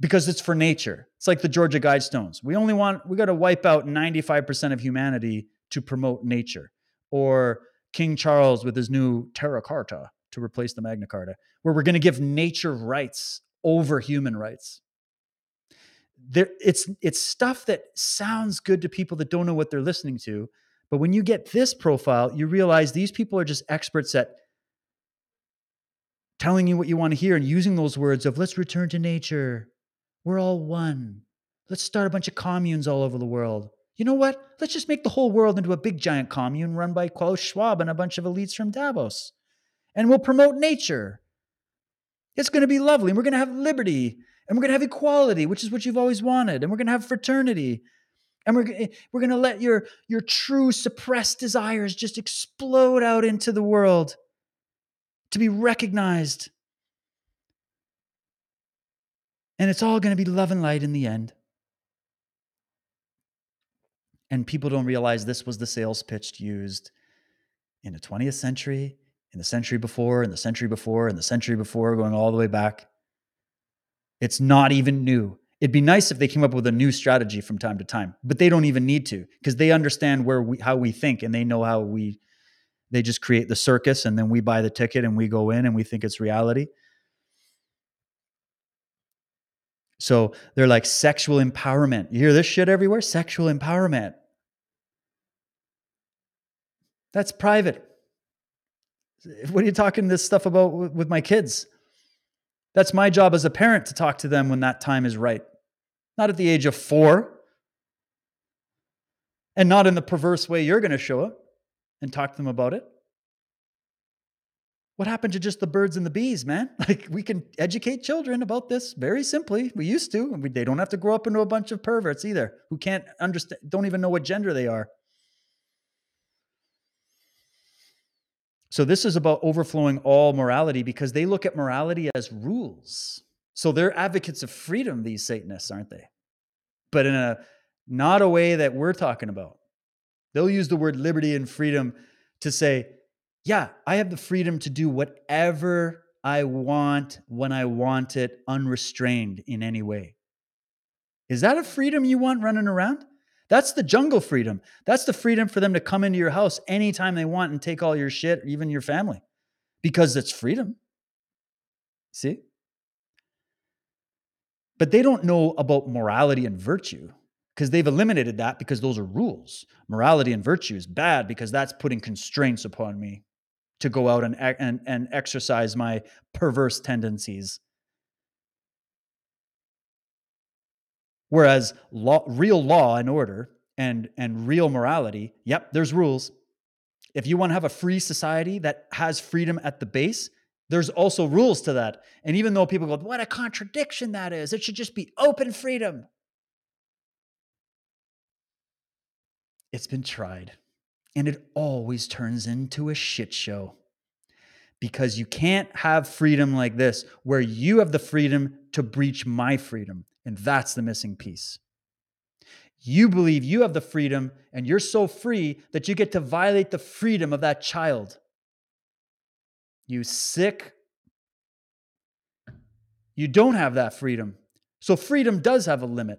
because it's for nature. It's like the Georgia Guidestones. We only want, we got to wipe out 95% of humanity to promote nature. Or King Charles with his new Terra Carta to replace the Magna Carta, where we're going to give nature rights over human rights. There, it's it's stuff that sounds good to people that don't know what they're listening to, but when you get this profile, you realize these people are just experts at telling you what you want to hear and using those words of let's return to nature, we're all one. Let's start a bunch of communes all over the world. You know what? Let's just make the whole world into a big giant commune run by Klaus Schwab and a bunch of elites from Davos. And we'll promote nature. It's going to be lovely. And we're going to have liberty. And we're going to have equality, which is what you've always wanted. And we're going to have fraternity. And we're, eh, we're going to let your, your true suppressed desires just explode out into the world to be recognized and it's all going to be love and light in the end. And people don't realize this was the sales pitch used in the 20th century, in the century before, in the century before, in the century before, going all the way back. It's not even new. It'd be nice if they came up with a new strategy from time to time, but they don't even need to because they understand where we how we think and they know how we they just create the circus and then we buy the ticket and we go in and we think it's reality. So they're like sexual empowerment. You hear this shit everywhere? Sexual empowerment. That's private. What are you talking this stuff about with my kids? That's my job as a parent to talk to them when that time is right. Not at the age of four. And not in the perverse way you're going to show up and talk to them about it. What happened to just the birds and the bees, man? Like we can educate children about this very simply. We used to, and we, they don't have to grow up into a bunch of perverts either, who can't understand, don't even know what gender they are. So this is about overflowing all morality because they look at morality as rules. So they're advocates of freedom, these Satanists, aren't they? But in a not a way that we're talking about. They'll use the word liberty and freedom to say, yeah, I have the freedom to do whatever I want when I want it, unrestrained in any way. Is that a freedom you want running around? That's the jungle freedom. That's the freedom for them to come into your house anytime they want and take all your shit, even your family, because it's freedom. See? But they don't know about morality and virtue because they've eliminated that because those are rules. Morality and virtue is bad because that's putting constraints upon me to go out and, and, and exercise my perverse tendencies. Whereas law, real law and order and, and real morality, yep, there's rules. If you want to have a free society that has freedom at the base, there's also rules to that. And even though people go, what a contradiction that is, it should just be open freedom. It's been tried, and it always turns into a shit show because you can't have freedom like this where you have the freedom to breach my freedom. And that's the missing piece. You believe you have the freedom and you're so free that you get to violate the freedom of that child. You sick. You don't have that freedom. So freedom does have a limit.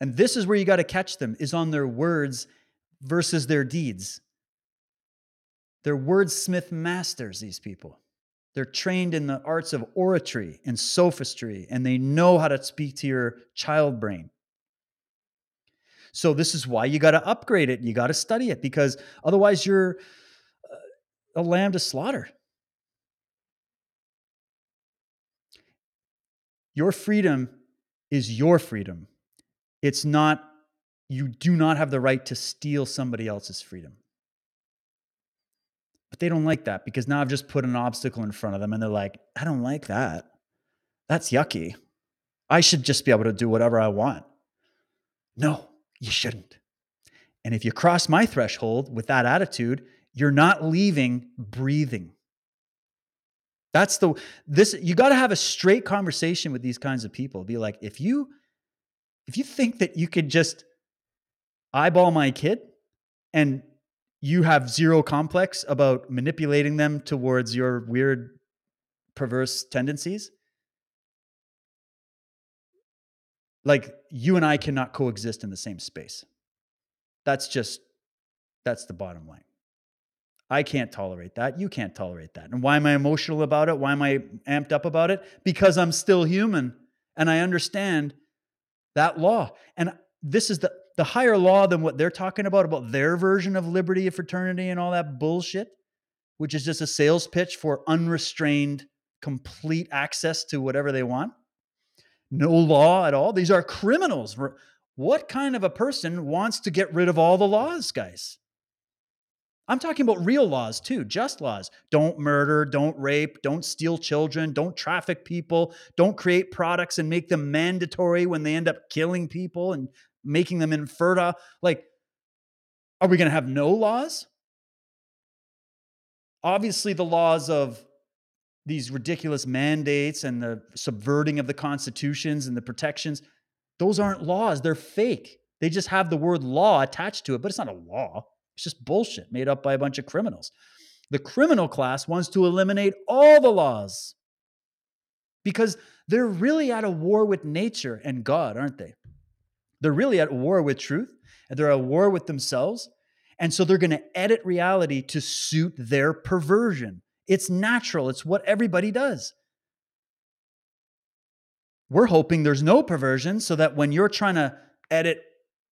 And this is where you got to catch them is on their words versus their deeds. They're wordsmith masters, these people. They're trained in the arts of oratory and sophistry, and they know how to speak to your child brain. So, this is why you got to upgrade it. You got to study it because otherwise, you're uh, a lamb to slaughter. Your freedom is your freedom. It's not, you do not have the right to steal somebody else's freedom. But they don't like that because now I've just put an obstacle in front of them and they're like, I don't like that. That's yucky. I should just be able to do whatever I want. No, you shouldn't. And if you cross my threshold with that attitude, you're not leaving breathing. That's the this you got to have a straight conversation with these kinds of people. Be like, if you if you think that you could just eyeball my kid and you have zero complex about manipulating them towards your weird perverse tendencies like you and I cannot coexist in the same space that's just that's the bottom line I can't tolerate that. You can't tolerate that. And why am I emotional about it? Why am I amped up about it? Because I'm still human and I understand that law. And this is the, the higher law than what they're talking about, about their version of liberty and fraternity and all that bullshit, which is just a sales pitch for unrestrained, complete access to whatever they want. No law at all. These are criminals. What kind of a person wants to get rid of all the laws, guys? I'm talking about real laws too, just laws. Don't murder, don't rape, don't steal children, don't traffic people, don't create products and make them mandatory when they end up killing people and making them infertile. Like, are we going to have no laws? Obviously, the laws of these ridiculous mandates and the subverting of the constitutions and the protections, those aren't laws. They're fake. They just have the word law attached to it, but it's not a law. It's just bullshit made up by a bunch of criminals. The criminal class wants to eliminate all the laws because they're really at a war with nature and God, aren't they? They're really at war with truth and they're at war with themselves. And so they're going to edit reality to suit their perversion. It's natural, it's what everybody does. We're hoping there's no perversion so that when you're trying to edit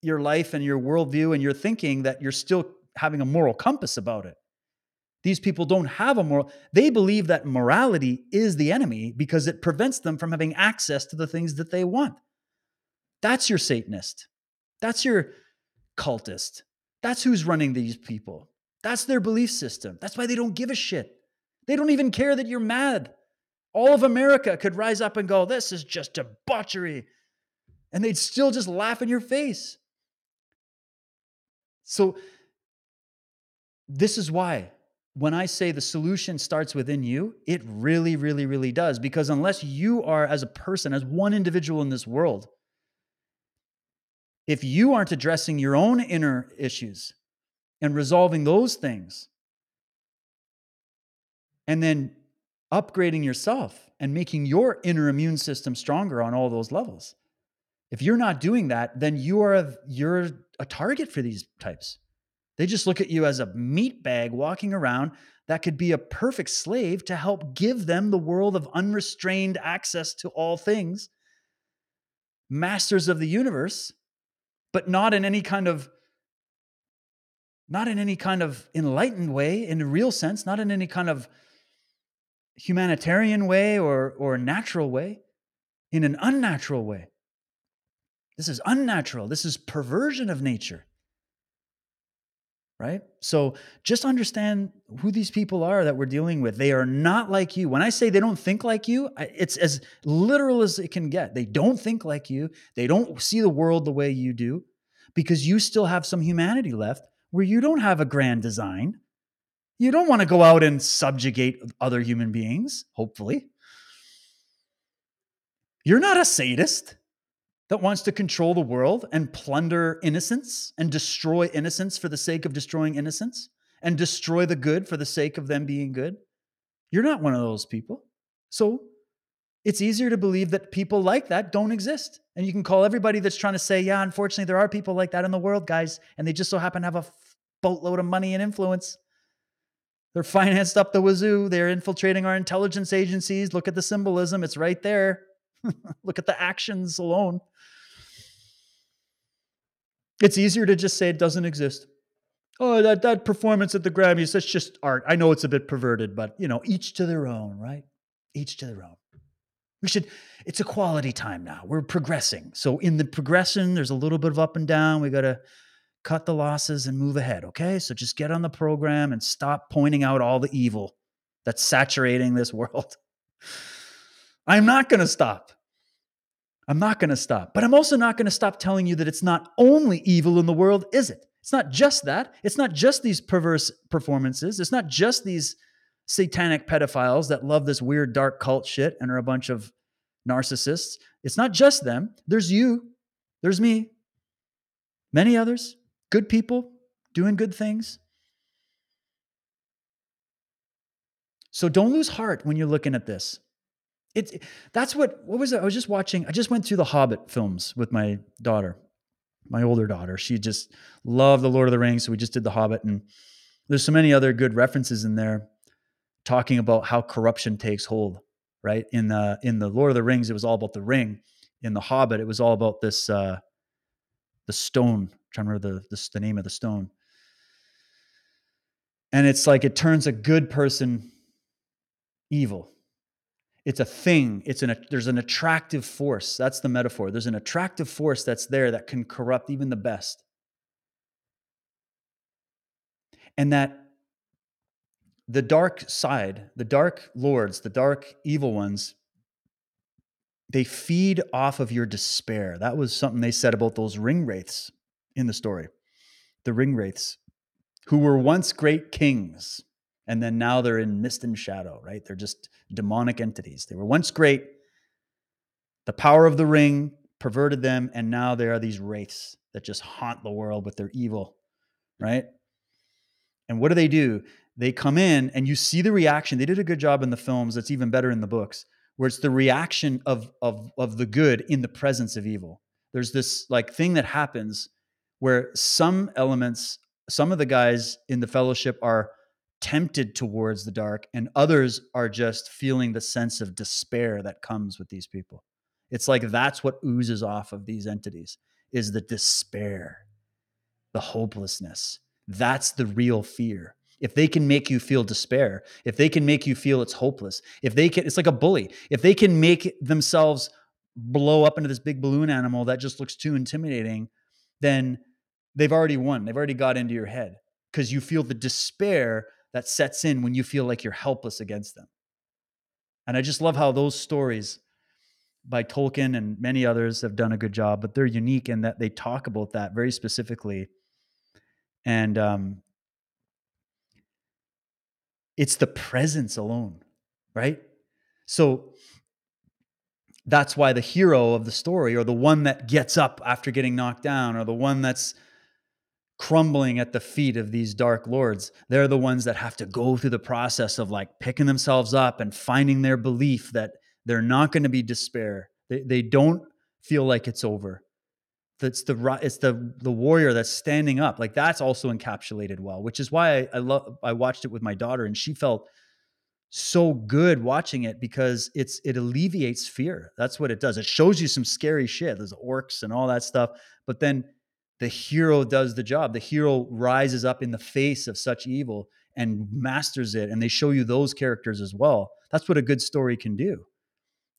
your life and your worldview and your thinking, that you're still having a moral compass about it. These people don't have a moral, they believe that morality is the enemy because it prevents them from having access to the things that they want. That's your Satanist. That's your cultist. That's who's running these people. That's their belief system. That's why they don't give a shit. They don't even care that you're mad. All of America could rise up and go, This is just debauchery. And they'd still just laugh in your face. So, this is why when I say the solution starts within you, it really, really, really does. Because unless you are, as a person, as one individual in this world, if you aren't addressing your own inner issues, and resolving those things. And then upgrading yourself and making your inner immune system stronger on all those levels. If you're not doing that, then you are a, you're a target for these types. They just look at you as a meat bag walking around that could be a perfect slave to help give them the world of unrestrained access to all things, masters of the universe, but not in any kind of not in any kind of enlightened way in a real sense, not in any kind of humanitarian way or or natural way, in an unnatural way. This is unnatural. This is perversion of nature right? So just understand who these people are that we're dealing with. They are not like you. When I say they don't think like you, it's as literal as it can get. They don't think like you. They don't see the world the way you do because you still have some humanity left where you don't have a grand design. You don't want to go out and subjugate other human beings, hopefully. You're not a sadist that wants to control the world and plunder innocence and destroy innocence for the sake of destroying innocence and destroy the good for the sake of them being good. You're not one of those people. So it's easier to believe that people like that don't exist. And you can call everybody that's trying to say, yeah, unfortunately, there are people like that in the world, guys, and they just so happen to have a boatload of money and influence. They're financed up the wazoo. They're infiltrating our intelligence agencies. Look at the symbolism, it's right there. Look at the actions alone. It's easier to just say it doesn't exist. Oh, that, that performance at the Grammys, that's just art. I know it's a bit perverted, but you know, each to their own, right? Each to their own. We should, it's a quality time now. We're progressing. So in the progression, there's a little bit of up and down. We got to cut the losses and move ahead. Okay. So just get on the program and stop pointing out all the evil that's saturating this world. I'm not going to stop. I'm not going to stop. But I'm also not going to stop telling you that it's not only evil in the world, is it? It's not just that. It's not just these perverse performances. It's not just these satanic pedophiles that love this weird dark cult shit and are a bunch of narcissists. It's not just them. There's you. There's me. Many others, good people doing good things. So don't lose heart when you're looking at this. It's that's what what was it? I was just watching. I just went through the Hobbit films with my daughter, my older daughter. She just loved the Lord of the Rings, so we just did the Hobbit, and there's so many other good references in there talking about how corruption takes hold. Right in the in the Lord of the Rings, it was all about the ring. In the Hobbit, it was all about this uh, the stone. I'm trying to remember the, the the name of the stone. And it's like it turns a good person evil it's a thing. It's an there's an attractive force. That's the metaphor. There's an attractive force that's there that can corrupt even the best. And that the dark side the dark lords the dark evil ones they feed off of your despair. That was something they said about those ring wraiths in the story. The ring wraiths who were once great kings and then now they're in mist and shadow, right? They're just demonic entities. They were once great. The power of the ring perverted them, and now there are these wraiths that just haunt the world with their evil, right? And what do they do? They come in, and you see the reaction. They did a good job in the films. That's even better in the books, where it's the reaction of of of the good in the presence of evil. There's this like thing that happens where some elements, some of the guys in the fellowship are tempted towards the dark and others are just feeling the sense of despair that comes with these people. It's like that's what oozes off of these entities is the despair the hopelessness. That's the real fear. If they can make you feel despair if they can make you feel it's hopeless if they can it's like a bully. If they can make themselves blow up into this big balloon animal that just looks too intimidating then they've already won. They've already got into your head because you feel the despair that sets in when you feel like you're helpless against them. And I just love how those stories by Tolkien and many others have done a good job, but they're unique in that they talk about that very specifically. And um, it's the presence alone, right? So that's why the hero of the story, or the one that gets up after getting knocked down, or the one that's crumbling at the feet of these dark lords. They're the ones that have to go through the process of like picking themselves up and finding their belief that they're not going to be despair. They, they don't feel like it's over. That's the it's the the warrior that's standing up. Like that's also encapsulated well, which is why I, I love I watched it with my daughter and she felt so good watching it because it's it alleviates fear. That's what it does. It shows you some scary shit. There's orcs and all that stuff, but then the hero does the job. The hero rises up in the face of such evil and masters it. And they show you those characters as well. That's what a good story can do.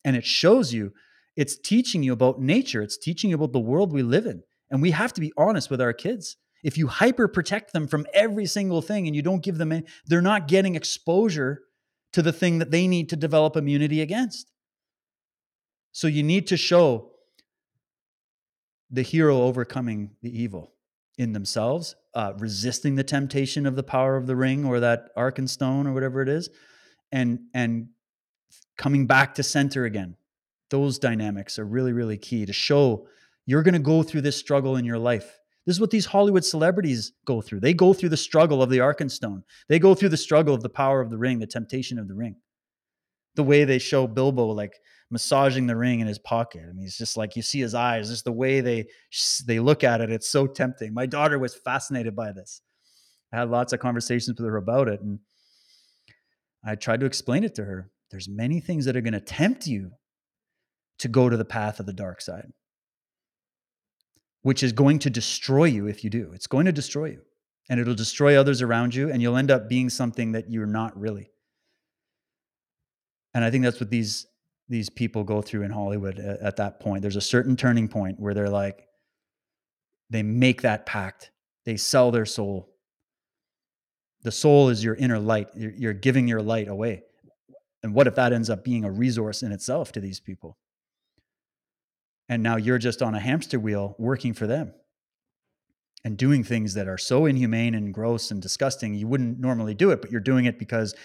And it shows you, it's teaching you about nature, it's teaching you about the world we live in. And we have to be honest with our kids. If you hyper protect them from every single thing and you don't give them any, they're not getting exposure to the thing that they need to develop immunity against. So you need to show the hero overcoming the evil in themselves, uh, resisting the temptation of the power of the ring or that Arkenstone or whatever it is, and and coming back to center again. Those dynamics are really really key to show you're going to go through this struggle in your life. This is what these Hollywood celebrities go through. They go through the struggle of the Arkenstone. They go through the struggle of the power of the ring, the temptation of the ring. The way they show Bilbo like massaging the ring in his pocket. I mean, it's just like you see his eyes, just the way they they look at it. It's so tempting. My daughter was fascinated by this. I had lots of conversations with her about it, and I tried to explain it to her. There's many things that are going to tempt you to go to the path of the dark side, which is going to destroy you if you do. It's going to destroy you, and it'll destroy others around you, and you'll end up being something that you're not really. And I think that's what these these people go through in Hollywood at, at that point. There's a certain turning point where they're like, they make that pact, they sell their soul. The soul is your inner light. You're, you're giving your light away. And what if that ends up being a resource in itself to these people? And now you're just on a hamster wheel working for them and doing things that are so inhumane and gross and disgusting. You wouldn't normally do it, but you're doing it because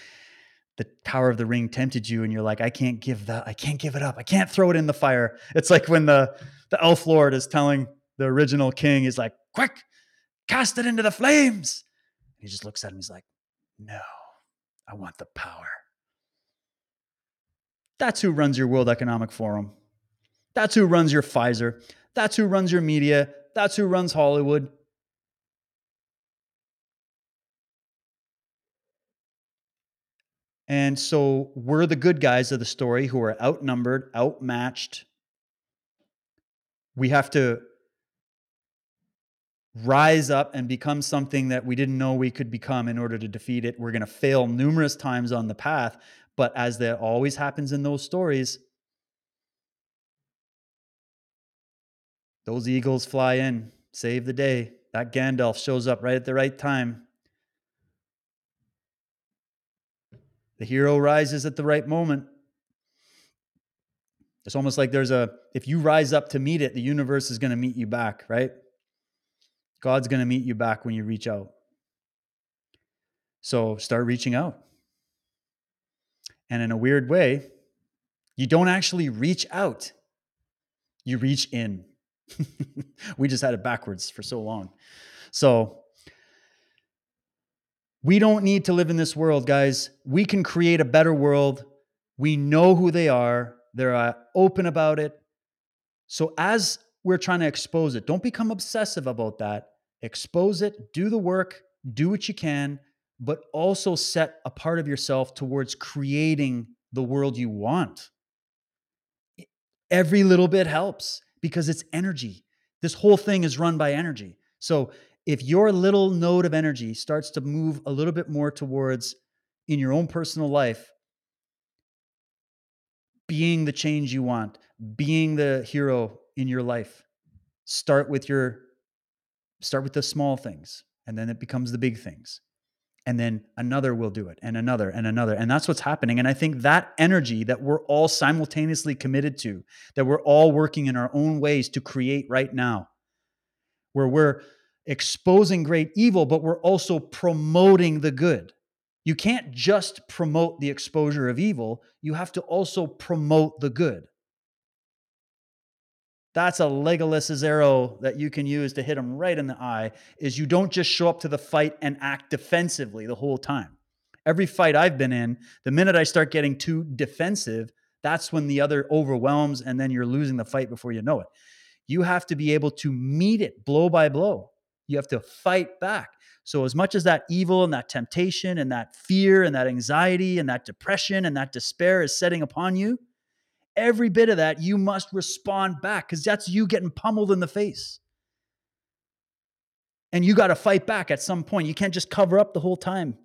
the power of the ring tempted you and you're like i can't give that i can't give it up. I can't throw it in the fire. It's like when the the elf lord is telling the original king he's like quick cast it into the flames. He just looks at him he's like no i want the power. That's who runs your world economic forum. That's who runs your pfizer. That's who runs your media. That's who runs hollywood And so we're the good guys of the story who are outnumbered, outmatched. We have to rise up and become something that we didn't know we could become in order to defeat it. We're going to fail numerous times on the path, but as that always happens in those stories, those eagles fly in, save the day. That Gandalf shows up right at the right time. The hero rises at the right moment. It's almost like there's a, if you rise up to meet it, the universe is going to meet you back, right? God's going to meet you back when you reach out. So start reaching out. And in a weird way, you don't actually reach out, you reach in. we just had it backwards for so long. So we don't need to live in this world, guys. We can create a better world. We know who they are, they're uh, open about it. So, as we're trying to expose it, don't become obsessive about that. Expose it, do the work, do what you can, but also set a part of yourself towards creating the world you want. Every little bit helps because it's energy. This whole thing is run by energy. So if your little node of energy starts to move a little bit more towards in your own personal life being the change you want being the hero in your life start with your start with the small things and then it becomes the big things. And then another will do it and another and another and that's what's happening. And i think that energy that we're all simultaneously committed to that we're all working in our own ways to create right now where we're exposing great evil, but we're also promoting the good. You can't just promote the exposure of evil, you have to also promote the good. That's a Legolas's arrow that you can use to hit him right in the eye. Is you don't just show up to the fight and act defensively the whole time. Every fight I've been in, the minute I start getting too defensive, that's when the other overwhelms and then you're losing the fight before you know it. You have to be able to meet it blow by blow. You have to fight back. So, as much as that evil and that temptation and that fear and that anxiety and that depression and that despair is setting upon you, every bit of that you must respond back because that's you getting pummeled in the face. And you got to fight back at some point. You can't just cover up the whole time.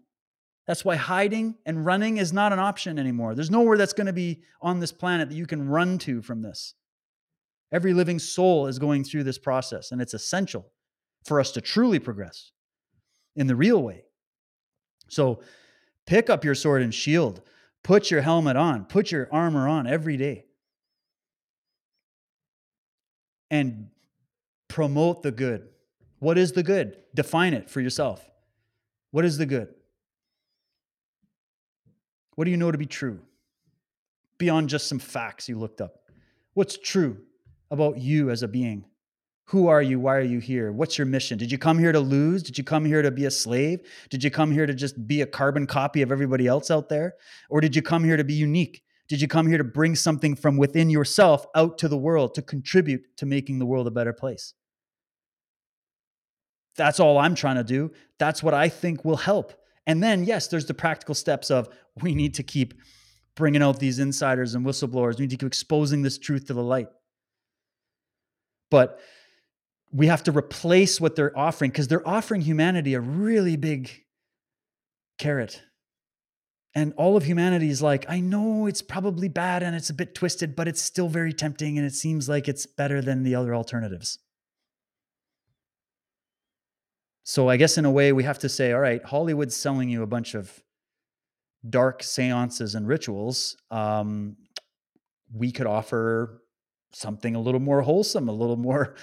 That's why hiding and running is not an option anymore. There's nowhere that's going to be on this planet that you can run to from this. Every living soul is going through this process, and it's essential for us to truly progress in the real way. So pick up your sword and shield, put your helmet on, put your armor on every day, and promote the good. What is the good? Define it for yourself. What is the good? What do you know to be true? Beyond just some facts you looked up. What's true about you as a being? Who are you? Why are you here? What's your mission? Did you come here to lose? Did you come here to be a slave? Did you come here to just be a carbon copy of everybody else out there? Or did you come here to be unique? Did you come here to bring something from within yourself out to the world to contribute to making the world a better place? That's all I'm trying to do. That's what I think will help. And then, yes, there's the practical steps of we need to keep bringing out these insiders and whistleblowers. We need to keep exposing this truth to the light. But we have to replace what they're offering because they're offering humanity a really big carrot. And all of humanity is like, I know it's probably bad and it's a bit twisted, but it's still very tempting and it seems like it's better than the other alternatives. So I guess in a way we have to say, all right, Hollywood's selling you a bunch of dark seances and rituals. Um, we could offer something a little more wholesome, a little more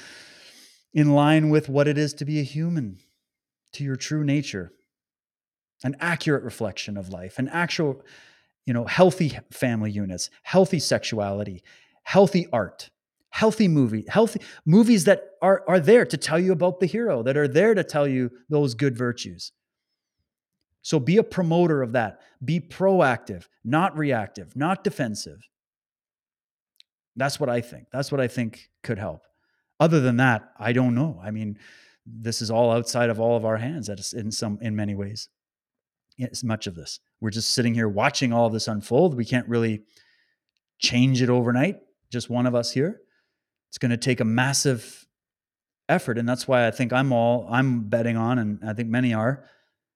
in line with what it is to be a human, to your true nature, an accurate reflection of life, an actual, you know, healthy family units, healthy sexuality, healthy art, healthy movie, healthy movies that are, are there to tell you about the hero, that are there to tell you those good virtues. So be a promoter of that. Be proactive, not reactive, not defensive. That's what I think. That's what I think could help. Other than that, I don't know. I mean, this is all outside of all of our hands that is in some in many ways. It's much of this. We're just sitting here watching all this unfold. We can't really change it overnight. Just one of us here it's going to take a massive effort and that's why i think i'm all i'm betting on and i think many are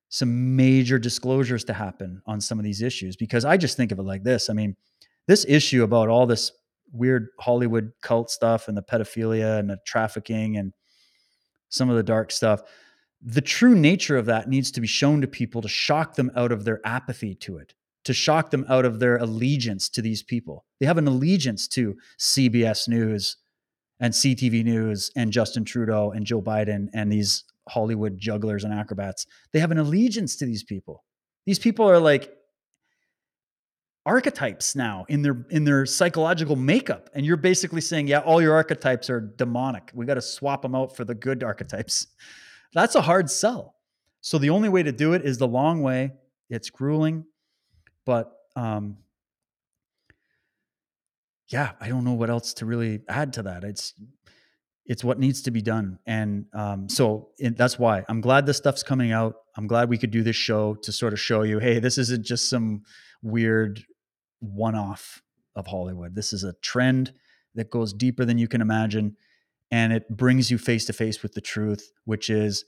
some major disclosures to happen on some of these issues because i just think of it like this i mean this issue about all this weird hollywood cult stuff and the pedophilia and the trafficking and some of the dark stuff the true nature of that needs to be shown to people to shock them out of their apathy to it to shock them out of their allegiance to these people they have an allegiance to cbs news and CTV News and Justin Trudeau and Joe Biden and these Hollywood jugglers and acrobats. They have an allegiance to these people. These people are like archetypes now in their in their psychological makeup. And you're basically saying yeah all your archetypes are demonic. We got to swap them out for the good archetypes. That's a hard sell. So the only way to do it is the long way. It's grueling. But um yeah, I don't know what else to really add to that. It's it's what needs to be done, and um, so it, that's why. I'm glad this stuff's coming out. I'm glad we could do this show to sort of show you, hey, this isn't just some weird one-off of Hollywood. This is a trend that goes deeper than you can imagine, and it brings you face to face with the truth, which is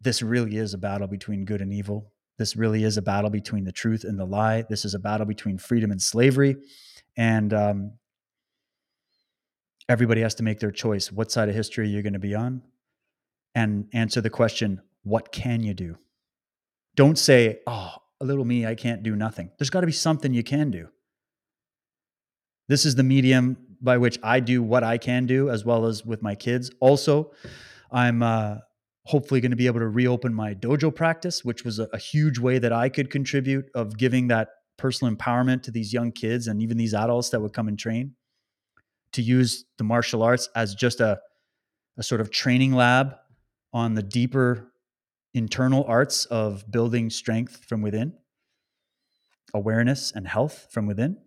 this really is a battle between good and evil. This really is a battle between the truth and the lie. This is a battle between freedom and slavery and um, everybody has to make their choice what side of history you're going to be on and answer the question what can you do don't say oh a little me i can't do nothing. There's got to be something you can do. This is the medium by which i do what i can do as well as with my kids. Also i'm uh, hopefully going to be able to reopen my dojo practice which was a, a huge way that i could contribute of giving that personal empowerment to these young kids and even these adults that would come and train to use the martial arts as just a, a sort of training lab on the deeper internal arts of building strength from within, awareness and health from within,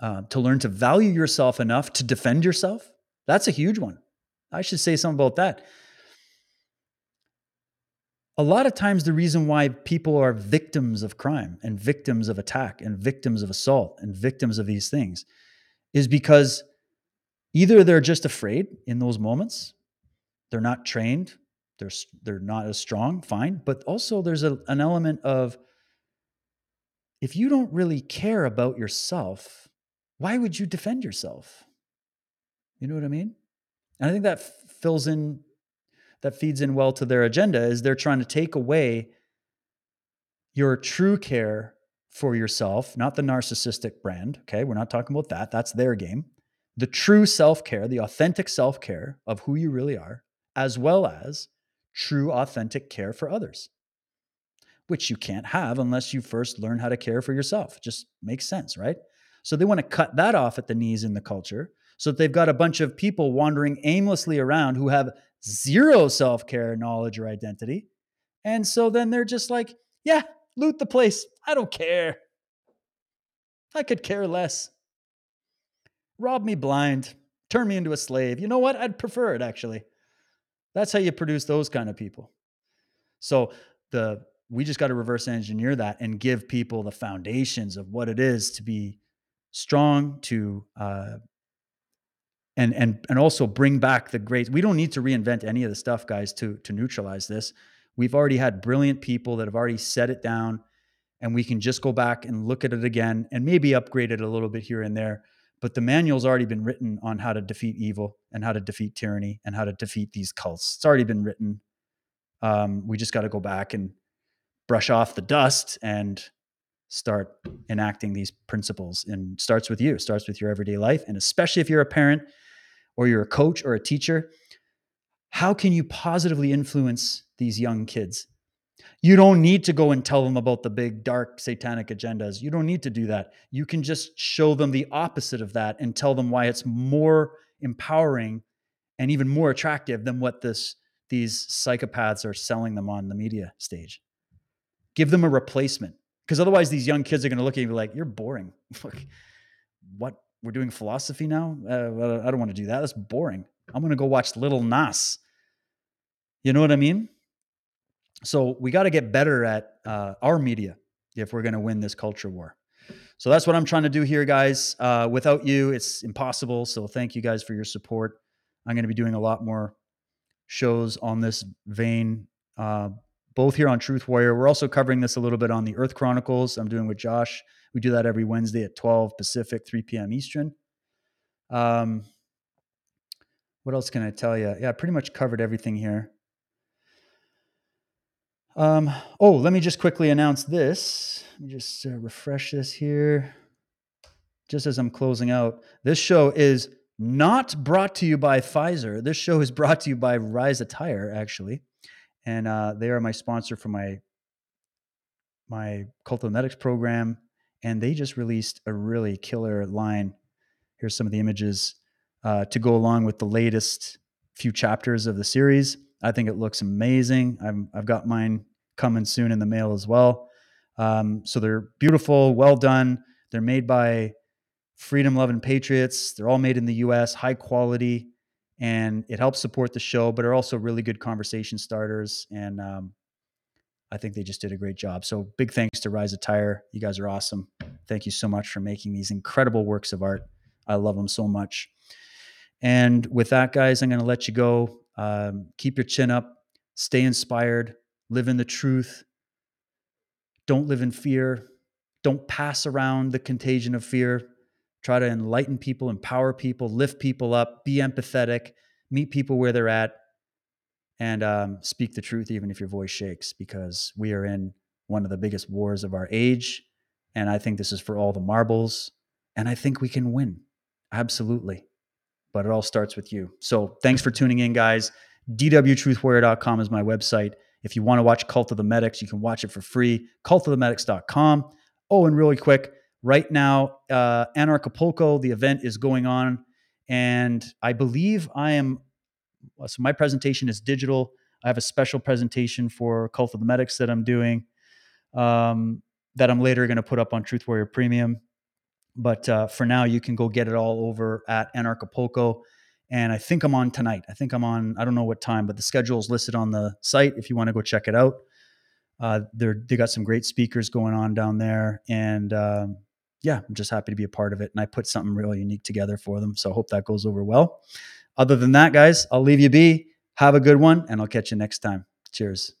uh, to learn to value yourself enough to defend yourself. That's a huge one. I should say something about that. A lot of times, the reason why people are victims of crime and victims of attack and victims of assault and victims of these things is because either they're just afraid in those moments, they're not trained, they're they're not as strong, fine, but also there's a, an element of if you don't really care about yourself, why would you defend yourself? You know what I mean? And I think that fills in that feeds in well to their agenda is they're trying to take away your true care for yourself, not the narcissistic brand. Okay. We're not talking about that. That's their game. The true self care, the authentic self care of who you really are, as well as true, authentic care for others, which you can't have unless you first learn how to care for yourself. It just makes sense, right? So they want to cut that off at the knees in the culture so that they've got a bunch of people wandering aimlessly around who have zero self care, knowledge, or identity. And so then they're just like, yeah, loot the place. I don't care. I could care less. Rob me blind, turn me into a slave. You know what? I'd prefer it actually. That's how you produce those kind of people. So the we just got to reverse engineer that and give people the foundations of what it is to be strong, to uh, and and and also bring back the great we don't need to reinvent any of the stuff guys to to neutralize this we've already had brilliant people that have already set it down and we can just go back and look at it again and maybe upgrade it a little bit here and there but the manual's already been written on how to defeat evil and how to defeat tyranny and how to defeat these cults. It's already been written. Um, we just got to go back and brush off the dust and start enacting these principles. And starts with you starts with your everyday life. And especially if you're a parent or you're a coach or a teacher, how can you positively influence these young kids? You don't need to go and tell them about the big dark satanic agendas. You don't need to do that. You can just show them the opposite of that and tell them why it's more empowering and even more attractive than what this these psychopaths are selling them on the media stage. Give them a replacement because otherwise these young kids are going to look at you like you're boring. what we're doing philosophy now. Uh, I don't want to do that. That's boring. I'm going to go watch Little Nas. You know what I mean? So we got to get better at uh, our media if we're going to win this culture war. So that's what I'm trying to do here, guys. Uh, without you, it's impossible. So thank you guys for your support. I'm going to be doing a lot more shows on this vein, uh, both here on Truth Warrior. We're also covering this a little bit on the Earth Chronicles. I'm doing with Josh we do that every Wednesday at 12 Pacific, 3 p.m. Eastern. Um, what else can I tell you? Yeah, I pretty much covered everything here. Um, oh, let me just quickly announce this. Let me just uh, refresh this here. Just as I'm closing out, this show is not brought to you by Pfizer. This show is brought to you by Rise Attire, actually, and uh, they are my sponsor for my my Cult of the Medics program and they just released a really killer line. Here's some of the images uh, to go along with the latest few chapters of the series. I think it looks amazing. i have got mine coming soon in the mail as well. Um, so they're beautiful, well done. They're made by freedom loving patriots. They're all made in the US, high quality, and it helps support the show, but are also really good conversation starters. And um, I think they just did a great job. So big thanks to Rise Attire. You guys are awesome. Thank you so much for making these incredible works of art. I love them so much. And with that, guys, I'm going to let you go. Um, keep your chin up, stay inspired, live in the truth. Don't live in fear. Don't pass around the contagion of fear. Try to enlighten people, empower people, lift people up, be empathetic, meet people where they're at and um, speak the truth, even if your voice shakes, because we are in one of the biggest wars of our age. And I think this is for all the marbles. And I think we can win. Absolutely. But it all starts with you. So thanks for tuning in, guys. DWTruthWarrior.com is my website. If you want to watch Cult of the Medics, you can watch it for free. Cultofthemedics.com. Oh, and really quick, right now, uh, Anarchapulco, the event is going on and I believe I am. So my presentation is digital. I have a special presentation for Cult of the Medics that I'm doing, um, that I'm later going to put up on Truth Warrior Premium. But uh, for now, you can go get it all over at Anarchapulco. And I think I'm on tonight. I think I'm on, I don't know what time, but the schedule is listed on the site if you want to go check it out. Uh, they're, they got some great speakers going on down there. And um, yeah, I'm just happy to be a part of it. And I put something really unique together for them. So I hope that goes over well. Other than that, guys, I'll leave you be. Have a good one, and I'll catch you next time. Cheers.